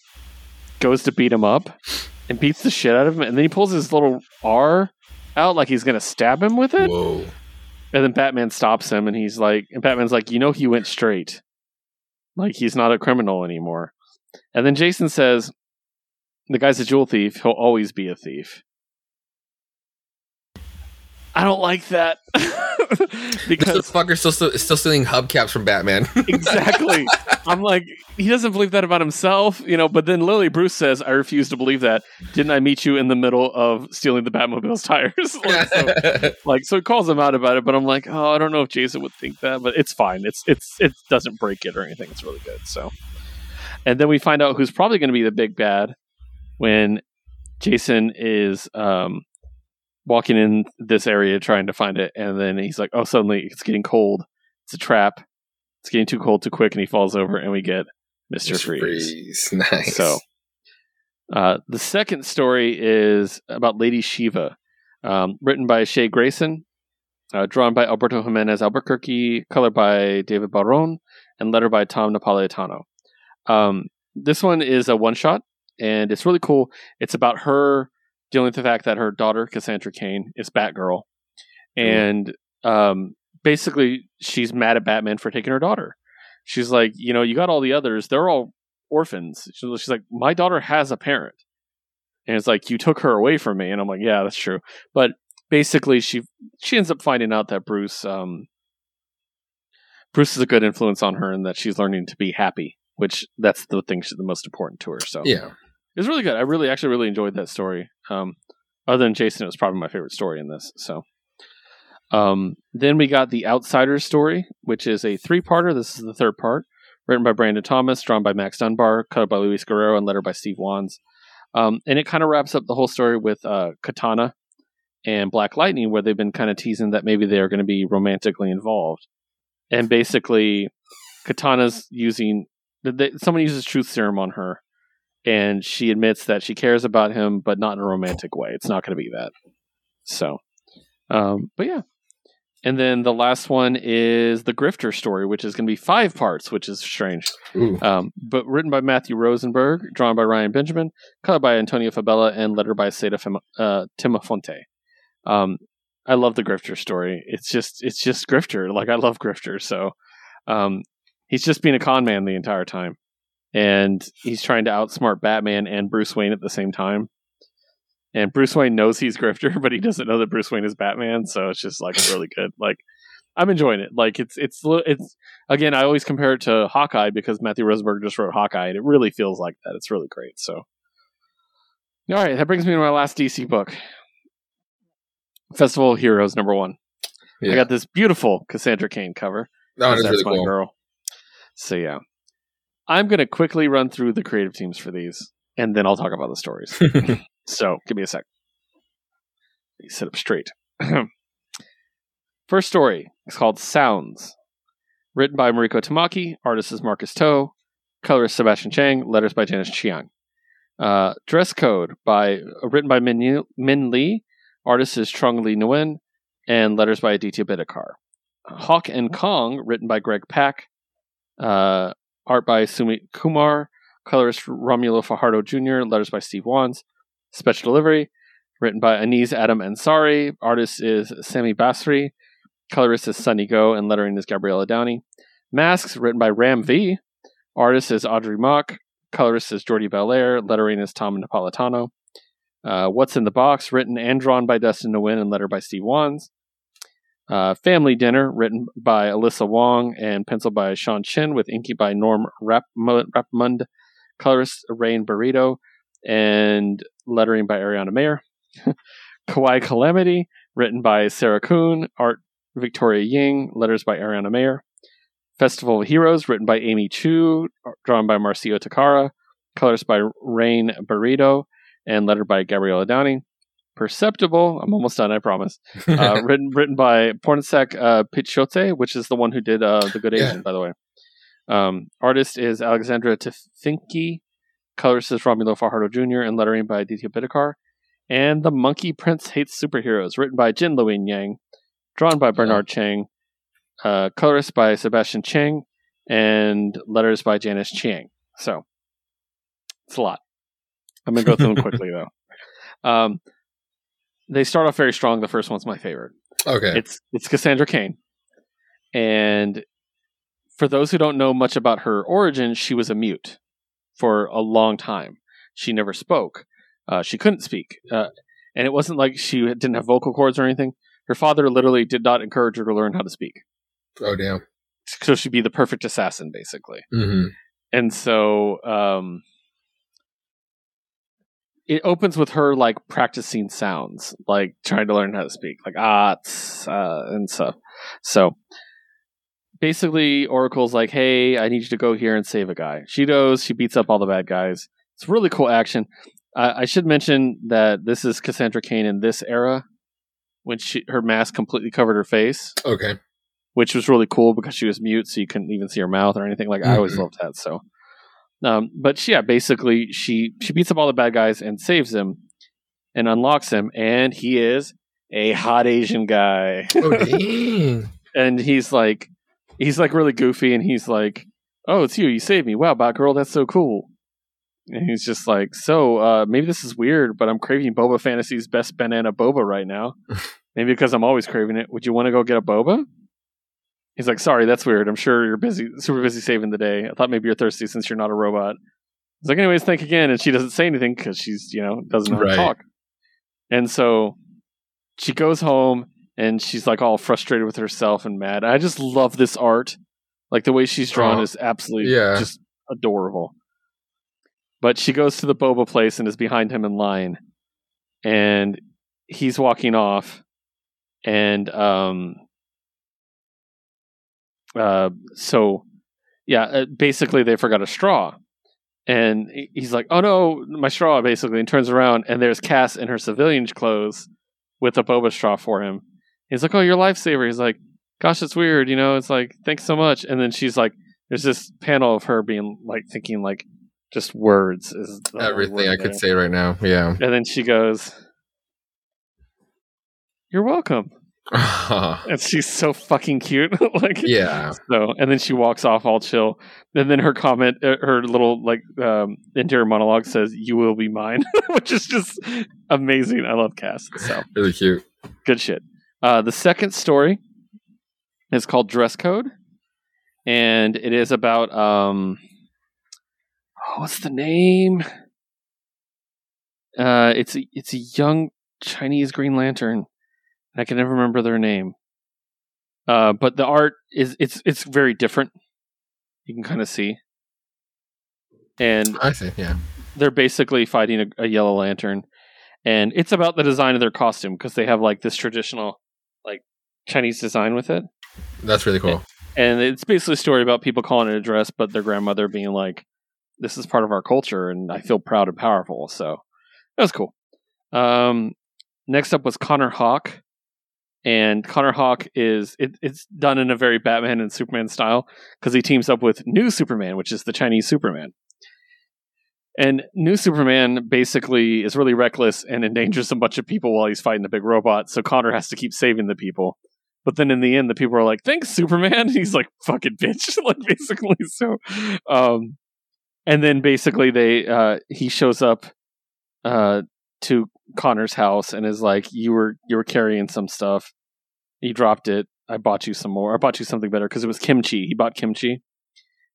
goes to beat him up and beats the shit out of him, and then he pulls his little R out like he's gonna stab him with it. Whoa. And then Batman stops him, and he's like, and Batman's like, you know, he went straight. Like he's not a criminal anymore. And then Jason says, the guy's a jewel thief. He'll always be a thief. I don't like that This because fucker's still, still still stealing hubcaps from Batman. exactly. I'm like, he doesn't believe that about himself, you know. But then Lily Bruce says, "I refuse to believe that." Didn't I meet you in the middle of stealing the Batmobile's tires? like, so, like, so he calls him out about it. But I'm like, oh, I don't know if Jason would think that, but it's fine. It's it's it doesn't break it or anything. It's really good. So, and then we find out who's probably going to be the big bad when Jason is um walking in this area trying to find it, and then he's like, "Oh, suddenly it's getting cold. It's a trap. It's getting too cold too quick," and he falls over, and we get Mister Freeze. Freeze. Nice. So, uh, the second story is about Lady Shiva, um, written by Shay Grayson, uh, drawn by Alberto Jimenez Albuquerque, colored by David Baron, and letter by Tom Napolitano. Um, this one is a one shot, and it's really cool. It's about her dealing with the fact that her daughter, Cassandra Cain, is Batgirl. And um, basically, she's mad at Batman for taking her daughter. She's like, you know, you got all the others, they're all orphans. She's like, my daughter has a parent. And it's like, you took her away from me. And I'm like, yeah, that's true. But basically, she she ends up finding out that Bruce um, Bruce is a good influence on her and that she's learning to be happy, which that's the thing that's the most important to her. So yeah. It was really good. I really actually really enjoyed that story. Um, other than Jason, it was probably my favorite story in this. So, um, then we got the Outsiders story, which is a three-parter. This is the third part, written by Brandon Thomas, drawn by Max Dunbar, cut by Luis Guerrero, and letter by Steve Wands. Um, and it kind of wraps up the whole story with uh, Katana and Black Lightning, where they've been kind of teasing that maybe they're going to be romantically involved. And basically, Katana's using they, someone uses truth serum on her, and she admits that she cares about him, but not in a romantic way. It's not going to be that. So, um, but yeah. And then the last one is the Grifter story, which is going to be five parts, which is strange. Um, but written by Matthew Rosenberg, drawn by Ryan Benjamin, colored by Antonio Fabela, and lettered by Seda Fem- uh, Temofonte. Um, I love the Grifter story. It's just it's just Grifter. Like I love Grifter. So um, he's just being a con man the entire time, and he's trying to outsmart Batman and Bruce Wayne at the same time. And Bruce Wayne knows he's Grifter, but he doesn't know that Bruce Wayne is Batman. So it's just like really good. Like I'm enjoying it. Like it's it's it's again. I always compare it to Hawkeye because Matthew Rosenberg just wrote Hawkeye, and it really feels like that. It's really great. So, all right, that brings me to my last DC book, Festival of Heroes number one. Yeah. I got this beautiful Cassandra Cain cover. that one is That's really my cool. girl. So yeah, I'm gonna quickly run through the creative teams for these, and then I'll talk about the stories. so give me a sec. Let sit up straight. First story is called Sounds, written by Mariko Tamaki, artist is Marcus To, colorist Sebastian Cheng, letters by Janice Chiang. Uh, dress code by uh, written by Min, Min Lee, artist is Trung Le Nguyen, and letters by Aditya Bidikar. Hawk and Kong, written by Greg Pak, uh, art by Sumit Kumar, colorist Romulo Fajardo Jr., letters by Steve Wands, special delivery, written by Aniz Adam Ansari, artist is Sami Basri, colorist is Sunny Gho, and lettering is Gabriela Downie. Masks, written by Ram V, artist is Audrey Mok, colorist is Jordie Bellaire, lettering is Tom Napolitano. Uh, What's in the Box, written and drawn by Dustin Nguyen and letter by Steve Wands. Uh, Family Dinner, written by Alyssa Wong and penciled by Sean Chin, with inky by Norm Rapmund, colorist Rain Beredo, and lettering by Ariana Maher. Kawaii Calamity, written by Sarah Kuhn, art Victoria Ying, letters by Ariana Maher. Festival of Heroes, written by Amy Chu, drawn by Marcio Takara, colors by Rain Beredo, and lettered by Gabriela Downie. Perceptible, I'm almost done, I promise. Uh, written written by Pornisek uh, Pichetshote, which is the one who did uh, The Good Yeah. Asian, by the way. Um, artist is Alexandre Tefenkgi, colorist is Romulo Fajardo Jr., and lettering by Aditya Bidikar. And The Monkey Prince Hates Superheroes, written by Gene Luen Yang, drawn by Bernard Chang, uh, colorist by Sebastian Cheng, and letters by Janice Chiang. So, it's a lot. I'm going to go through them quickly, though. Um, they start off very strong. The first one's my favorite. Okay. It's it's Cassandra Cain, and for those who don't know much about her origin, she was a mute for a long time. She never spoke. Uh, she couldn't speak, uh, and it wasn't like she didn't have vocal cords or anything. Her father literally did not encourage her to learn how to speak, oh damn. so she'd be the perfect assassin, basically. hmm And so um, it opens with her like practicing sounds, like trying to learn how to speak, like ah, uh, and stuff. So basically, Oracle's like, "Hey, I need you to go here and save a guy." She goes, she beats up all the bad guys. It's really cool action. I I should mention that this is Cassandra Cain in this era when she her mask completely covered her face, Okay. which was really cool because she was mute, so you couldn't even see her mouth or anything. Like I always Mhm. loved that. So, um, but she, yeah, basically she she beats up all the bad guys and saves him and unlocks him, and he is a hot Asian guy, Oh and he's like he's like really goofy, and he's like, "Oh, it's you! You saved me! Wow, Batgirl, that's so cool." And he's just like, so uh, maybe this is weird, but I'm craving Boba Fantasy's best banana boba right now. maybe because I'm always craving it. Would you want to go get a boba? He's like, sorry, that's weird. I'm sure you're busy, super busy saving the day. I thought maybe you're thirsty since you're not a robot. He's like, anyways, think again. And she doesn't say anything because she's, you know, doesn't know Right. talk. And so she goes home and she's like all frustrated with herself and mad. I just love this art. Like the way she's drawn Oh, is absolutely yeah. just adorable. But she goes to the boba place and is behind him in line. And he's walking off. And um uh so yeah, uh, basically they forgot a straw. And he's like, "Oh no, my straw!" Basically, and turns around, and there's Cass in her civilian clothes with a boba straw for him. He's like, "Oh, you're a lifesaver." He's like, "Gosh, it's weird, you know." It's like, "Thanks so much." And then she's like, "There's this panel of her being like thinking like just words is Everything I could there. say right now. Yeah. And then she goes, "You're welcome." And she's so fucking cute. like, yeah. So, and then she walks off all chill. And then her comment, uh, her little like um, interior monologue says, "You will be mine," which is just amazing. I love Cass. So Really cute. good shit. Uh, the second story is called Dress Code, and it is about um, oh, what's the name? Uh, it's a, it's a young Chinese Green Lantern. I can never remember their name. Uh, but the art is it's it's very different. You can kind of see, and I see. Yeah. they're basically fighting a, a yellow lantern and it's about the design of their costume because they have like this traditional like chinese design with it That's really cool. and it's basically a story about people calling it a dress but their grandmother being like this is part of our culture and i feel proud and powerful so that was cool um, next up was connor hawke and connor hawke is it, it's done in a very batman and superman style because he teams up with new superman which is the chinese superman and new Superman basically is really reckless and endangers a bunch of people while he's fighting the big robot. So Connor has to keep saving the people. But then in the end, the people are like, "Thanks, Superman." he's like, "Fucking bitch!" like basically. So, um, and then basically they uh, he shows up uh, to Connor's house and is like, "You were you were carrying some stuff. He dropped it. I bought you some more. I bought you something better because it was kimchi. He bought kimchi."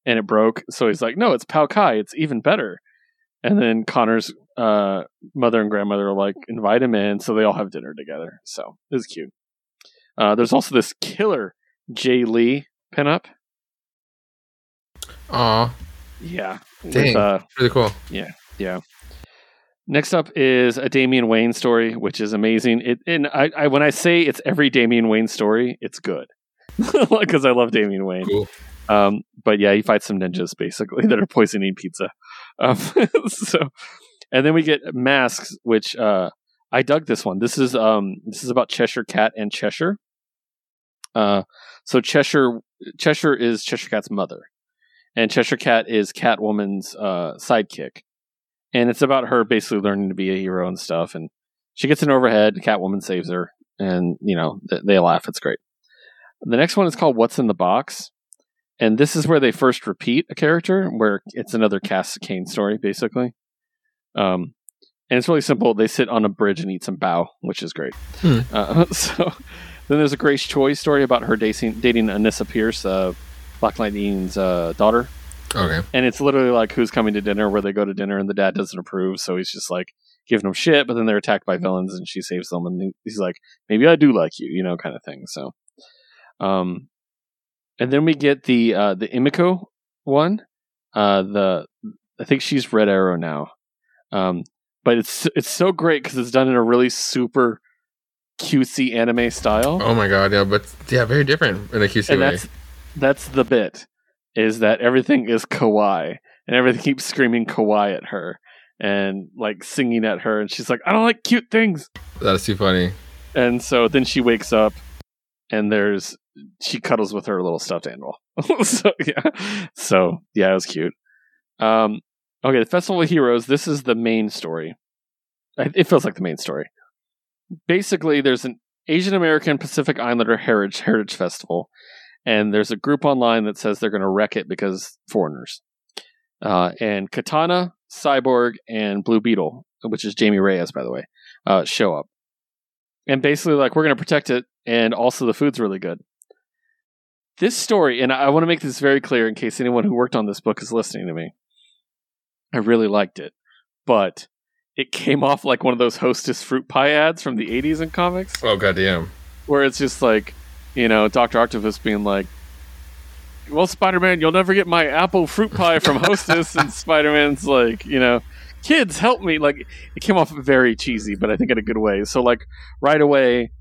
And it broke, so he's like, "No, it's Pao Kai. It's even better." And then Connor's uh, mother and grandmother like invite him in, so they all have dinner together. So it was cute. Uh, there's also this killer Jae Lee pinup. Aw. Yeah, Dang. with, uh, Really cool. Next up is a Damian Wayne story, which is amazing. It and I, I when I say it's every Damian Wayne story, it's good because I love Damian Wayne. Cool. Um, but yeah, he fights some ninjas basically that are poisoning pizza. Um, so, and then we get masks, which uh, I dug this one. This is um, this is about Cheshire Cat and Cheshire. Uh, so Cheshire Cheshire is Cheshire Cat's mother, and Cheshire Cat is Catwoman's uh, sidekick, and it's about her basically learning to be a hero and stuff. And she gets an overhead. Catwoman saves her, and you know th- they laugh. It's great. The next one is called "What's in the Box." and this is where they first repeat a character where it's another Cass Cain story basically um and it's really simple they sit on a bridge and eat some bao which is great Hmm. uh, so then there's a grace choi story about her dating, dating anissa pierce uh, black lightning's uh, daughter Okay. and it's literally like who's coming to dinner where they go to dinner and the dad doesn't approve so he's just like giving them shit but then they're attacked by villains and she saves them and he's like maybe i do like you you know kind of thing so um and then we get the uh the emiko one uh the i think she's red arrow now um but it's it's so great because it's done in a really super cutesy anime style Oh my god. Yeah, but yeah, very different in a QC and way. that's that's the bit is that everything is kawaii and everything keeps screaming kawaii at her and like singing at her and she's like i don't like cute things That's too funny. and so then she wakes up, and there's she cuddles with her little stuffed animal. so yeah, so yeah, it was cute. Um, okay, the Festival of Heroes. This is the main story. It feels like the main story. Basically, there's an Asian American Pacific Islander Heritage Heritage Festival, and there's a group online that says they're going to wreck it because foreigners. Uh, and Katana, Cyborg, and Blue Beetle, which is Jaime Reyes, by the way, uh, show up. And basically, like, we're going to protect it, and also the food's really good. This story, and I want to make this very clear in case anyone who worked on this book is listening to me. I really liked it, but it came off like one of those Hostess fruit pie ads from the 80s in comics Oh goddamn! where it's just like, you know, Doctor Octopus being like, "Well, Spider-Man, you'll never get my apple fruit pie from Hostess," and Spider-Man's like, you know, "Kids, help me!" Like, it came off very cheesy, but I think in a good way. So, like, right away,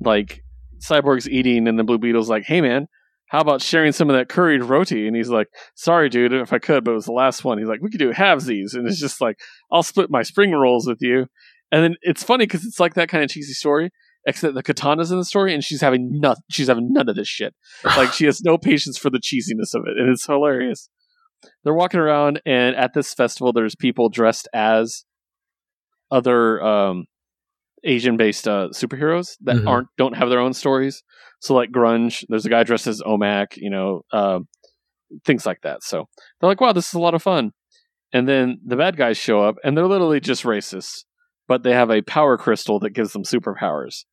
like, Cyborg's eating, and the Blue Beetle's like, "Hey, man." How about sharing some of that curried roti? And he's like, "Sorry, dude, if I could, but it was the last one." He's like, "We could do halvesies," and it's just like, "I'll split my spring rolls with you." And then it's funny because it's like that kind of cheesy story, except the katana's in the story and she's having none she's having none of this shit. Like she has no patience for the cheesiness of it and it's hilarious. They're walking around and at this festival there's people dressed as other um asian based uh superheroes that Mhm. aren't don't have their own stories. So like grunge there's a guy dressed as omac you know um things like that. So they're like wow this is a lot of fun. And then the bad guys show up and they're literally just racists but they have a power crystal that gives them superpowers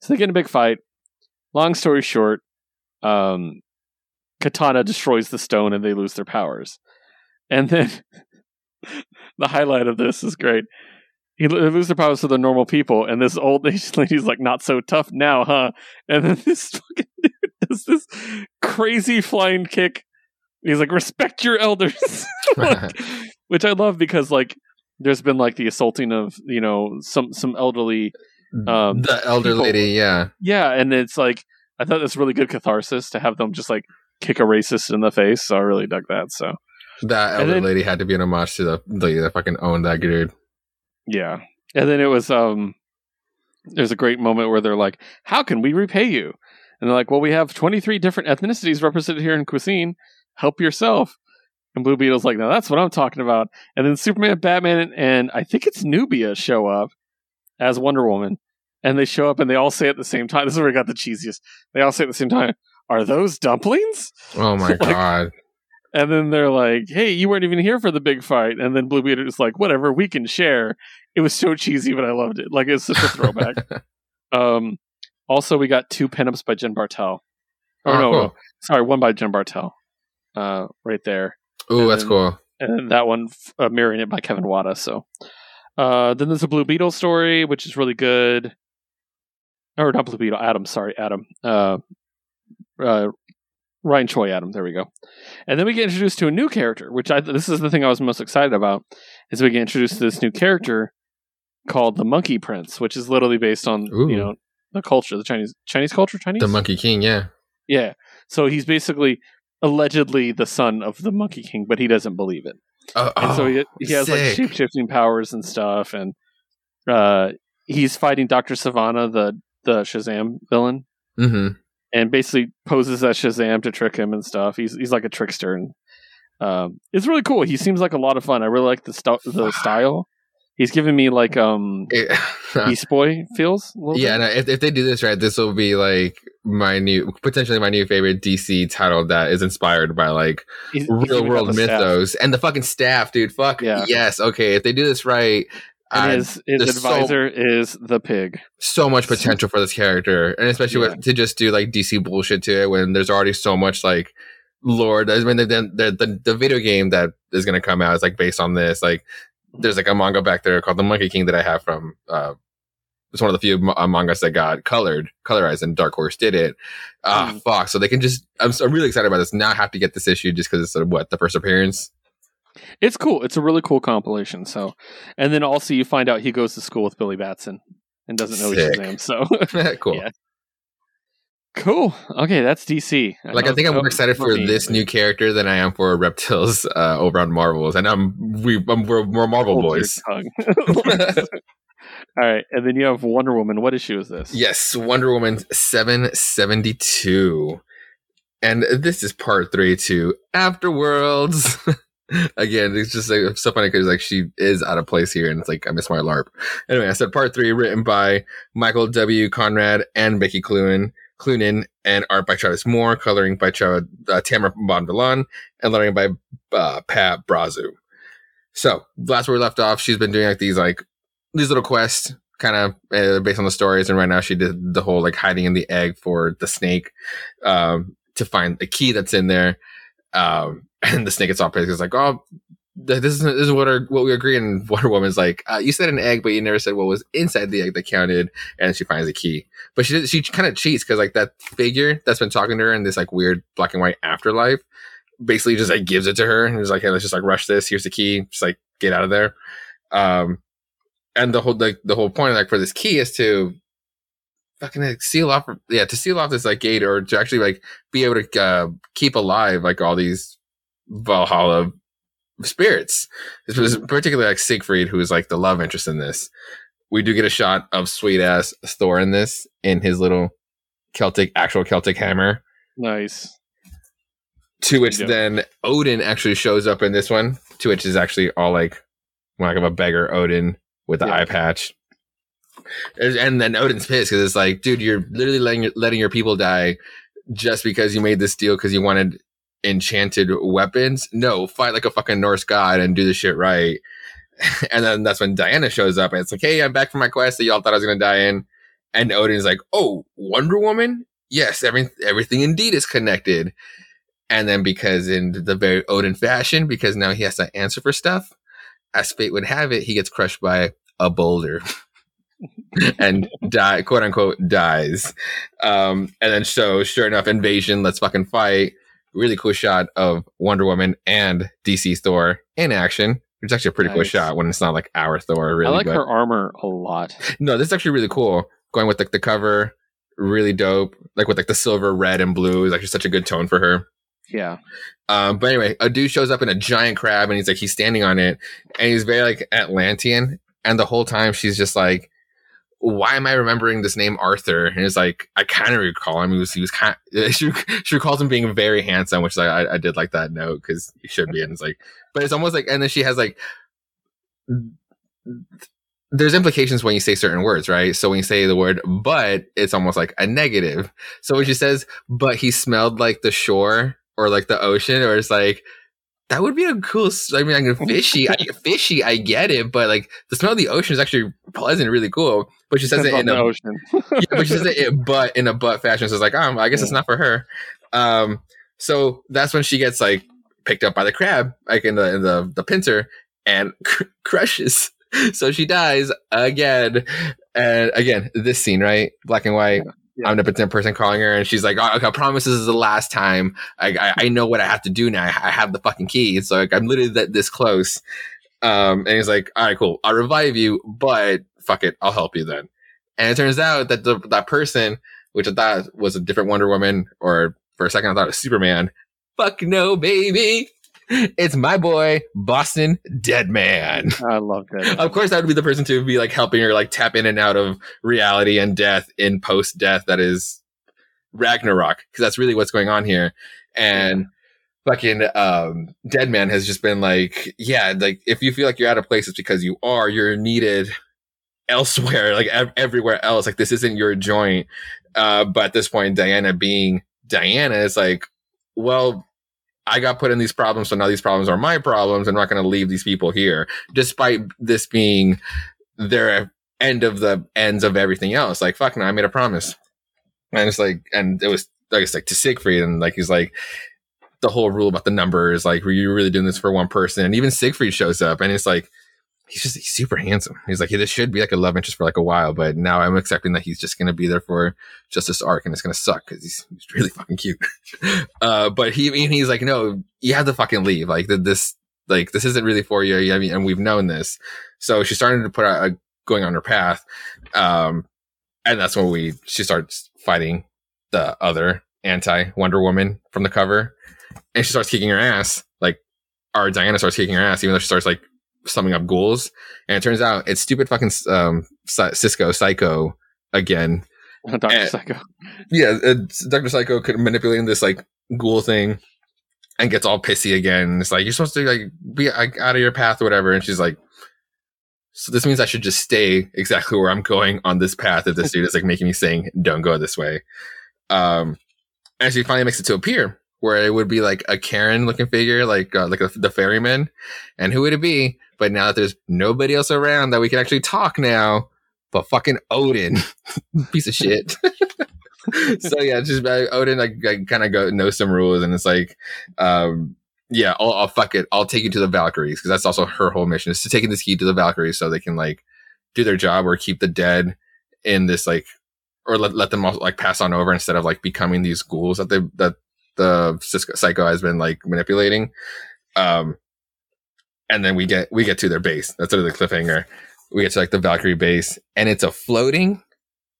so they get in a big fight. Long story short, um, Katana destroys the stone and they lose their powers. And then the highlight of this is great. He they lose their powers to the normal people, and this old Asian lady's like, "Not so tough now, huh?" And then this fucking dude does this crazy flying kick. He's like, "Respect your elders," Like, which I love because like there's been like the assaulting of you know some some elderly Um, the elder people- lady, yeah. yeah, and it's like I thought that's really good catharsis to have them just like kick a racist in the face. So I really dug that. So That elder then- lady had to be an homage to the lady that fucking owned that dude. yeah, and then it was um, there's a great moment where they're like, "How can we repay you?" And they're like, "Well, we have 23 different ethnicities represented here in cuisine. Help yourself." And Blue Beetle's like, "Now that's what I'm talking about." And then Superman, Batman, and I think it's Nubia show up as Wonder Woman, and they show up and they all say at the same time. This is where I got the cheesiest. They all say at the same time, "Are those dumplings?" Oh my Like- god. And then they're like, "Hey, you weren't even here for the big fight." And then Blue Beetle is like, "Whatever, we can share." It was so cheesy, but I loved it. Like it's such a throwback. um, also, we got two pinups by Jen Bartel. Oh, Oh, no, cool. no, sorry, one by Jen Bartel. Uh, right there, Ooh, and that's then- cool. and then that one uh, mirroring it by Kevin Wada. So, uh, then there's a Blue Beetle story, which is really good. Or not Blue Beetle, Adam. Sorry, Adam. Uh, uh, Ryan Choi Adam. There we go. And then we get introduced to a new character, which I this is the thing I was most excited about, is we get introduced to this new character called the Monkey Prince, which is literally based on Ooh. you know the culture, the Chinese Chinese culture, Chinese. The Monkey King, yeah. yeah. So he's basically allegedly the son of the Monkey King, but he doesn't believe it Oh, and so he, he has like shape shifting powers and stuff, and uh, he's fighting Doctor Sivana, the the Shazam villain, hmm and basically poses as Shazam to trick him and stuff. He's he's like a trickster, and um, it's really cool. He seems like a lot of fun. I really like the st- the style. He's giving me like um Beast Boy feels. A yeah, bit. no, if, if they do this right, this will be like my new, potentially my new favorite DC title that is inspired by like He's- he's real got world the staff. mythos and the fucking staff, dude. Fuck Yeah. yes, okay. If they do this right, And his his there's so- advisor is the pig. so much potential for this character, and especially Yeah. with, to just do like DC bullshit to it when there's already so much like lore. I mean, the the the, the video game that is going to come out is like based on this. Like, there's like a manga back there called The Monkey King that I have from. uh it's one of the few ma- uh, mangas that got colored, colorized, and Dark Horse did it. Ah, Mm. fuck! So they can just. I'm, so, I'm really excited about this. Now I have to get this issue just because it's uh, what the first appearance. It's cool. It's a really cool compilation. So, and then also you find out he goes to school with Billy Batson and doesn't know Sick. name. So cool. Yeah. Cool. Okay, that's DC. Like I think I'm more excited for this new character than I am for Reptil's uh, over on Marvels, and I'm we I'm, we're, we're Marvel boys. All right, and then you have Wonder Woman. What issue is this? Yes, Wonder Woman 772. And this is part three to Afterworlds. Again, it's just like so funny because like she is out of place here, and it's like I miss my LARP. Anyway, I said part three, written by Michael W. Conrad and Becky Cloonan, Cloonan, and art by Travis Moore, coloring by Tra- uh, Tamara Bonvillain, and lettering by uh, Pat Brosseau. So last where we left off, she's been doing like these like these little quests, kind of uh, based on the stories, and right now she did the whole like hiding in the egg for the snake um, to find the key that's in there. Um, and the snake gets all pissed. It's like, oh, this is this is what our, what we agree. And Wonder Woman's like, uh, you said an egg, but you never said what was inside the egg that counted. And she finds a key, but she she kind of cheats because like that figure that's been talking to her in this like weird black and white afterlife, basically just like gives it to her and is like, hey, let's just like rush this. Here's the key. Just like get out of there. Um, and the whole like the whole point like for this key is to fucking like, seal off yeah to seal off this like gate or to actually like be able to uh, keep alive like all these Valhalla spirits. This was particularly like Siegfried, who is like the love interest in this. We do get a shot of sweet ass Thor in this in his little Celtic, actual Celtic hammer. Nice. To which Yep. then Odin actually shows up in this one. To which is actually all like like of a beggar Odin with the Yeah. eye patch. And and then Odin's pissed because it's like, dude, you're literally letting your, letting your people die just because you made this deal because you wanted enchanted weapons. No, fight like a fucking Norse god and do the shit right. and then that's when Diana shows up and it's like, hey, I'm back from my quest that y'all thought I was gonna die in. And Odin's like, oh, Wonder Woman? Yes, every, everything indeed is connected. And then because in the very Odin fashion, because now he has to answer for stuff, as fate would have it, he gets crushed by a boulder. and die quote unquote dies. Um and then so sure enough, invasion, let's fucking fight. Really cool shot of Wonder Woman and DC Thor in action. It's actually a pretty cool shot when it's not like our Thor, really. I like but- her armor a lot. no, this is actually really cool. Going with like the cover, really dope. Like with like the silver, red, and blue is actually such a good tone for her. Yeah. Um, but anyway, a dude shows up in a giant crab and he's like he's standing on it and he's very like Atlantean. And the whole time she's just like, Why am I remembering this name Arthur? And it's like I kind of recall him. He was he was kind she, she recalls him being very handsome, which I, I did like that note because he should be. And it's like, but it's almost like and then she has like there's implications when you say certain words, right? So when you say the word but, it's almost like a negative. So when she says, but he smelled like the shore or like the ocean, or it's like, that would be a cool, I mean, I mean, fishy, I, fishy, I get it, but like the smell of the ocean is actually pleasant, really cool. But she says it in the a, ocean. yeah, but she says it in but in a butt fashion. So it's like, um, I guess it's not for her. Um, so that's when she gets like picked up by the crab, like in the in the the pincer, and cr- crushes. So she dies again, and again this scene, right, black and white. Yeah. Omnipotent person calling her, and she's like, oh, "Okay, I promise this is the last time. I, I I know what I have to do now. I, I have the fucking key. So like, I'm literally that this close." Um, and he's like, "All right, cool. I'll revive you, but fuck it, I'll help you then." And it turns out that the, that person, which I thought was a different Wonder Woman, or for a second I thought it was Superman. Fuck no, baby. It's my boy, Boston Dead Man. I love that. Of course, that would be the person to be like helping her like tap in and out of reality and death in post death. That is Ragnarok, because that's really what's going on here. And fucking um, Dead Man has just been like, yeah, like if you feel like you're out of place, it's because you are. You're needed elsewhere, like ev- everywhere else. Like this isn't your joint. Uh, but at this point, Diana being Diana is like, well, I got put in these problems, so now these problems are my problems. I'm not going to leave these people here, despite this being their end of the ends of everything else. Like, fuck no, I made a promise. And it's like, and it was like, it's like to Siegfried, and like, he's like, the whole rule about the numbers, like, were you really doing this for one person? And even Siegfried shows up, and it's like, he's just he's super handsome. He's like, this should be like a love interest for like a while, but now I'm accepting that he's just to be there for just this arc, and it's to suck because he's, he's really fucking cute. uh, but he, he's like, no, you have to fucking leave. Like this, like this isn't really for you. I mean, and we've known this. So she's starting to put out a, going on her path. Um, and that's when we, she starts fighting the other anti Wonder Woman from the cover and she starts kicking her ass. Like our Diana starts kicking her ass, even though she starts like summing up ghouls. And it turns out it's stupid fucking um, Cisco Psycho again. Doctor Eh. Psycho. Yeah, it's Doctor Psycho could manipulating this like ghoul thing, and gets all pissy again. It's like you're supposed to like be like, out of your path or whatever, and she's like. So this means I should just stay exactly where I'm going on this path if this dude is like making me saying don't go this way. Um and she finally makes it to appear where it would be like a Charon looking figure, like uh, like a, the ferryman. And who would it be? But now that there's nobody else around that we can actually talk now, but fucking Odin, piece of shit. so yeah, just uh, Odin like, like kind of go know some rules, and it's like, um, yeah, I'll, I'll fuck it. I'll take you to the Valkyries because that's also her whole mission is to take this key to the Valkyries so they can like do their job or keep the dead in this like or let, let them all like pass on over instead of like becoming these ghouls that they that the psycho has been like manipulating. Um, and then we get we get to their base. That's sort of the cliffhanger. We get to like the Valkyrie base, and it's a floating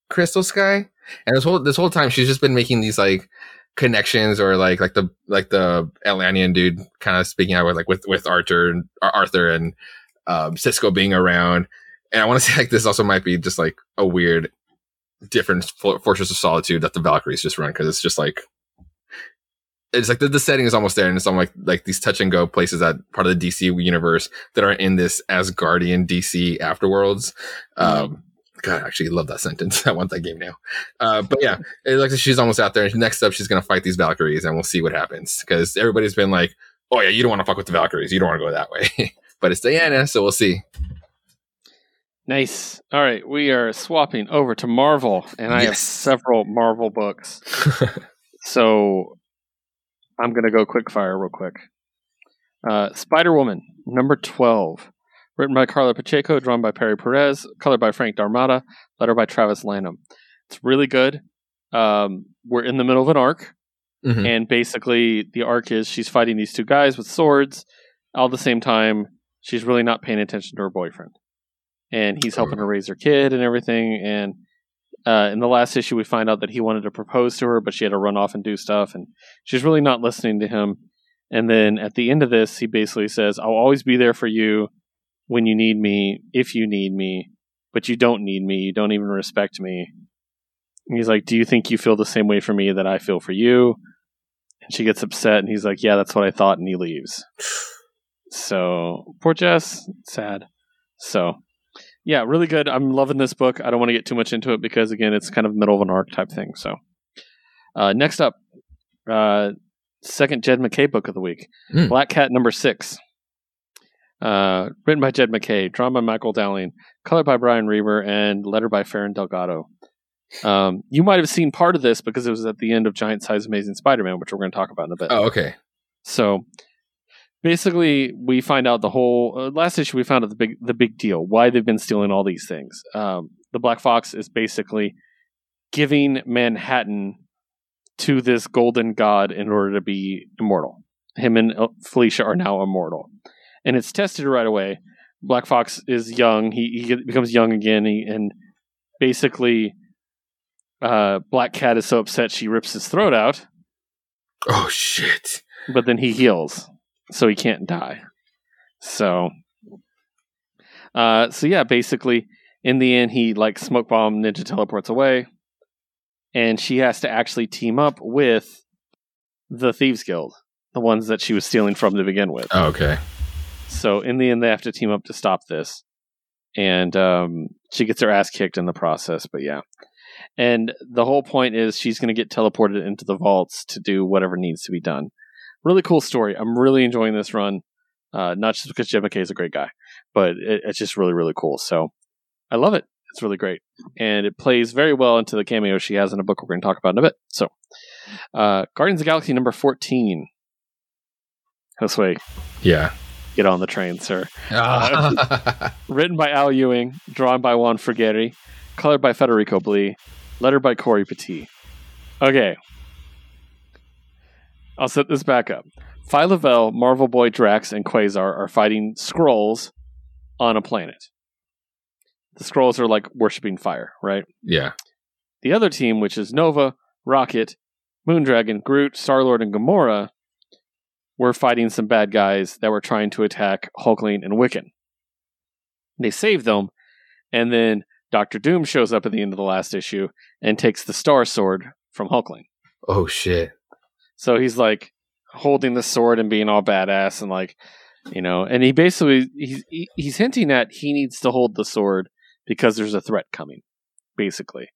crystal sky. And this whole this whole time, she's just been making these like connections, or like like the like the Atlantean dude kind of speaking out with like with with Arthur and Ar- Arthur and um, Cisco being around. And I want to say like this also might be just like a weird different Fortress of Solitude that the Valkyries just run because it's just like it's like the, the setting is almost there, and it's on like like these touch and go places that part of the DC universe that are in this Asgardian DC afterworlds. Um, God, I actually love that sentence. I want that game now. Uh, but yeah, it looks like she's almost out there. Next up, she's gonna fight these Valkyries, and we'll see what happens because everybody's been like, "Oh yeah, you don't want to fuck with the Valkyries. You don't want to go that way." but it's Diana, so we'll see. Nice. All right, we are swapping over to Marvel, and I have several Marvel books. So I'm going to go quick fire real quick. Uh, Spider Woman, number 12. Written by Karla Pacheco, drawn by Pere Perez, colored by Frank D'Armata, letter by Travis Lanham. It's really good. Um, we're in the middle of an arc, Mhm. and basically the arc is she's fighting these two guys with swords. All at the same time, she's really not paying attention to her boyfriend, and he's helping her raise her kid and everything. And uh, in the last issue, we find out that he wanted to propose to her, but she had to run off and do stuff, and she's really not listening to him. And then at the end of this, he basically says, "I'll always be there for you when you need me, if you need me, but you don't need me. You don't even respect me." And he's like, "Do you think you feel the same way for me that I feel for you?" And she gets upset, and he's like, "Yeah, that's what I thought," and he leaves. So poor Jess, sad. So yeah, really good. I'm loving this book. I don't want to get too much into it because again, it's kind of middle of an arc type thing. So uh, next up, uh, second Jed MacKay book of the week, Hmm. Black Cat number six. Uh, written by Jed MacKay, drawn by Michael Dowling, colored by Brian Reber, and letter by Ferran Delgado. Um, you might have seen part of this because it was at the end of Giant Size Amazing Spider-Man, which we're going to talk about in a bit. Oh, okay. So basically, we find out the whole uh, last issue. We found out the big the big deal why they've been stealing all these things. Um, the Black Fox is basically giving Manhattan to this golden god in order to be immortal. Him and uh, Felicia are now immortal, and it's tested right away. Black Fox is young. He he becomes young again, he, and basically, uh, Black Cat is so upset she rips his throat out Oh shit. but then he heals, so he can't die. So, uh, so yeah, basically, in the end, he like smoke bomb ninja teleports away, and she has to actually team up with the thieves guild, the ones that she was stealing from to begin with. Oh, okay. So in the end, they have to team up to stop this, and um, she gets her ass kicked in the process. But yeah, and the whole point is she's going to get teleported into the vaults to do whatever needs to be done. Really cool story. I'm really enjoying this run, uh, not just because Jim MacKay is a great guy, but it, it's just really really cool. So I love it. It's really great, and it plays very well into the cameo she has in a book we're going to talk about in a bit. So, uh, Guardians of the Galaxy number fourteen. This way, Yeah. get on the train, sir. Ah. Written by Al Ewing, drawn by Juan Frigeri, colored by Federico Blee, letter by Cory Petit. Okay. I'll set this back up. Phyla-Vell, Marvel Boy Drax, and Quasar are fighting Skrulls on a planet. The Skrulls are like worshipping fire, right? yeah. The other team, which is Nova, Rocket, Moondragon, Groot, Star Lord, and Gamora, were fighting some bad guys that were trying to attack Hulkling and Wiccan. They save them, and then Doctor Doom shows up at the end of the last issue and takes the Star Sword from Hulkling. Oh shit. So he's like holding the sword and being all badass and like, you know, and he basically he's he's hinting at he needs to hold the sword because there's a threat coming, basically.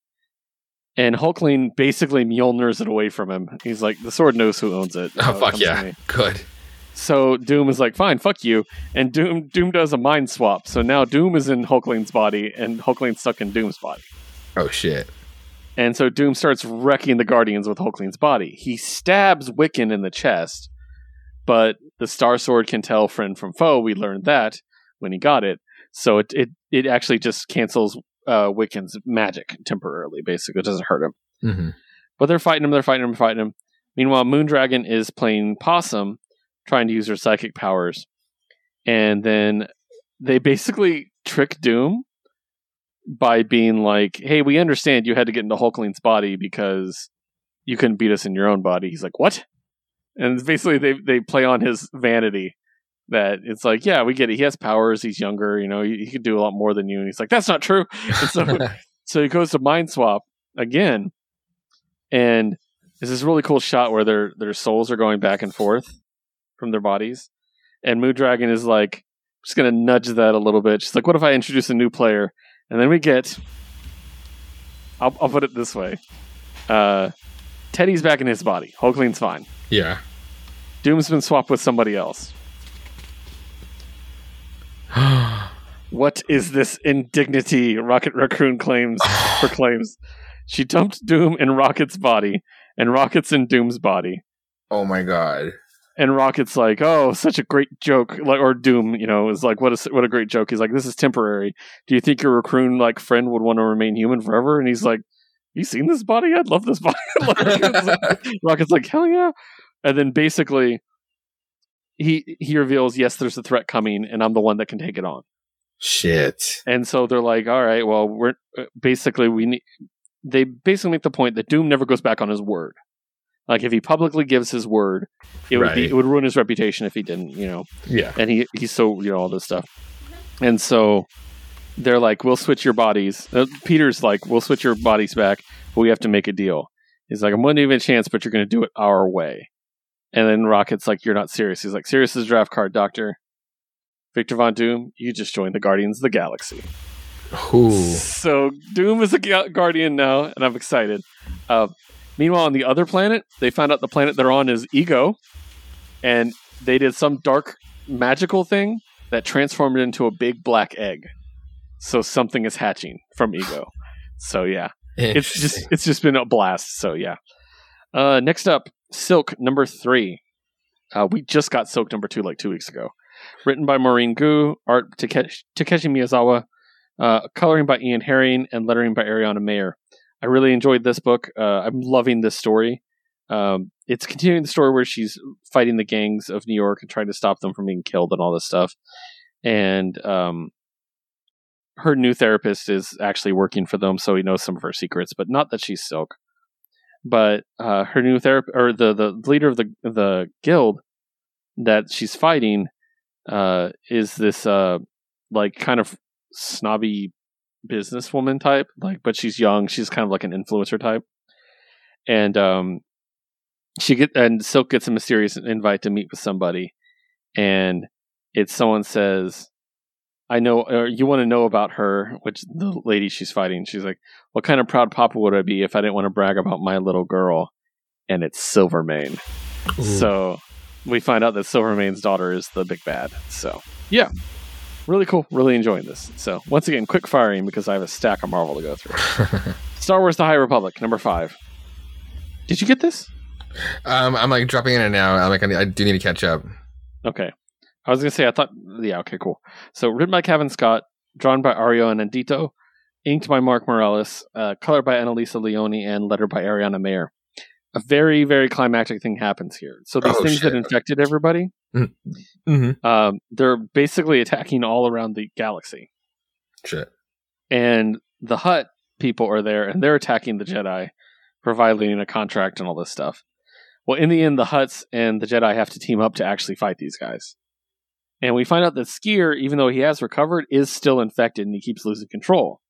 And Hulkling basically Mjolnir's it away from him. He's like, the sword knows who owns it. Oh it fuck yeah. Good. So Doom is like, fine, fuck you. And Doom Doom does a mind swap. So now Doom is in Hulkling's body and Hulkling's stuck in Doom's body. Oh shit. And so Doom starts wrecking the Guardians with Hulkling's body. He stabs Wiccan in the chest, but the Star Sword can tell friend from foe. We learned that when he got it. So it it, it actually just cancels uh, Wiccan's magic temporarily. Basically, it doesn't hurt him. hmm But they're fighting him. They're fighting him. Fighting him. Meanwhile, Moondragon is playing possum, trying to use her psychic powers, and then they basically trick Doom by being like, "Hey, we understand you had to get into Hulkling's body because you couldn't beat us in your own body." He's like, "What?" And basically, they they play on his vanity. That it's like, yeah, we get it. He has powers. He's younger. You know, he, he could do a lot more than you. And he's like, that's not true. And so so he goes to mind swap again, and there's this really cool shot where their their souls are going back and forth from their bodies, and Moon Dragon is like, just gonna nudge that a little bit. She's like, what if I introduce a new player, and then we get, I'll I'll put it this way, uh, Teddy's back in his body. Hulkling's fine. yeah. Doom's been swapped with somebody else. What is this indignity? Rocket Raccoon claims proclaims. She dumped Doom in Rocket's body, and Rocket's in Doom's body. oh my god. And Rocket's like, "Oh, such a great joke!" Like, or Doom, you know, is like, "What a what a great joke." He's like, "This is temporary. Do you think your raccoon like friend would want to remain human forever?" And he's like, "You seen this body? I'd love this body." Rocket's like, "Hell yeah!" And then basically, he he reveals, "Yes, there's a threat coming, and I'm the one that can take it on." Shit. And so they're like, "All right, well, we're uh, basically we need." They basically make the point that Doom never goes back on his word. Like if he publicly gives his word, it would be it would ruin his reputation if he didn't, you know. Yeah. And he he's so you know all this stuff, and so they're like, "We'll switch your bodies." Uh, Peter's like, "We'll switch your bodies back, but we have to make a deal." He's like, "I'm going to give you a chance, but you're going to do it our way." And then Rocket's like, "You're not serious." He's like, "Serious is draft card, Doctor." Victor Von Doom, you just joined the Guardians of the Galaxy. Ooh. So Doom is a gu- guardian now, and I'm excited. Uh, meanwhile, on the other planet, they found out the planet they're on is Ego, and they did some dark magical thing that transformed it into a big black egg. So something is hatching from Ego. So yeah, it's just it's just been a blast. So yeah. Uh, next up, Silk number three. Uh, we just got Silk number two like two weeks ago. Written by Maurene Goo, art Take- Takeshi Miyazawa, uh, coloring by Ian Herring, and lettering by Ariana Maher. I really enjoyed this book. Uh, I'm loving this story. Um, it's continuing the story where she's fighting the gangs of New York and trying to stop them from being killed and all this stuff. And um, her new therapist is actually working for them, so he knows some of her secrets, but not that she's Silk. But uh, her new therapist, or the the leader of the the guild that she's fighting, uh, is this uh, like kind of snobby businesswoman type, like, but she's young. She's kind of like an influencer type, and um, she get and Silk gets a mysterious invite to meet with somebody, and it's someone says, "I know, or you want to know about her," which the lady she's fighting. She's like, "What kind of proud papa would I be if I didn't want to brag about my little girl?" And it's Silvermane. Ooh. So we find out that Silvermane's daughter is the big bad. So yeah, really cool. Really enjoying this. So once again, quick firing because I have a stack of Marvel to go through. Star Wars: The High Republic, number five. Did you get this? um, I'm like dropping in and now. I'm like, I, need- I do need to catch up. Okay. I was gonna say I thought yeah, okay, cool. So written by Cavan Scott, drawn by Ario Anandito, inked by Mark Morales, uh, colored by Annalisa Leone, and lettered by Ariana Maher. A very, very climactic thing happens here. So these Oh, things shit. that infected everybody, Mm-hmm. um, they're basically attacking all around the galaxy. Shit. And the Hutt people are there and they're attacking the Jedi for violating a contract and all this stuff. Well, in the end, the Hutts and the Jedi have to team up to actually fight these guys. And we find out that Sskeer, even though he has recovered, is still infected and he keeps losing control.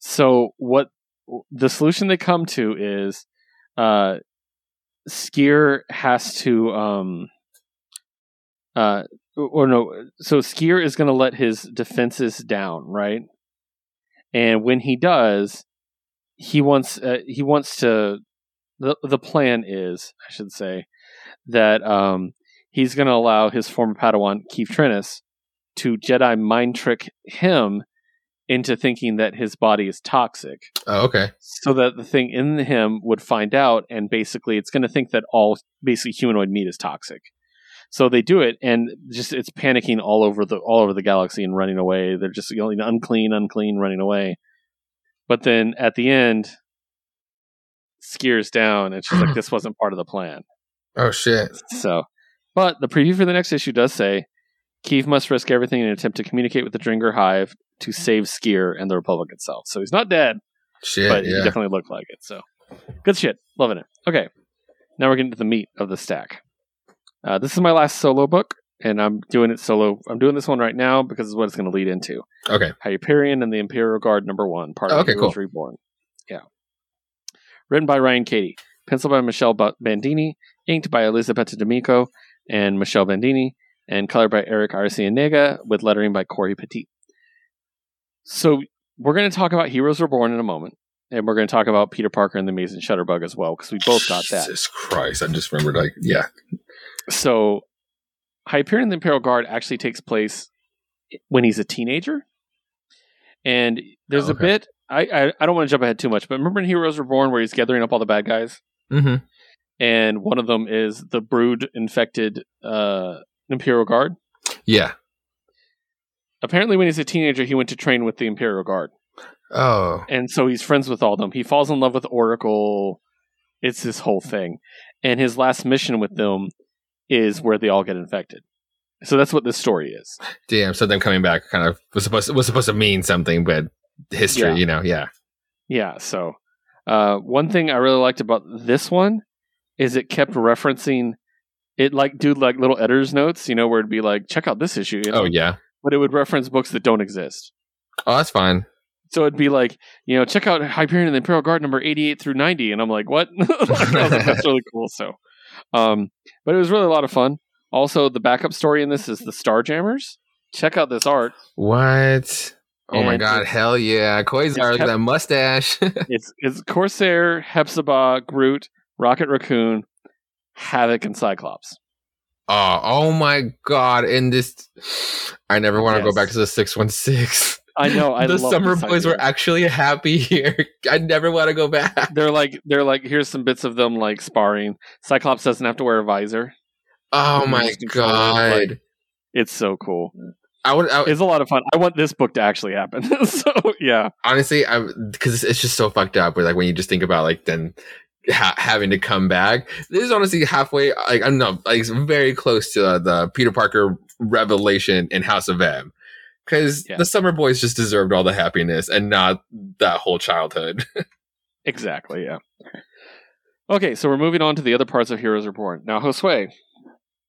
So what the solution they come to is uh Sskeer has to um uh or no so Sskeer is going to let his defenses down, right? And when he does, he wants uh, he wants to the the plan is, I should say, that um he's going to allow his former Padawan Keeve Trennis to Jedi mind trick him into thinking that his body is toxic Oh, okay. so that the thing in him would find out and basically it's going to think that all basically humanoid meat is toxic so they do it and just it's panicking all over the all over the galaxy and running away they're just yelling unclean unclean running away but then at the end Sskeer's down and she's like this wasn't part of the plan Oh shit. so but the preview for the next issue does say Keeve must risk everything in an attempt to communicate with the Drengir Hive to save Sskeer and the Republic itself. So he's not dead, Shit. but he definitely looked like it. So good shit. Loving it. Okay. Now we're getting to the meat of the stack. Uh, this is my last solo book, and I'm doing it solo. I'm doing this one right now because it's what it's going to lead into. Okay. Hyperion and the Imperial Guard number one, part of Okay, Heroes cool. Reborn. Yeah. Written by Ryan Cady, Penciled by Michele Bandini. Inked by Elisabetta D'Amico and Michele Bandini. And colored by Erick Arciniega with lettering by Cory Petit. So we're going to talk about Heroes Reborn in a moment. And we're going to talk about Peter Parker and the Amazing Shutterbug as well, because we both got that. Jesus Christ. I just remembered, like, yeah. So Hyperion and the Imperial Guard actually takes place when he's a teenager. And there's Oh, a bit I, I I don't want to jump ahead too much, but remember in Heroes Reborn where he's gathering up all the bad guys? Mm-hmm. And one of them is the brood infected uh Imperial Guard. Yeah. Apparently when he's a teenager he went to train with the Imperial Guard. Oh. And so he's friends with all of them. He falls in love with Oracle. It's this whole thing. And his last mission with them is where they all get infected. So that's what this story is. Damn. So them coming back kind of was supposed to, was supposed to mean something, but history, Yeah. you know, yeah. Yeah, so uh, one thing I really liked about this one is it kept referencing it like do like little editor's notes, you know, where it'd be like, check out this issue, you know? Oh yeah. but it would reference books that don't exist. Oh, that's fine. So it'd be like, you know, check out Hyperion and the Imperial Guard number 88 through 90. And I'm like, what? Like, That's really cool. So, um, but it was really a lot of fun. Also, the backup story in this is the Starjammers. Check out this art. What? Oh my god, hell yeah. Quasar, it's look at kept- that mustache. It's it's Corsair, Hepzibah, Groot, Rocket Raccoon, Havok, and Cyclops. oh, oh my god. In this I never want to Yes. go back to the 616. I know. I the summer boys were actually happy here. I never want to go back. They're like they're like here's some bits of them like sparring. Cyclops doesn't have to wear a visor. Oh my just control it, god. like- It's so cool. I would I, It's a lot of fun. I want this book to actually happen. so yeah, honestly, I because it's just so fucked up. Where like when you just think about like then ha- having to come back. This is honestly halfway. Like I'm not like it's very close to uh, the Peter Parker revelation in House of M. Because Yeah. the summer boys just deserved all the happiness and not that whole childhood. exactly. Yeah. Okay, so we're moving on to the other parts of Heroes Reborn. Now, Josue,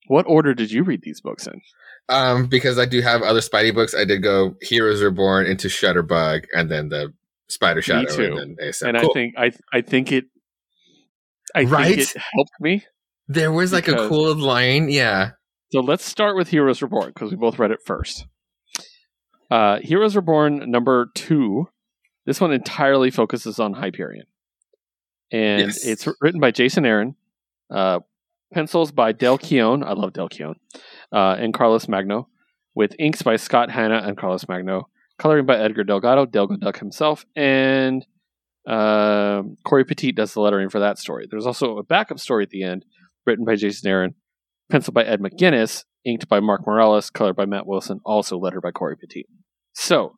what order did you read these books in? um, because I do have other Spidey books. I did go Heroes Reborn into Shutterbug and then the Spider Shadow. too. And, and Cool. I think I I think it I Right? think it helped me. there was like a cool line. Yeah. So let's start with Heroes Reborn because we both read it first. Uh, Heroes Reborn number two. This one entirely focuses on Hyperion, and Yes. it's written by Jason Aaron. Uh, pencils by Dale Keown. I love Dale Keown. Uh, and Carlos Magno, with inks by Scott Hanna and Carlos Magno. Coloring by Edgar Delgado, Delgo Duck himself, and um Cory Petit does the lettering for that story. There's also a backup story at the end, written by Jason Aaron, penciled by Ed McGuinness, inked by Mark Morales, colored by Matt Wilson, also lettered by Cory Petit. So,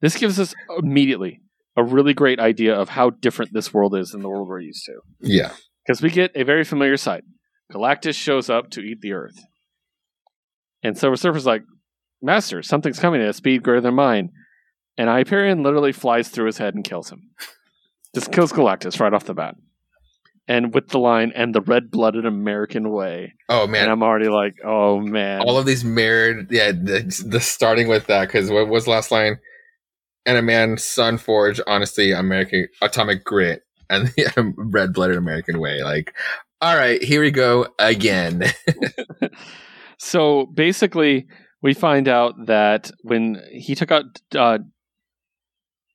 this gives us immediately a really great idea of how different this world is than the world we're used to. Yeah. Because we get a very familiar sight. Galactus shows up to eat the Earth. And Silver Surfer's like, Master, something's coming at a speed greater than mine. And Hyperion literally flies through his head and kills him. Just kills Galactus right off the bat. And with the line, and the red blooded American way. Oh man. And I'm already like, oh man. all of these mirrored yeah the, the starting with that because what was the last line and a man sun forge, honestly American atomic grit and the red blooded American way. Like, all right, here we go again. so basically, we find out that when he took out uh,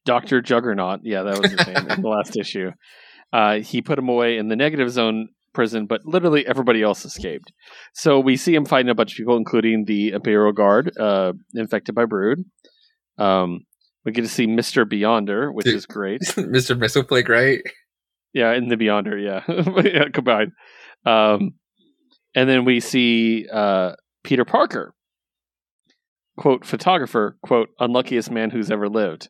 Doctor Juggernaut, yeah, that was his name in the last issue. Uh, he put him away in the negative zone prison, but literally everybody else escaped. So we see him fighting a bunch of people, including the Imperial Guard, uh, infected by Brood. Um, we get to see Mister Beyonder, which Dude. is great. Mr. Mxyzptlk, right? Yeah, in the Beyonder, yeah, yeah combined. Um, and then we see uh, Peter Parker, quote photographer, quote unluckiest man who's ever lived,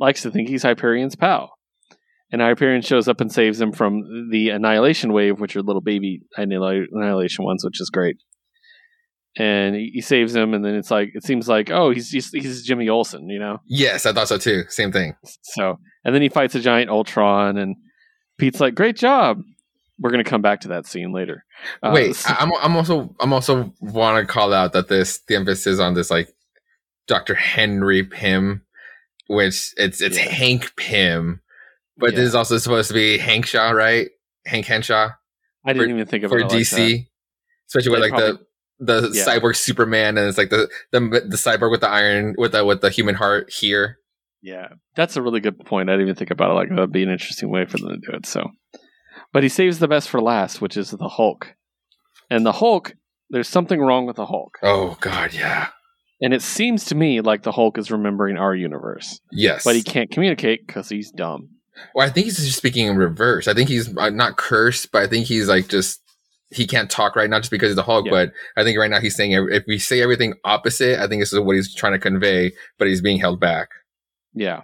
likes to think he's Hyperion's pal. And Hyperion shows up and saves him from the Annihilation Wave, which are little baby Annihilation ones, which is great. And he, he saves him, and then it's like it seems like oh he's he's, he's Jimmy Olsen, you know. Yes, I thought so too. Same thing. So, and then he fights a giant Ultron, and Pete's like, "Great job." We're gonna come back to that scene later. Uh, Wait, so- I'm I'm also I'm also want to call out that this the emphasis on this like Dr. Henry Pym, which it's it's Yeah. Hank Pym, but Yeah. this is also supposed to be Hank Shaw, right? Hank Henshaw I didn't for- even think of for it like. DC, especially with like the the Yeah. cyborg Superman, and it's like the the the cyborg with the iron with the with the human heart here. Yeah, that's a really good point. I didn't even think about it like that. Would be an interesting way for them to do it. So, but he saves the best for last, which is the Hulk. And the Hulk, there's something wrong with the Hulk, Oh God, yeah, and it seems to me like the Hulk is remembering our universe, yes. but he can't communicate because he's dumb. Well, I think he's just speaking in reverse. I think he's uh, not cursed, but I think he's like just he can't talk right now just because he's the Hulk. Yeah. But I think right now he's saying if we say everything opposite, I think this is what he's trying to convey, but he's being held back. Yeah.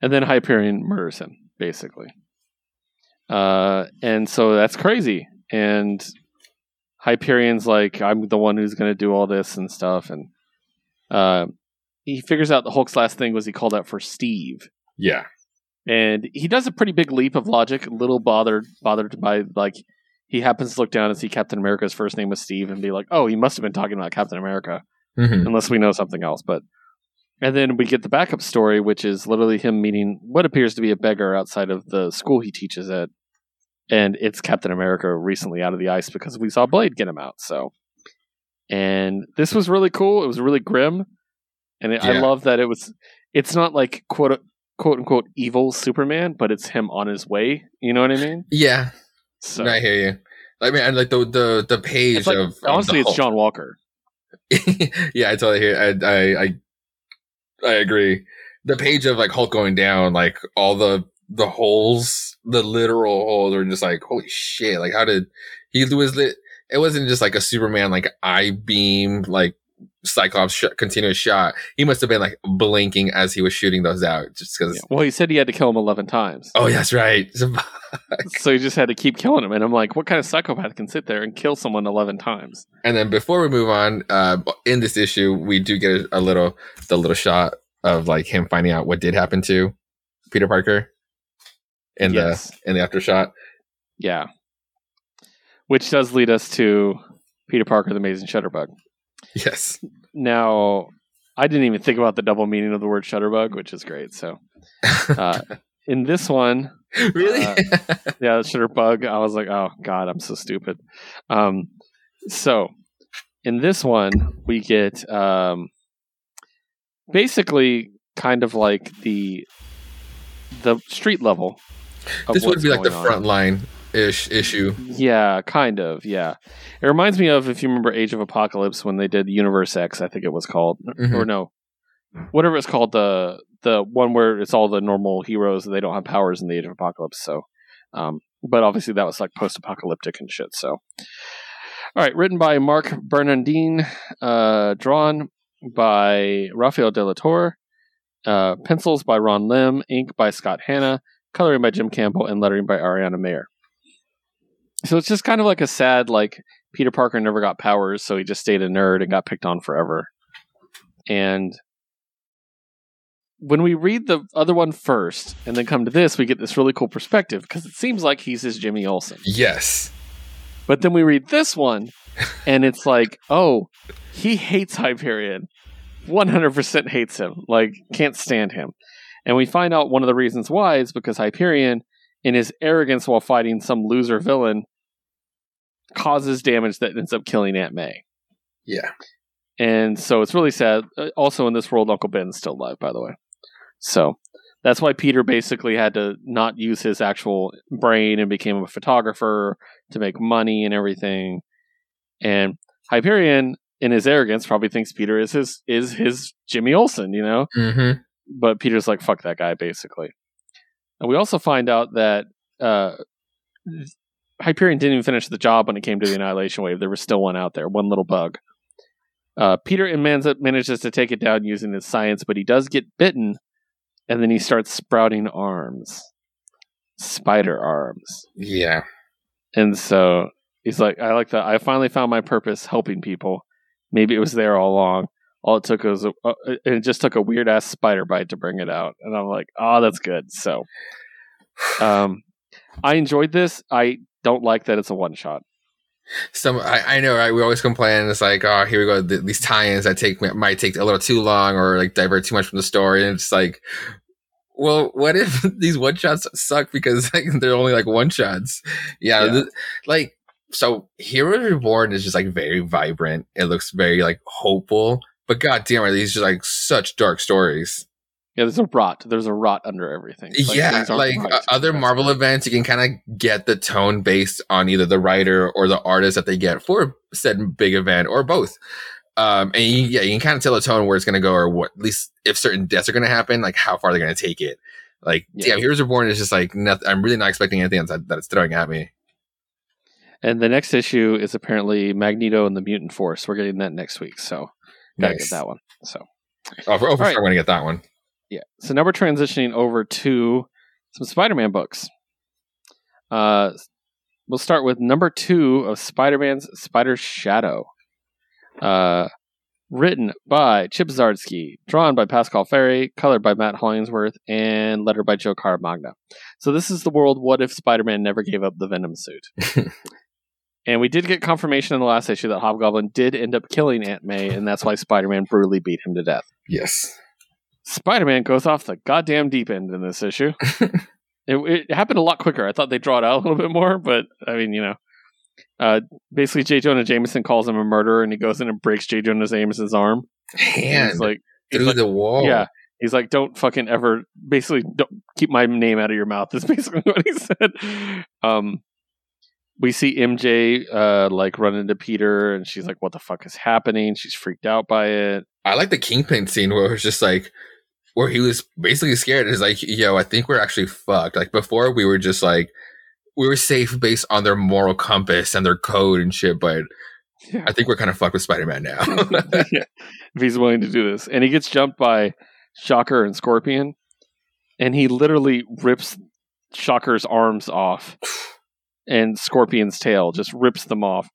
And then Hyperion murders him, basically. Uh, and so that's crazy. And Hyperion's like, I'm the one who's going to do all this and stuff. And uh, he figures out the Hulk's last thing was he called out for Steve. Yeah, And he does a pretty big leap of logic, a little bothered bothered by like he happens to look down and see Captain America's first name was Steve and be like, oh, he must have been talking about Captain America hmm unless we know something else. But and then we get the backup story, which is literally him meeting what appears to be a beggar outside of the school he teaches at, and it's Captain America recently out of the ice because we saw Blade get him out. So, and this was really cool. It was really grim, and it, I love that it was. It's not like quote quote unquote evil Superman, but it's him on his way. You know what I mean? yeah. So I hear you. I mean, like the the the page like, of of honestly, the it's. John Walker. yeah, I totally hear. I, I I I agree. The page of like Hulk going down, like all the the holes, the literal holes, are just like holy shit! Like how did he was lit? It wasn't just like a Superman like eye beam like Cyclops sh- continuous shot. He must have been like blinking as he was shooting those out, just because. Yeah. Well, he said he had to kill him eleven times. Oh, that's right. So he just had to keep killing him. And I'm like, what kind of psychopath can sit there and kill someone 11 times? And then before we move on, uh, in this issue, we do get a, a little the little shot of like him finding out what did happen to Peter Parker in Yes. the in the after shot. Yeah. Which does lead us to Peter Parker, the Amazing Shutterbug. Yes. Now, I didn't even think about the double meaning of the word Shutterbug, which is great. So, uh, in this one, really? uh, yeah, the Shutterbug, I was like, oh, God, I'm so stupid. Um, so, in this one, we get um, basically kind of like the the street level. this would be like the going on. front line ish issue. Yeah, kind of. Yeah, it reminds me of if you remember Age of Apocalypse when they did Universe X, I think it was called, Mhm. or no, whatever it's called the the one where it's all the normal heroes and they don't have powers in the Age of Apocalypse. So, um, but obviously that was like post apocalyptic and shit. So, all right, written by Marc Bernardin, uh, drawn by Rafael De La Torre, uh, pencils by Ron Lim, ink by Scott Hanna, coloring by Jim Campbell, and lettering by Ariana Maher. So it's just kind of like a sad, like Peter Parker never got powers, so he just stayed a nerd and got picked on forever. And when we read the other one first and then come to this, we get this really cool perspective because it seems like he's his Jimmy Olsen. Yes. But then we read this one and it's like, oh, he hates Hyperion. 100% hates him, like can't stand him. And we find out one of the reasons why is because Hyperion, in his arrogance while fighting some loser villain, causes damage that ends up killing Aunt May. Yeah. And so it's really sad. Uh, Also, in this world, Uncle Ben's still alive, by the way. So that's why Peter basically had to not use his actual brain and became a photographer to make money and everything. And Hyperion, in his arrogance, probably thinks Peter is his is his Jimmy Olsen, you know. Mm-hmm. But Peter's like, "Fuck that guy," basically. And we also find out that uh, Hyperion didn't even finish the job when it came to the Annihilation Wave. There was still one out there, one little bug. Uh, Peter Manza manages to take it down using his science, but he does get bitten, and then he starts sprouting arms, spider arms. Yeah. And so he's like, I like that. I finally found my purpose helping people. Maybe it was there all along. All it took was, a, uh, it just took a weird ass spider bite to bring it out. And I'm like, oh, that's good. So, um, I enjoyed this. I don't like that it's a one shot. Some I, I know, right? We always complain. It's like, oh, here we go. Th- these tie-ins that take might take a little too long or like divert too much from the story. And it's like, well, what if these one shots suck because like, they're only like one shots? Yeah, Yeah. th- like so. Heroes Reborn is just like very vibrant. It looks very like hopeful. But god damn, are these just like such dark stories? Yeah, there's a rot. There's a rot under everything. yeah, like right. uh, other Marvel events, you can kind of get the tone based on either the writer or the artist that they get for said big event or both. Um, and you, yeah, you can kind of tell the tone where it's going to go or what, at least if certain deaths are going to happen, like how far they're going to take it. Like, Yeah. yeah, Heroes Reborn is just like, nothing, I'm really not expecting anything that, that it's throwing at me. And the next issue is apparently Magneto and the Mutant Force. We're getting that next week, so gotta Nice. get that one. So Oh, for, oh, for sure, right. I'm going to get that one. Yeah. So now we're transitioning over to some Spider-Man books. Uh, we'll start with number two of Spider-Man's Spider Shadow. Uh, written by Chip Zdarsky, drawn by Pasqual Ferry, colored by Matt Hollingsworth, and lettered by Joe Caramagna. So this is the world. What if Spider-Man never gave up the Venom suit? and we did get confirmation in the last issue that Hobgoblin did end up killing Aunt May, and that's why Spider-Man brutally beat him to death. Yes. Spider Man goes off the goddamn deep end in this issue. it, it happened a lot quicker. I thought they'd draw it out a little bit more, but I mean, you know. Uh, basically, J. Jonah Jameson calls him a murderer and he goes in and breaks J. Jonah Jameson's arm. Hand he's like, he's through like- the wall. yeah. He's like, don't fucking ever, basically, don't keep my name out of your mouth. Is basically what he said. Um, we see MJ, uh, like run into Peter and she's like, what the fuck is happening? She's freaked out by it. I like the Kingpin scene where it was just like, where he was basically scared. is like, yo, I think we're actually fucked. Like before, we were just like, we were safe based on their moral compass and their code and shit. But Yeah. I think we're kind of fucked with Spider Man now. yeah, if he's willing to do this. And he gets jumped by Shocker and Scorpion, and he literally rips Shocker's arms off and Scorpion's tail, just rips them off,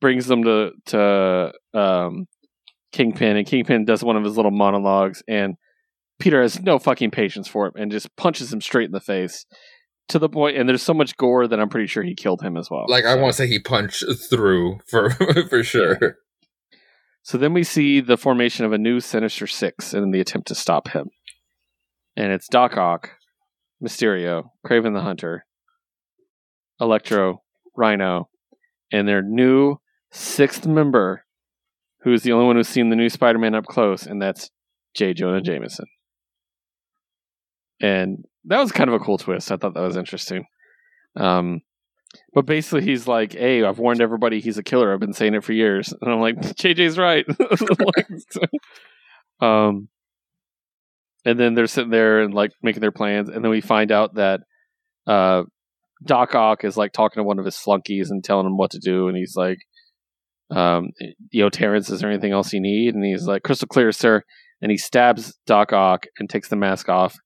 brings them to to um, Kingpin, and Kingpin does one of his little monologues, and Peter has no fucking patience for him and just punches him straight in the face. To the point, and there's so much gore that I'm pretty sure he killed him as well. like I want to say he punched through for for sure. So then we see the formation of a new Sinister Six in the attempt to stop him. And it's Doc Ock, Mysterio, Kraven the Hunter, Electro, Rhino, and their new sixth member, who's the only one who's seen the new Spider Man up close, and that's J. Jonah Jameson. And that was kind of a cool twist. I thought that was interesting. Um, but basically, he's like, "Hey, I've warned everybody he's a killer. I've been saying it for years." And I'm like, "JJ's right." Um, and then they're sitting there and like making their plans, and then we find out that uh, Doc Ock is like talking to one of his flunkies and telling him what to do, and he's like, um, "Yo, Terrence, is there anything else you need?" And he's like, "Crystal clear, sir." And he stabs Doc Ock and takes the mask off,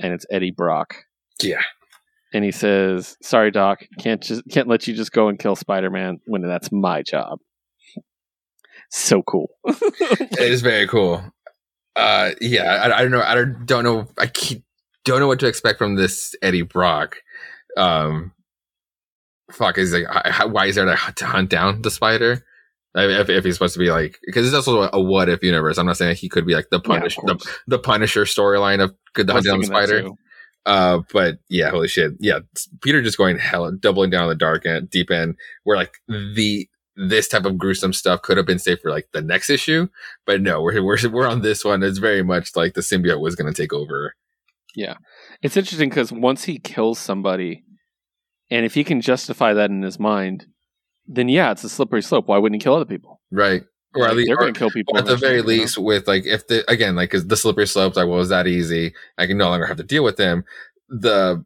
and it's Eddie Brock Yeah. and he says, "Sorry, Doc, can't just can't let you just go and kill Spider Man when that's my job." So cool. It is very cool. Uh, yeah, I, I don't know. I don't, don't know. I keep, don't know what to expect from this Eddie Brock. Um, fuck is like, I- why is there to hunt down the spider? I mean, if, if he's supposed to be like, because it's also a what if universe. I'm not saying he could be like the Yeah, Punisher, the, the Punisher storyline of Good the Hunting on the Spider. Uh, but yeah, holy shit. Yeah. Peter just going hell, doubling down on the dark end, deep end, where like the, this type of gruesome stuff could have been saved for like the next issue. But no, we're, we're, we're on this one. It's very much like the symbiote was going to take over. Yeah, it's interesting because once he kills somebody, and if he can justify that in his mind, then yeah, it's a slippery slope. Why wouldn't he kill other people? Right. Or Like, at least, they're going to kill people. at the very you know? least with like, if the, again, like 'cause the slippery slopes, like, well, was that easy? I can no longer have to deal with them. The,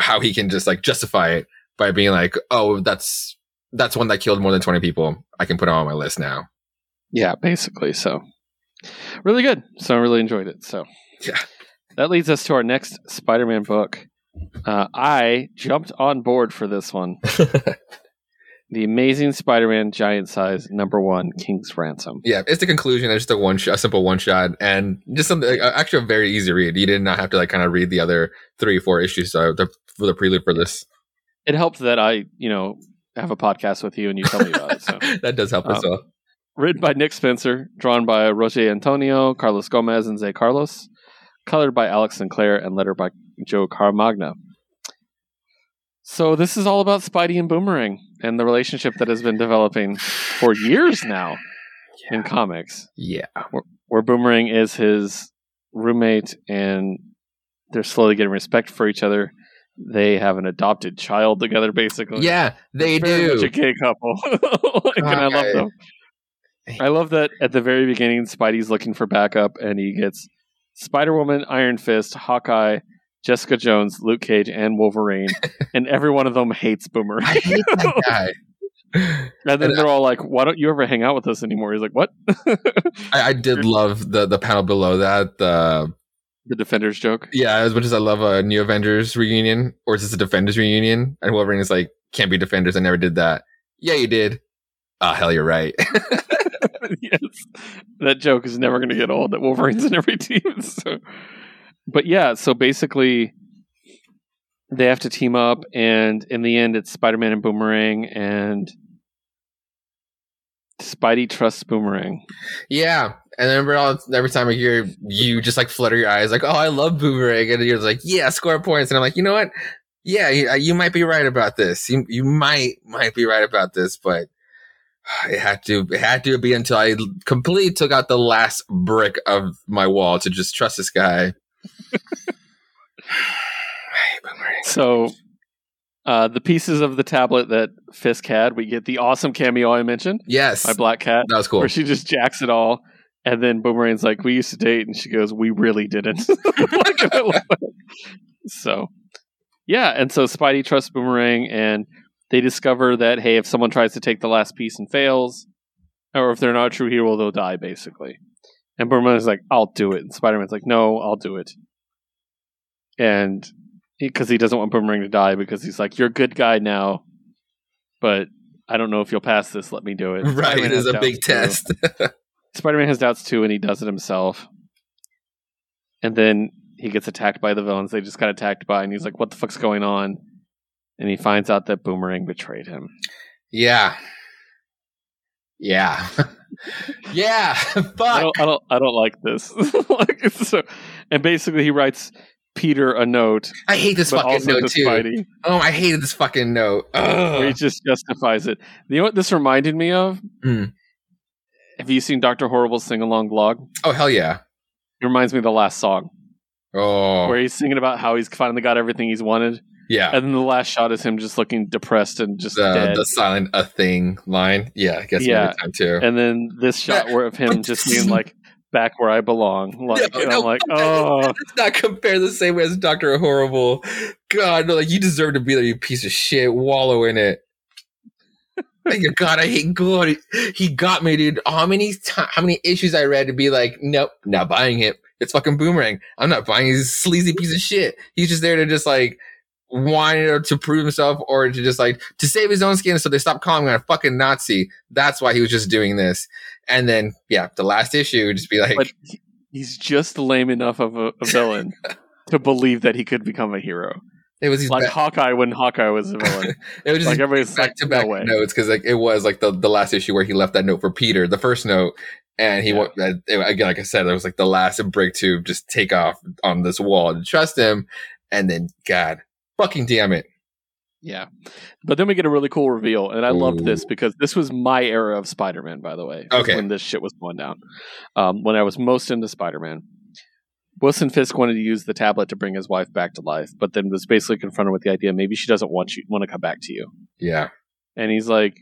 how he can just like justify it by being like, oh, that's, that's one that killed more than 20 people. I can put it on my list now. Yeah, basically. So, really good. So, I really enjoyed it. So, Yeah. That leads us to our next Spider Man book. Uh, I jumped on board for this one. the Amazing Spider Man Giant Size number one, King's Ransom. Yeah, it's the conclusion. It's just a one shot, a simple one shot, and just something like, actually a very easy read. You did not have to like kind of read the other three, four issues uh, the, for the prelude for this. It helped that I, you know, have a podcast with you and you tell me about it. So, that does help as Um, well. written by Nick Spencer, drawn by Roger Antonio, Carlos Gomez, and Ze Carlos, colored by Alex Sinclair, and lettered by Joe Caramagna. So this is all about Spidey and Boomerang and the relationship that has been developing for years now in comics, Yeah, where Boomerang is his roommate and they're slowly getting respect for each other. They have an adopted child together, basically. yeah, they Very do. much a gay couple. Like, and I love them. I love that at the very beginning, Spidey's looking for backup, and he gets Spider Woman, Iron Fist, Hawkeye, Jessica Jones, Luke Cage, and Wolverine, and every one of them hates Boomerang. I hate that guy. And then they're all like, "Why don't you ever hang out with us anymore?" He's like, "What?" I, I did love the the panel below that. The the Defenders joke. yeah, as much as I love a New Avengers reunion, or is this a Defenders reunion? And Wolverine is like, can't be Defenders. I never did that. Yeah, you did. Oh hell, you're right. yes, that joke is never going to get old. That Wolverine's in every team. So, but yeah, so basically, they have to team up, and in the end, it's Spider Man and Boomerang, and Spidey trusts Boomerang. Yeah. And I remember all, every time I hear you just like flutter your eyes, like, oh, I love Boomerang. And you're like, yeah, score points. And I'm like, you know what? Yeah, you, uh, you might be right about this. You, you might, might be right about this, but it had to, it had to be until I completely took out the last brick of my wall to just trust this guy. I hate Boomerang. So, uh, the pieces of the tablet that Fisk had, we get the awesome cameo I mentioned Yes. by Black Cat, that was cool. where she just jacks it all. And then Boomerang's like, "We used to date," and she goes, "We really didn't." Like, I love it. so, yeah, and so Spidey trusts Boomerang, and they discover that hey, if someone tries to take the last piece and fails, or if they're not a true hero, they'll die basically. And Boomerang's like, "I'll do it," and Spider Man's like, "No, I'll do it," and because he doesn't want Boomerang to die, because he's like, "You're a good guy now, but." I don't know if you'll pass this. Let me do it. right. Spider-Man It is a big too. test. Spider Man has doubts too, and he does it himself. And then he gets attacked by the villains. They just got attacked by, and he's like, "What the fuck's going on?" And he finds out that Boomerang betrayed him. yeah. Yeah. yeah. I don't, I don't, I don't like this. like, so, and basically, he writes Peter a note, I hate this fucking note too. Spidey, Oh, I hated this fucking note. where he just justifies it. You know what this reminded me of? Hmm. Have you seen Doctor Horrible's sing along vlog? Oh hell yeah. It reminds me of the last song Oh where he's singing about how he's finally got everything he's wanted. Yeah. And then the last shot is him just looking depressed and just The dead. the silent a thing line. Yeah, I guess Yeah. every time too. and then this shot where of him just being like back where I belong. Like No, and no, I'm like, oh Let's not compare the same way as Doctor Horrible. God, no, like you deserve to be there, you piece of shit. Wallow in it. Like, God, I hate God. He, got me, dude. How many ti how many issues I read to be like, nope, not buying it. It's fucking boomerang. I'm not buying his sleazy piece of shit. He's just there to just like whine to prove himself or to just like to save his own skin so they stop calling him a fucking Nazi. That's why he was just doing this. And then yeah, the last issue would just be like but he's just lame enough of a, a villain to believe that he could become a hero. It was like back, Hawkeye when Hawkeye was a villain. it was just like everybody's like, back to back no notes because like it was like the the last issue where he left that note for Peter, the first note, and he Yeah. uh, again like I said, it was like the last break to just take off on this wall and trust him, and then God fucking damn it, Yeah. But then we get a really cool reveal, and I loved this because this was my era of Spider Man, by the way. Okay. When this shit was going down. Um, when I was most into Spider Man. Wilson Fisk wanted to use the tablet to bring his wife back to life, but then was basically confronted with the idea maybe she doesn't want you want to come back to you. yeah, And he's like,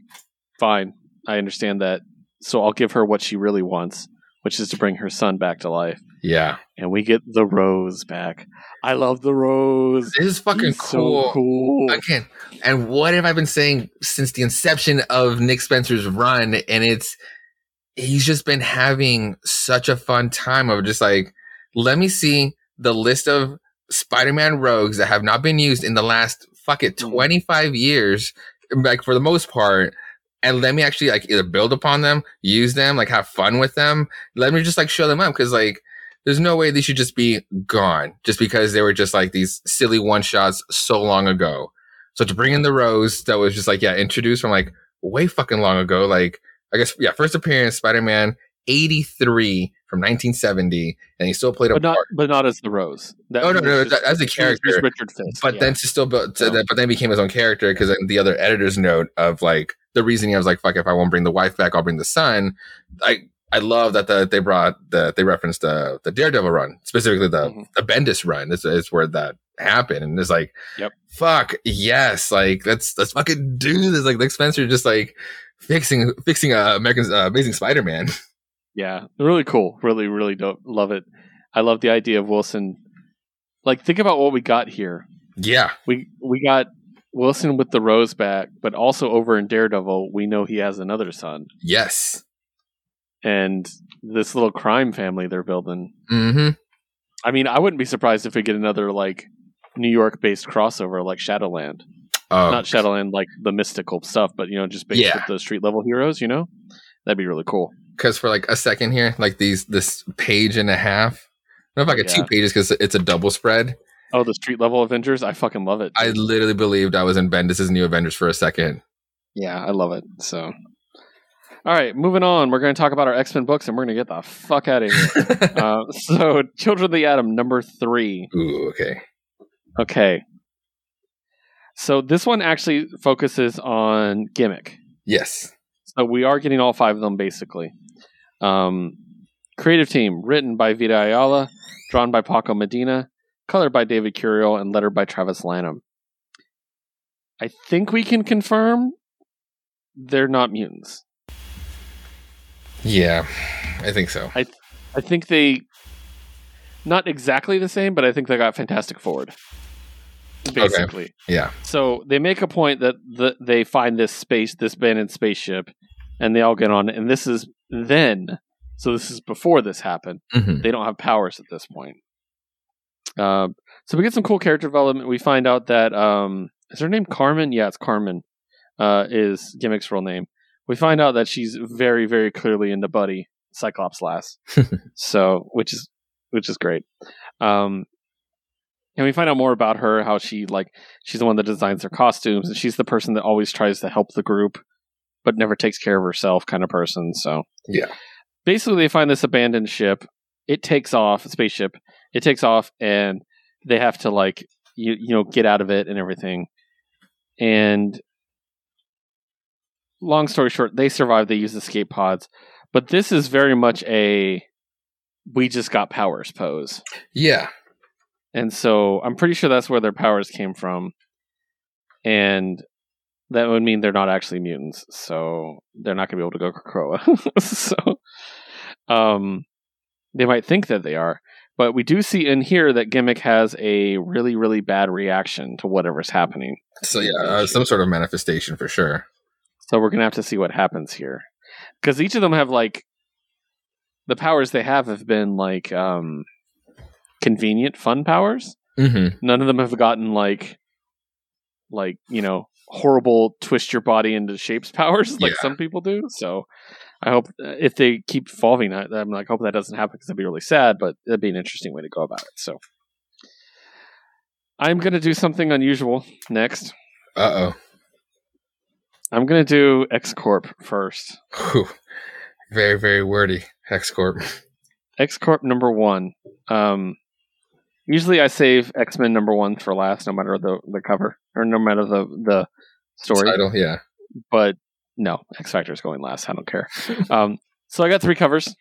Fine, I understand that. So I'll give her what she really wants, which is to bring her son back to life. Yeah, And we get the rose back. I love the rose. this is fucking He's so cool. cool. Again, and what have I been saying since the inception of Nick Spencer's run? And it's he's just been having such a fun time of just like, let me see the list of Spider-Man rogues that have not been used in the last fuck it Mm. 25 years, like for the most part. And let me actually like either build upon them, use them, like have fun with them. Let me just like show them up because like there's no way they should just be gone just because they were just like these silly one shots so long ago. So to bring in the Rose that was just like, yeah, introduced from like way fucking long ago. Like, I guess, yeah, first appearance, Spider Man 83 from 1970, and he still played a but not part. but not as the rose. That Oh, no, no, just- as a character. Richard Fisk. But yeah. then to still build, to No. that, but then became his own character because the other editor's note of like the reasoning I was like, fuck, if I won't bring the wife back, I'll bring the son. I, I love that the, they brought the, they referenced the, the Daredevil run, specifically the, Mhm. the Bendis run is, is where that happened. And it's like, Yep. fuck, yes, like let's, let's fucking do this. Like Nick Spencer just like fixing, fixing uh, American, uh, Amazing Spider-Man. yeah, really cool. Really, really dope. Love it. I love the idea of Wilson. Like, think about what we got here. yeah. We we got Wilson with the rose back, but also over in Daredevil, we know he has another son, Yes. And this little crime family they're building. Mm-hmm. I mean, I wouldn't be surprised if we get another like New York-based crossover like Shadowland. Oh, Not Shadowland like the mystical stuff, but you know, just based Yeah. with the street level heroes. You know, that'd be really cool. because for like a second here, like these this page and a half. I don't know if I get Yeah. two pages because it's a double spread. Oh, the street level Avengers! I fucking love it. I literally believed I was in Bendis' new Avengers for a second. yeah, I love it. So, all right, moving on. We're going to talk about our X Men books, and we're going to get the fuck out of here. uh, so, Children of the Atom number three. Ooh, okay. Okay. So this one actually focuses on gimmick. Yes. So we are getting all five of them basically. Um, creative team written by Vita Ayala, drawn by Paco Medina, colored by David Curiel, and lettered by Travis Lanham. I think we can confirm they're not mutants. Yeah, I think so. I I think they not exactly the same, but I think they got Fantastic Forward. Basically. Yeah. So they make a point that the, they find this space, this abandoned spaceship, and they all get on it. And this is then, so this is before this happened. hmm They don't have powers at this point. Um, so we get some cool character development. We find out that um, is her name Carmen? Yeah, it's Carmen. Uh, is Gimmick's real name? We find out that she's very, very clearly into Buddy Cyclops Lass. so, which is which is great. Um, and we find out more about her. How she like she's the one that designs their costumes, and she's the person that always tries to help the group, but never takes care of herself, kind of person. So Yeah. basically they find this abandoned ship it takes off spaceship it takes off and they have to like you you know get out of it and everything and long story short they survive they use escape pods but this is very much a we just got powers pose Yeah. and so i'm pretty sure that's where their powers came from and that would mean they're not actually mutants so they're not going to be able to go Krakoa. so um they might think that they are but we do see in here that gimmick has a really really bad reaction to whatever's happening So yeah, uh, some sort of manifestation for sure. So we're going to have to see what happens here because each of them have like the powers they have have been like um convenient fun powers Mm-hmm. none of them have gotten like like you know horrible twist your body into shapes powers like Yeah. some people do so i hope uh, if they keep evolving I- i'm like hope that doesn't happen because that'd be really sad but that'd be an interesting way to go about it so I'm gonna do something unusual next. Uh I'm gonna do X Corp first. oh. Very, very wordy. Hex Corp. X Corp number one. Um, usually I save X Men number one for last, no matter the the cover or no matter the the story. Title, yeah. But no, X Factor is going last. I don't care. um, so I got three covers.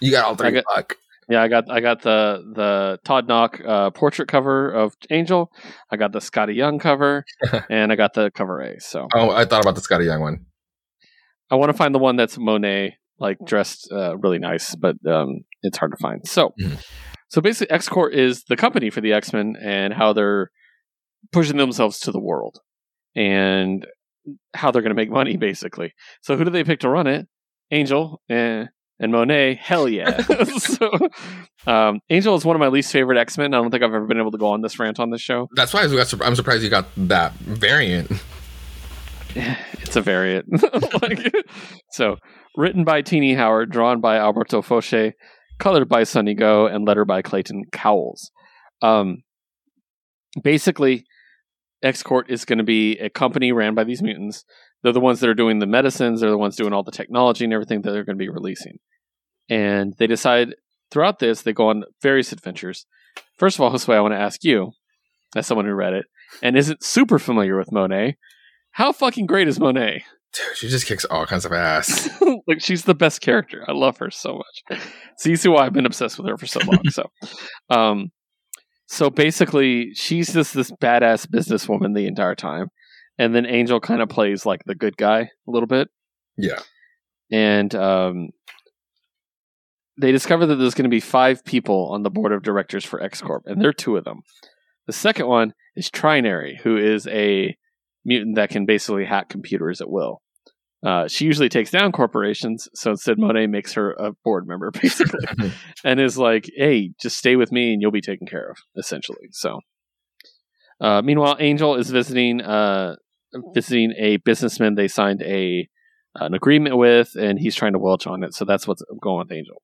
You got all I three. got- Fuck. Yeah, I got I got the the Todd Nauck uh, portrait cover of Angel. I got the Skottie Young cover, and I got the cover A. So Oh, I thought about the Skottie Young one. I want to find the one that's Monet, like dressed uh, really nice, but um, it's hard to find. So, Mhm. so basically, X Corp is the company for the X Men and how they're pushing themselves to the world and how they're going to make money, basically. So, who do they pick to run it? Angel and and Monet. Hell yeah! so, um, Angel is one of my least favorite X Men. I don't think I've ever been able to go on this rant on this show. That's why I was, I'm surprised you got that variant. it's a variant. like, so, written by Tini Howard, drawn by Alberto Foche, colored by Sunny Gho, and lettered by Clayton Cowles. Um, basically, X Corp is going to be a company ran by these mutants. They're the ones that are doing the medicines. They're the ones doing all the technology and everything that they're going to be releasing. And they decide throughout this, they go on various adventures. First of all, Josue, I want to ask you, as someone who read it and isn't super familiar with Monet, how fucking great is Monet? Dude, she just kicks all kinds of ass. like she's the best character. I love her so much. So you see why I've been obsessed with her for so long. so, um, so basically, she's just this badass businesswoman the entire time, and then Angel kind of plays like the good guy a little bit, Yeah. and um, they discover that there's going to be five people on the board of directors for X Corp, and they're two of them. The second one is Trinary, who is a mutant that can basically hack computers at will. Uh, she usually takes down corporations, so instead Monet makes her a board member, basically, and is like, "Hey, just stay with me, and you'll be taken care of." Essentially, so. Uh, meanwhile, Angel is visiting uh, visiting a businessman they signed a an agreement with, and he's trying to welch on it. So that's what's going on with Angel.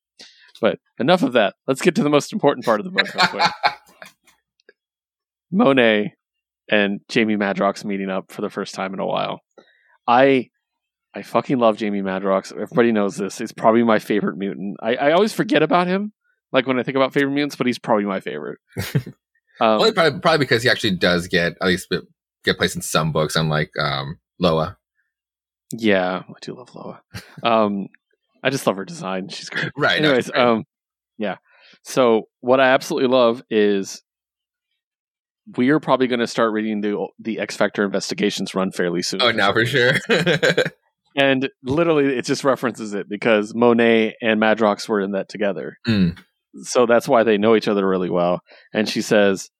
But enough of that. Let's get to the most important part of the book. Real quick. Monet and Jamie Madrox meeting up for the first time in a while. I I fucking love Jamie Madrox. Everybody knows this. He's probably my favorite mutant. I, I always forget about him, like when I think about favorite mutants, but he's probably my favorite. Um, Well, probably, probably because he actually does get at least get placed in some books, unlike um, Loa. yeah, I do love Loa. Um, I just love her design. She's great. Right. Anyways, um, yeah. So what I absolutely love is we are probably going to start reading the the X Factor investigations run fairly soon. oh, now for sure. And literally, it just references it because Monet and Madrox were in that together. Mm. So that's why they know each other really well. And she says, "W-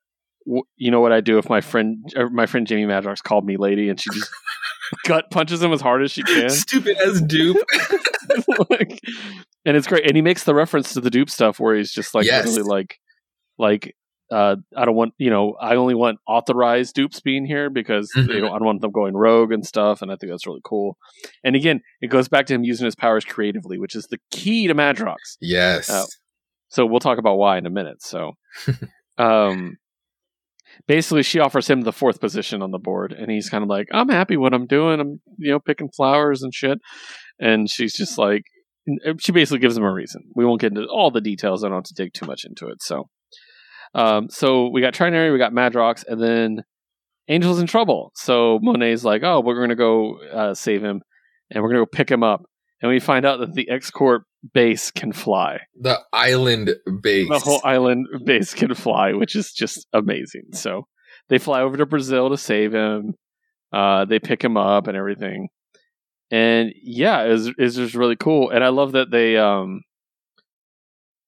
"You know what I do if my friend, my friend Jamie Madrox called me lady?" And she just gut punches him as hard as she can. Stupid as dupe. like, and it's great. And he makes the reference to the dupe stuff where he's just like Yes. literally like like uh I don't want you know, I only want authorized dupes being here because Mhm. don't, I don't want them going rogue and stuff, and I think that's really cool. And again, it goes back to him using his powers creatively, which is the key to Madrox. yes. Oh. So we'll talk about why in a minute. So um basically she offers him the fourth position on the board and he's kind of like i'm happy what i'm doing. I'm you know picking flowers and shit. And she's just like she basically gives him a reason. We won't get into all the details. I don't have to dig too much into it. So um so we got trinary we got madrox and then angel's in trouble. So monet's like oh we're gonna go uh, save him and we're gonna go pick him up. And we find out that the x-corp base can fly the island base. the whole island base can fly, which is just amazing. So they fly over to Brazil to save him. Uh, they pick him up and everything, and yeah, is is just really cool. And I love that they um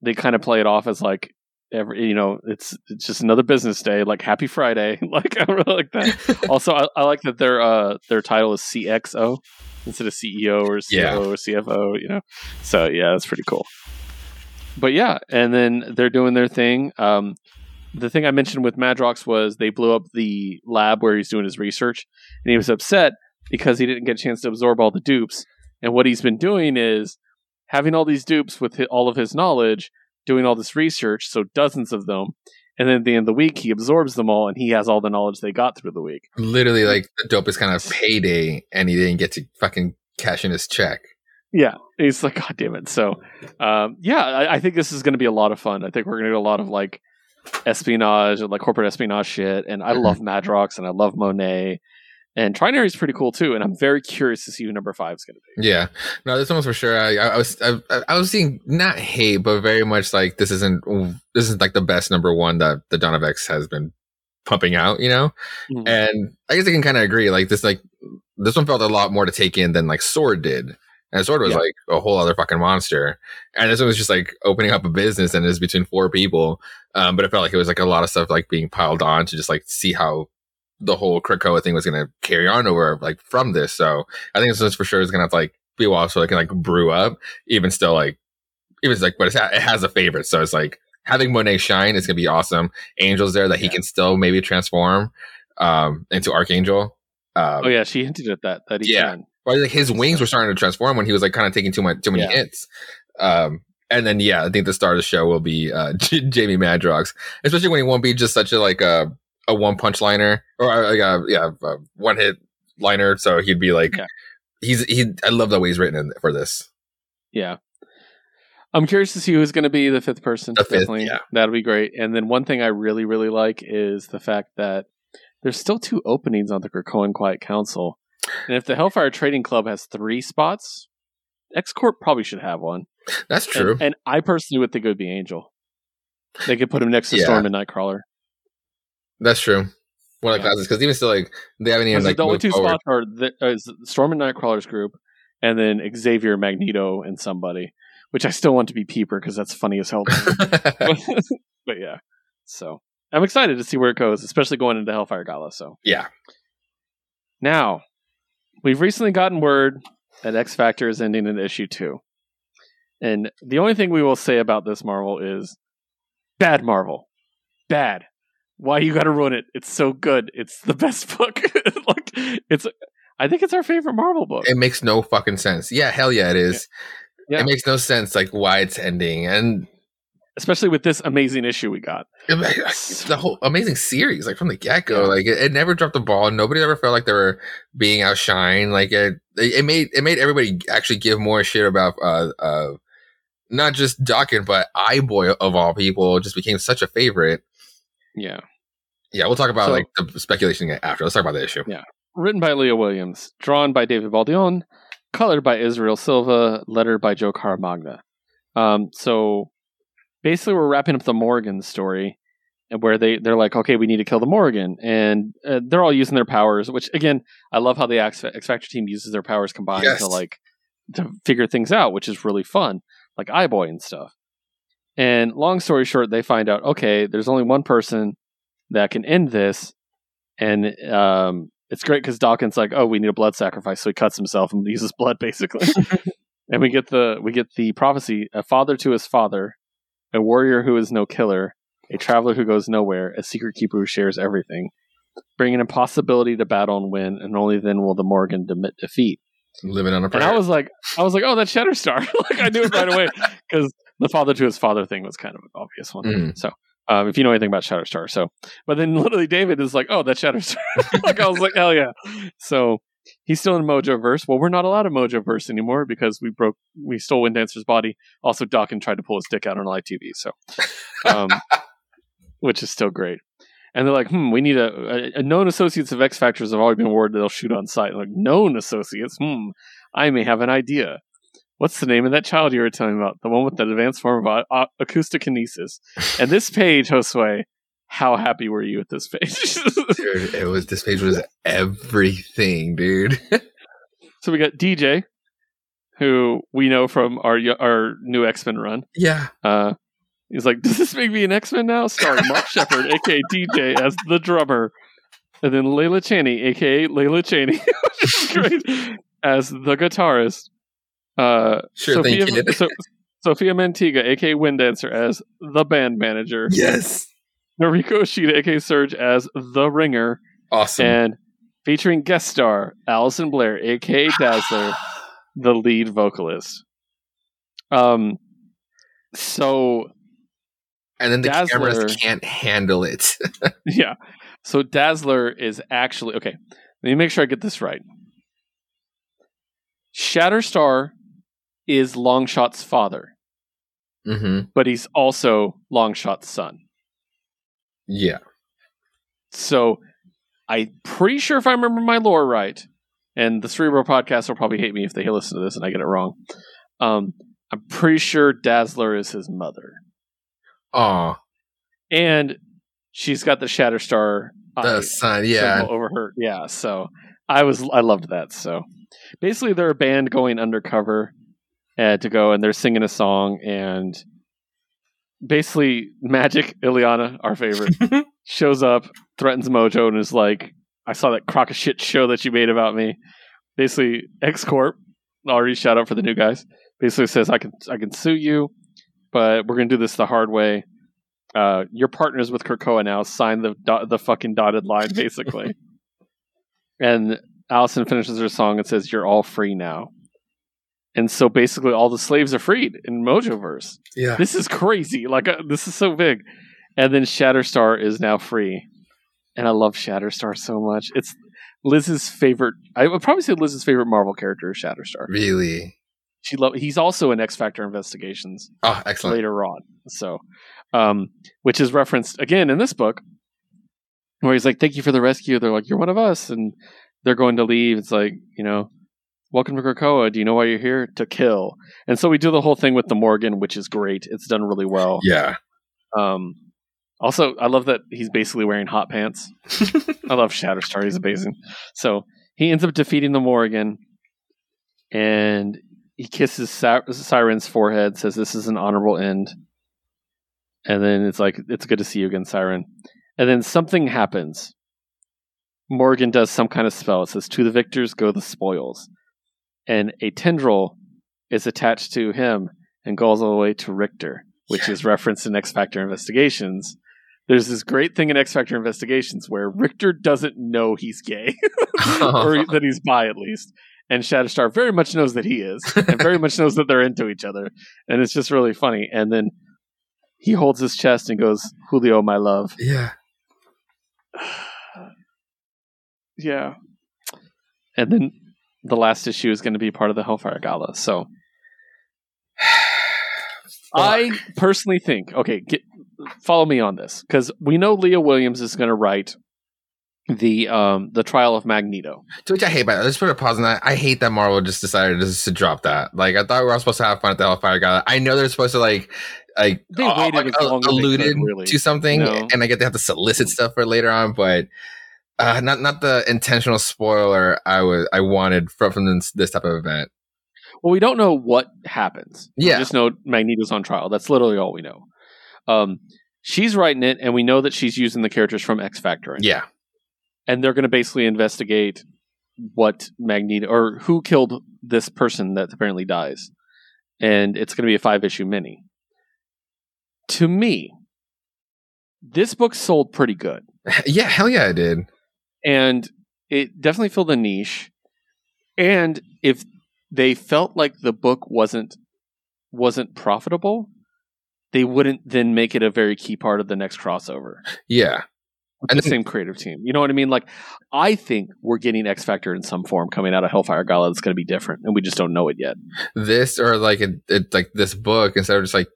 they kind of play it off as like every you know it's it's just another business day, like Happy Friday. like I really like that. also, I, I like that their uh their title is CXO instead of CEO or COO Yeah. or CFO. You know, so yeah, that's pretty cool. But yeah, and then they're doing their thing. Um, the thing I mentioned with Madrox was they blew up the lab where he's doing his research, and he was upset because he didn't get a chance to absorb all the dupes. And what he's been doing is having all these dupes with all of his knowledge, doing all this research, so dozens of them, And then at the end of the week, he absorbs them all, and he has all the knowledge they got through the week. Literally, like the dopest kind of payday, and he didn't get to fucking cash in his check. Yeah, he's like, God damn it. So, um, yeah, I, I think this is going to be a lot of fun. I think we're going to do a lot of like espionage and like corporate espionage shit. And I Mhm. love Madrox and I love Monet. And Trinary is pretty cool too. And I'm very curious to see who number five is going to be. Yeah, no, this one was for sure. I, I was, I, I was seeing not hate, but very much like this isn't, this is like the best number one that the Dawn of X has been pumping out, you know. Mhm. And I guess I can kind of agree. Like this, like this one felt a lot more to take in than like Sword did. And Sword was Yeah. like a whole other fucking monster. And this one was just like opening up a business and it's between four people. Um, but it felt like it was like a lot of stuff like being piled on to just like see how the whole Krakoa thing was going to carry on over like from this. So I think this is for sure is going to have to like be while so it can like brew up. Even still, like even like, but it's, it has a favorite. So it's like having Monet shine is going to be awesome. Angel's there that he Yeah. can still maybe transform um into Archangel. Um, Oh, yeah. She hinted at that, that he Yeah. can. well, like his wings were starting to transform when he was like kind of taking too much too many Yeah. hits. Um, and then yeah, I think the star of the show will be uh, J- Jamie Madrox, especially when he won't be just such a like a a one punch liner or uh, like a yeah a one hit liner. So he'd be like Yeah. he's he. I love the way he's written in, for this. Yeah. I'm curious to see who's going to be the fifth person. The fifth, Definitely. yeah. That'll be great. And then one thing I really, really like is the fact that there's still two openings on the Krakoan Quiet Council. And if the Hellfire Trading Club has three spots, X Corp probably should have one. That's And- true. And, I personally would think it would be Angel. They could put him next to Yeah. Storm and Nightcrawler. That's true. One of the Yeah. classes because even still like they haven't even like the only two forward. spots are the, is Storm and Nightcrawler's group, and then Xavier, Magneto, and somebody. Which I still want to be Peeper because that's funny as hell. but yeah, so I'm excited to see where it goes, especially going into Hellfire Gala. So yeah. now we've recently gotten word that X Factor is ending in issue two, and the only thing we will say about this Marvel is bad Marvel, bad. Why you got to ruin it? It's so good. It's the best book. like it's, I think it's our favorite Marvel book. It makes no fucking sense. Yeah, hell yeah, it is. Yeah. It makes no sense like why it's ending and especially with this amazing issue we got. the whole amazing series like from the get go Yeah. like it, it never dropped the ball nobody ever felt like they were being outshined like it it made it made everybody actually give more shit about uh uh not just Daken but Eyeboy of all people just became such a favorite Yeah. Yeah we'll talk about So- like the speculation after let's talk about the issue Yeah. written by Leah Williams, drawn by David Baldeón, colored by Israel Silva, lettered by Joe Caramagna. Um, so basically, we're wrapping up the Morgan story, and where they they're like, okay, we need to kill the Morgan, and uh, they're all using their powers. Which again, I love how the X, X Factor team uses their powers combined Yes. to like to figure things out, which is really fun, like Eyeboy and stuff. And long story short, they find out, okay, there's only one person that can end this, and um, it's great because Daken like, oh, we need a blood sacrifice, so he cuts himself and uses blood basically. and we get the we get the prophecy: a father to his father, a warrior who is no killer, a traveler who goes nowhere, a secret keeper who shares everything, bring an impossibility to battle and win, and only then will the Morgan demit defeat. living on a And I was like, I was like, oh, that's Shatterstar. like I knew it right away because the father to his father thing was kind of an obvious one. Mhm. So, um, if you know anything about Shatterstar, so, but then literally David is like, oh, that's Shatterstar. like I was like, hell yeah. So he's still in Mojo Verse. Well, we're not allowed in Mojo Verse anymore because we broke, we stole Wind Dancer's body. Also, Daken tried to pull his dick out on live TV. So, um, which is still great. And they're like, hmm, we need a, a, a known associates of X Factors have already been warned they'll shoot on sight. Like, known associates? Hmm, I may have an idea. What's the name of that child you were telling about? The one with the advanced form of uh, acoustokinesis. and this page, Josue, how happy were you with this page? dude it was this page was everything dude so we got DJ, who we know from our our new X Men run. yeah Uh, he's like, "Does this make me an X Men now?" Starring Mark Sheppard, aka DJ, as the drummer, and then Layla Cheney, aka Layla Cheney, which is great, as the guitarist. Uh, sure Sophia, thing so, Sofia Mantega, aka Wind Dancer, as the band manager. yes Noriko Ishida, aka Surge, as the ringer, awesome and featuring guest star Alison Blaire, aka Dazzler, the lead vocalist. Um, so and then the Dazzler- cameras can't handle it. yeah. So Dazzler is actually okay. Let me make sure I get this right. Shatterstar is Longshot's father, hmm but he's also Longshot's son. Yeah. So I'm pretty sure if I remember my lore right, and the Cerebro podcast will probably hate me if they listen to this and I get it wrong. Um, I'm pretty sure Dazzler is his mother, Oh, and she's got the Shatterstar the sun. Yeah. over her. Yeah, so I was I loved that. So basically, they're a band going undercover uh, to go, and they're singing a song, and basically, Magik Illyana, our favorite, shows up, threatens Mojo, and is like, "I saw that crock of shit show that you made about me." Basically, X Corp already shout out for the new guys. Basically says, "I can I can sue you, but we're gonna do this the hard way." Uh, your partners with Krakoa now. Sign the dot, the fucking dotted line, basically. and Allison finishes her song and says, "You're all free now." And so basically, all the slaves are freed in Mojoverse. Yeah. This is crazy. Like uh, this is so big. And then Shatterstar is now free, and I love Shatterstar so much. It's Liz's favorite. I would probably say Liz's favorite Marvel character is Shatterstar. Really. She love. He's also in X Factor Investigations Oh, excellent. later on. So, um, which is referenced again in this book, where he's like, "Thank you for the rescue." They're like, "You're one of us," and they're going to leave. It's like, you know, welcome to Krakoa. Do you know why you're here? To kill. And so we do the whole thing with the Morgan, which is great. It's done really well. Yeah. Um, also, I love that he's basically wearing hot pants. I love Shatterstar. He's amazing. So he ends up defeating the Morgan, and he kisses Siren's forehead, says, "This is an honorable end." And then it's like, "It's good to see you again, Siren." And then something happens. Morgan does some kind of spell. It says, "To the victors go the spoils," and a tendril is attached to him and goes all the way to Rictor, which is referenced in X Factor Investigations. There's this great thing in X Factor Investigations where Rictor doesn't know he's gay, or that he's bi at least. And Shatterstar very much knows that he is, and very much knows that they're into each other. And it's just really funny. And then he holds his chest and goes, Julio, my love. Yeah. Yeah. And then the last issue is going to be part of the Hellfire Gala. So I personally think, okay, get, follow me on this because we know Leah Williams is going to write the um the trial of Magneto. To which I hate, but let's put a pause on that. I hate that Marvel just decided just to drop that. Like I thought we were all supposed to have fun at the Hellfire Gala. I know they're supposed to like like They uh, waited like, as they alluded could, really. to something, No. and I get they have to solicit stuff for later on, but uh, not not the intentional spoiler I was I wanted from, from this, this type of event. Well, we don't know what happens. Yeah. We just know Magneto's on trial. That's literally all we know. Um, she's writing it, and we know that she's using the characters from X Factor. Yeah, and they're going to basically investigate what Magneto or who killed this person that apparently dies, and it's going to be a five issue mini. To me, this book sold pretty good, yeah, hell yeah, I did. And it definitely filled a niche. And if they felt like the book wasn't wasn't profitable, they wouldn't then make it a very key part of the next crossover. Yeah, And the then- same creative team. You know what I mean? Like, I think we're getting X Factor in some form coming out of Hellfire Gala that's going to be different, and we just don't know it yet. this or like it, it like this book instead of just like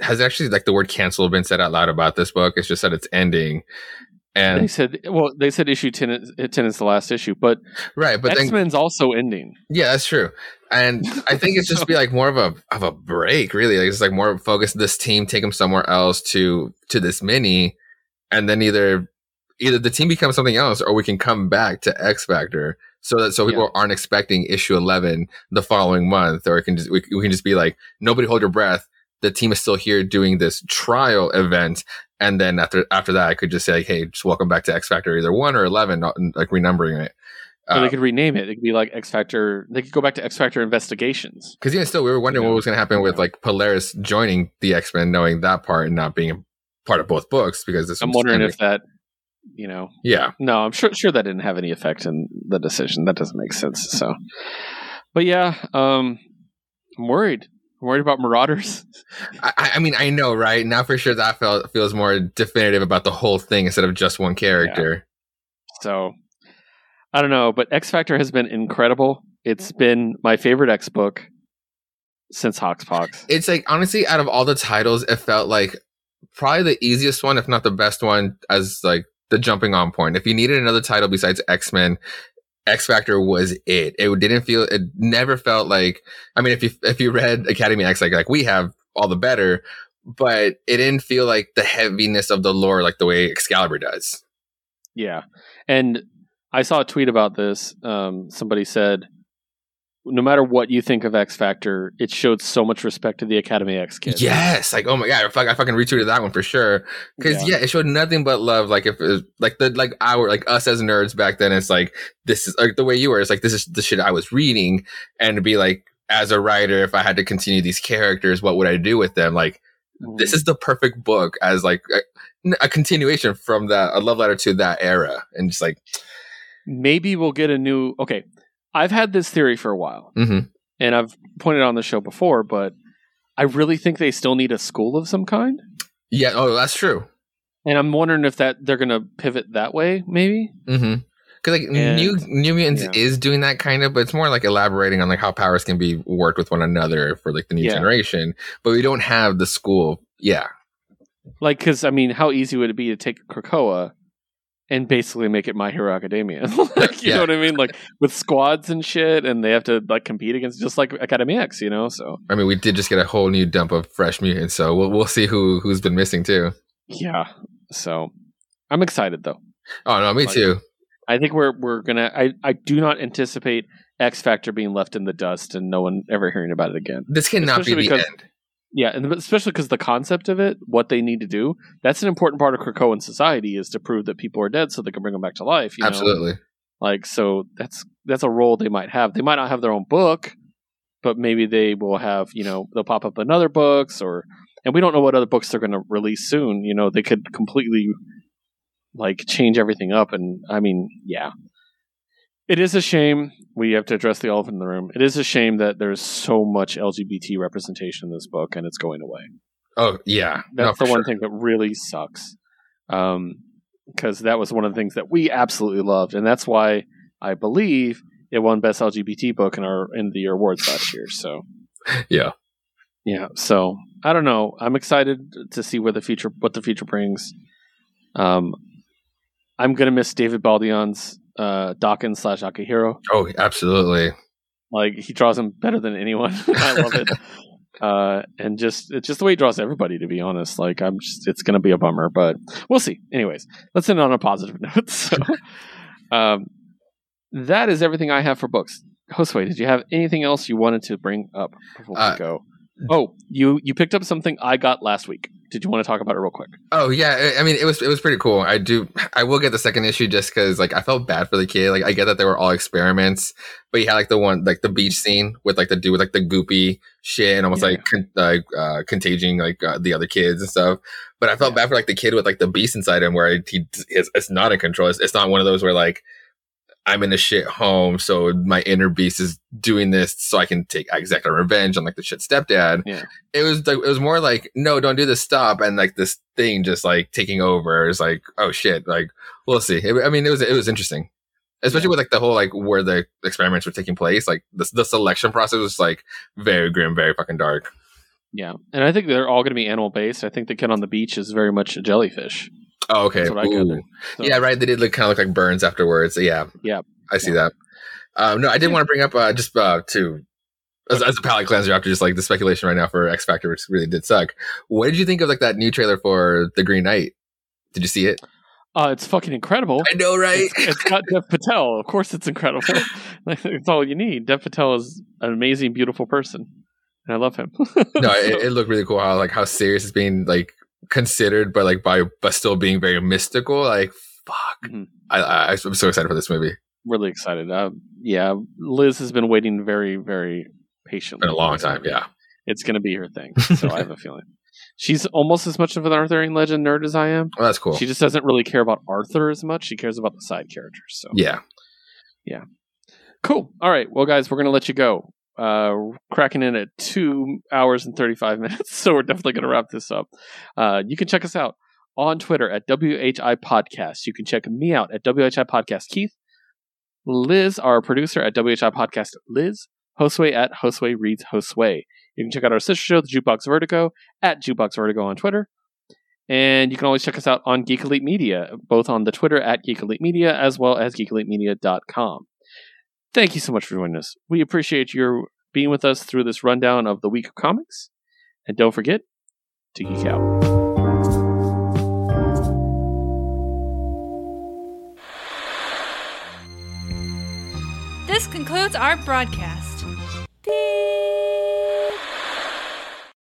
has actually like the word cancel been said out loud about this book. It's just that it's ending. They said, well, they said issue 10 is, 10 is the last issue, but, right, but X Men's also ending. Yeah, that's true. And I think it's just be like more of a of a break, really. Like it's like more focus this team, take them somewhere else to to this mini, and then either either the team becomes something else or we can come back to X Factor so that so people aren't expecting issue eleven the following month, or it can just we, we can just be like nobody hold your breath. The team is still here doing this trial event, and then after after that, I could just say, like, "Hey, just welcome back to X Factor, either one or eleven, not like renumbering it." Or Uh, they could rename it. It could be like X Factor. They could go back to X Factor Investigations. Because even still, we were wondering what was going to happen with like Polaris joining the X Men, knowing that part and not being a part of both books. Because this, I'm was wondering if that, you know, yeah, no, I'm sure sure that didn't have any effect in the decision. That doesn't make sense. So, but yeah, um, I'm worried. I'm worried about Marauders. I, I mean, I know, right? Now for sure that felt, feels more definitive about the whole thing instead of just one character. So I don't know, but X Factor has been incredible. It's been my favorite X book since HoXPoX. It's like honestly, out of all the titles, it felt like probably the easiest one, if not the best one, as like the jumping on point. If you needed another title besides X Men, X Factor was it. It didn't feel. It never felt like. I mean, if you if you read Academy X, like like we have all the better, but it didn't feel like the heaviness of the lore like the way Excalibur does. Yeah, and I saw a tweet about this. Um, somebody said no matter what you think of X Factor, it showed so much respect to the Academy X kids. Yes, like oh my god, I, fuck, I fucking retweeted that one for sure. Because yeah. yeah. it showed nothing but love. Like if it was, like the like our like us as nerds back then, it's like this is like the way you were. It's like this is the shit I was reading, and to be like as a writer, if I had to continue these characters, what would I do with them? Like mm. this is the perfect book as like a, a continuation from that a love letter to that era, and just like maybe we'll get a new okay I've had this theory for a while, mm-hmm. and I've pointed on the show before, but I really think they still need a school of some kind. Yeah, oh, that's true. And I'm wondering if that they're going to pivot that way, maybe. Mm-hmm. Because like and, New New Mutants yeah. is doing that kind of, but it's more like elaborating on like how powers can be worked with one another for like the new yeah. generation. But we don't have the school. Yeah, like because I mean, how easy would it be to take Krakoa and basically make it My Hero Academia. like, you yeah. know what I mean? Like with squads and shit, and they have to like compete against just like Academy X, you know. So I mean, we did just get a whole new dump of fresh mutants, so we'll we'll see who who's been missing too. Yeah. So I'm excited though. Oh no, me like, too. I think we're we're gonna. I I do not anticipate X Factor being left in the dust and no one ever hearing about it again. This cannot Especially be the end. Yeah, and especially because the concept of it, what they need to do, that's an important part of Krakoan society is to prove that people are dead so they can bring them back to life. Absolutely. Know? Like so, that's that's a role they might have. They might not have their own book, but maybe they will have. You know, they'll pop up in other books, or and we don't know what other books they're going to release soon. You know, they could completely like change everything up, and I mean, yeah, it is a shame we have to address the elephant in the room. It is a shame that there's so much LGBT representation in this book and it's going away. Oh yeah, that's no, the one sure. thing that really sucks. Um, because that was one of the things that we absolutely loved, and that's why I believe it won best LGBT book in our in the year awards last year. So yeah, yeah. So I don't know. I'm excited to see where the future what the future brings. Um, I'm gonna miss David Baldeón's uh, Daken slash Akihiro. Oh, absolutely. Like he draws him better than anyone. I love it. uh, and just it's just the way he draws everybody. To be honest, like I'm just it's gonna be a bummer, but we'll see. Anyways, let's end on a positive note. So, um, that is everything I have for books. Josue, did you have anything else you wanted to bring up before uh, we go? Oh, you you picked up something I got last week. Did you want to talk about it real quick? Oh yeah, I mean it was it was pretty cool. I do I will get the second issue just because like I felt bad for the kid. Like I get that they were all experiments, but you had like the one like the beach scene with like the dude with like the goopy shit and almost yeah. like con- like uh, contaging like uh, the other kids and stuff. But I felt yeah. bad for like the kid with like the beast inside him where he it's, it's not in control. It's, it's not one of those where like I'm in a shit home, so my inner beast is doing this so I can take exact revenge on like the shit stepdad. Yeah. It was like it was more like, no, don't do this, stop, and like this thing just like taking over is like, oh shit, like we'll see. It, I mean, it was it was interesting, especially yeah. with like the whole like where the experiments were taking place. Like the the selection process was like very grim, very fucking dark. Yeah, and I think they're all going to be animal based. I think the kid on the beach is very much a jellyfish. Oh, okay. So, yeah, right. They did look kind of look like burns afterwards. Yeah. Yeah. I see yeah. that. Um, no, I did want to bring up uh, just uh, to as, as, a palate cleanser after just like the speculation right now for X Factor, which really did suck. What did you think of like that new trailer for The Green Knight? Did you see it? Uh, it's fucking incredible. I know, right? It's, it's got Dev Patel. Of course, it's incredible. it's all you need. Dev Patel is an amazing, beautiful person, and I love him. no, it, it, looked really cool. How like how serious it's being like considered, but like by but still being very mystical. Like fuck, mm-hmm. I, I I'm so excited for this movie. Really excited. Uh, yeah, Liz has been waiting very very patiently. Been a long time. Yeah, it's to be her thing. So I have a feeling. She's almost as much of an Arthurian legend nerd as I am. Oh, that's cool. She just doesn't really care about Arthur as much. She cares about the side characters. So yeah, yeah, cool. All right, well, guys, we're gonna let you go. Uh, cracking in at two hours and 35 minutes. So we're definitely going to wrap this up. Uh, you can check us out on Twitter at WHI Podcast. You can check me out at WHI Podcast Keith. Liz, our producer at WHI Podcast Liz. Josue at Josue Reads Josue. You can check out our sister show, The Jukebox Vertigo, at Jukebox Vertigo on Twitter. And you can always check us out on Geek Elite Media, both on the Twitter at Geek Elite Media as well as geekelitemedia.com. Thank you so much for joining us. We appreciate your being with us through this rundown of the week of comics. And don't forget to geek out. This concludes our broadcast.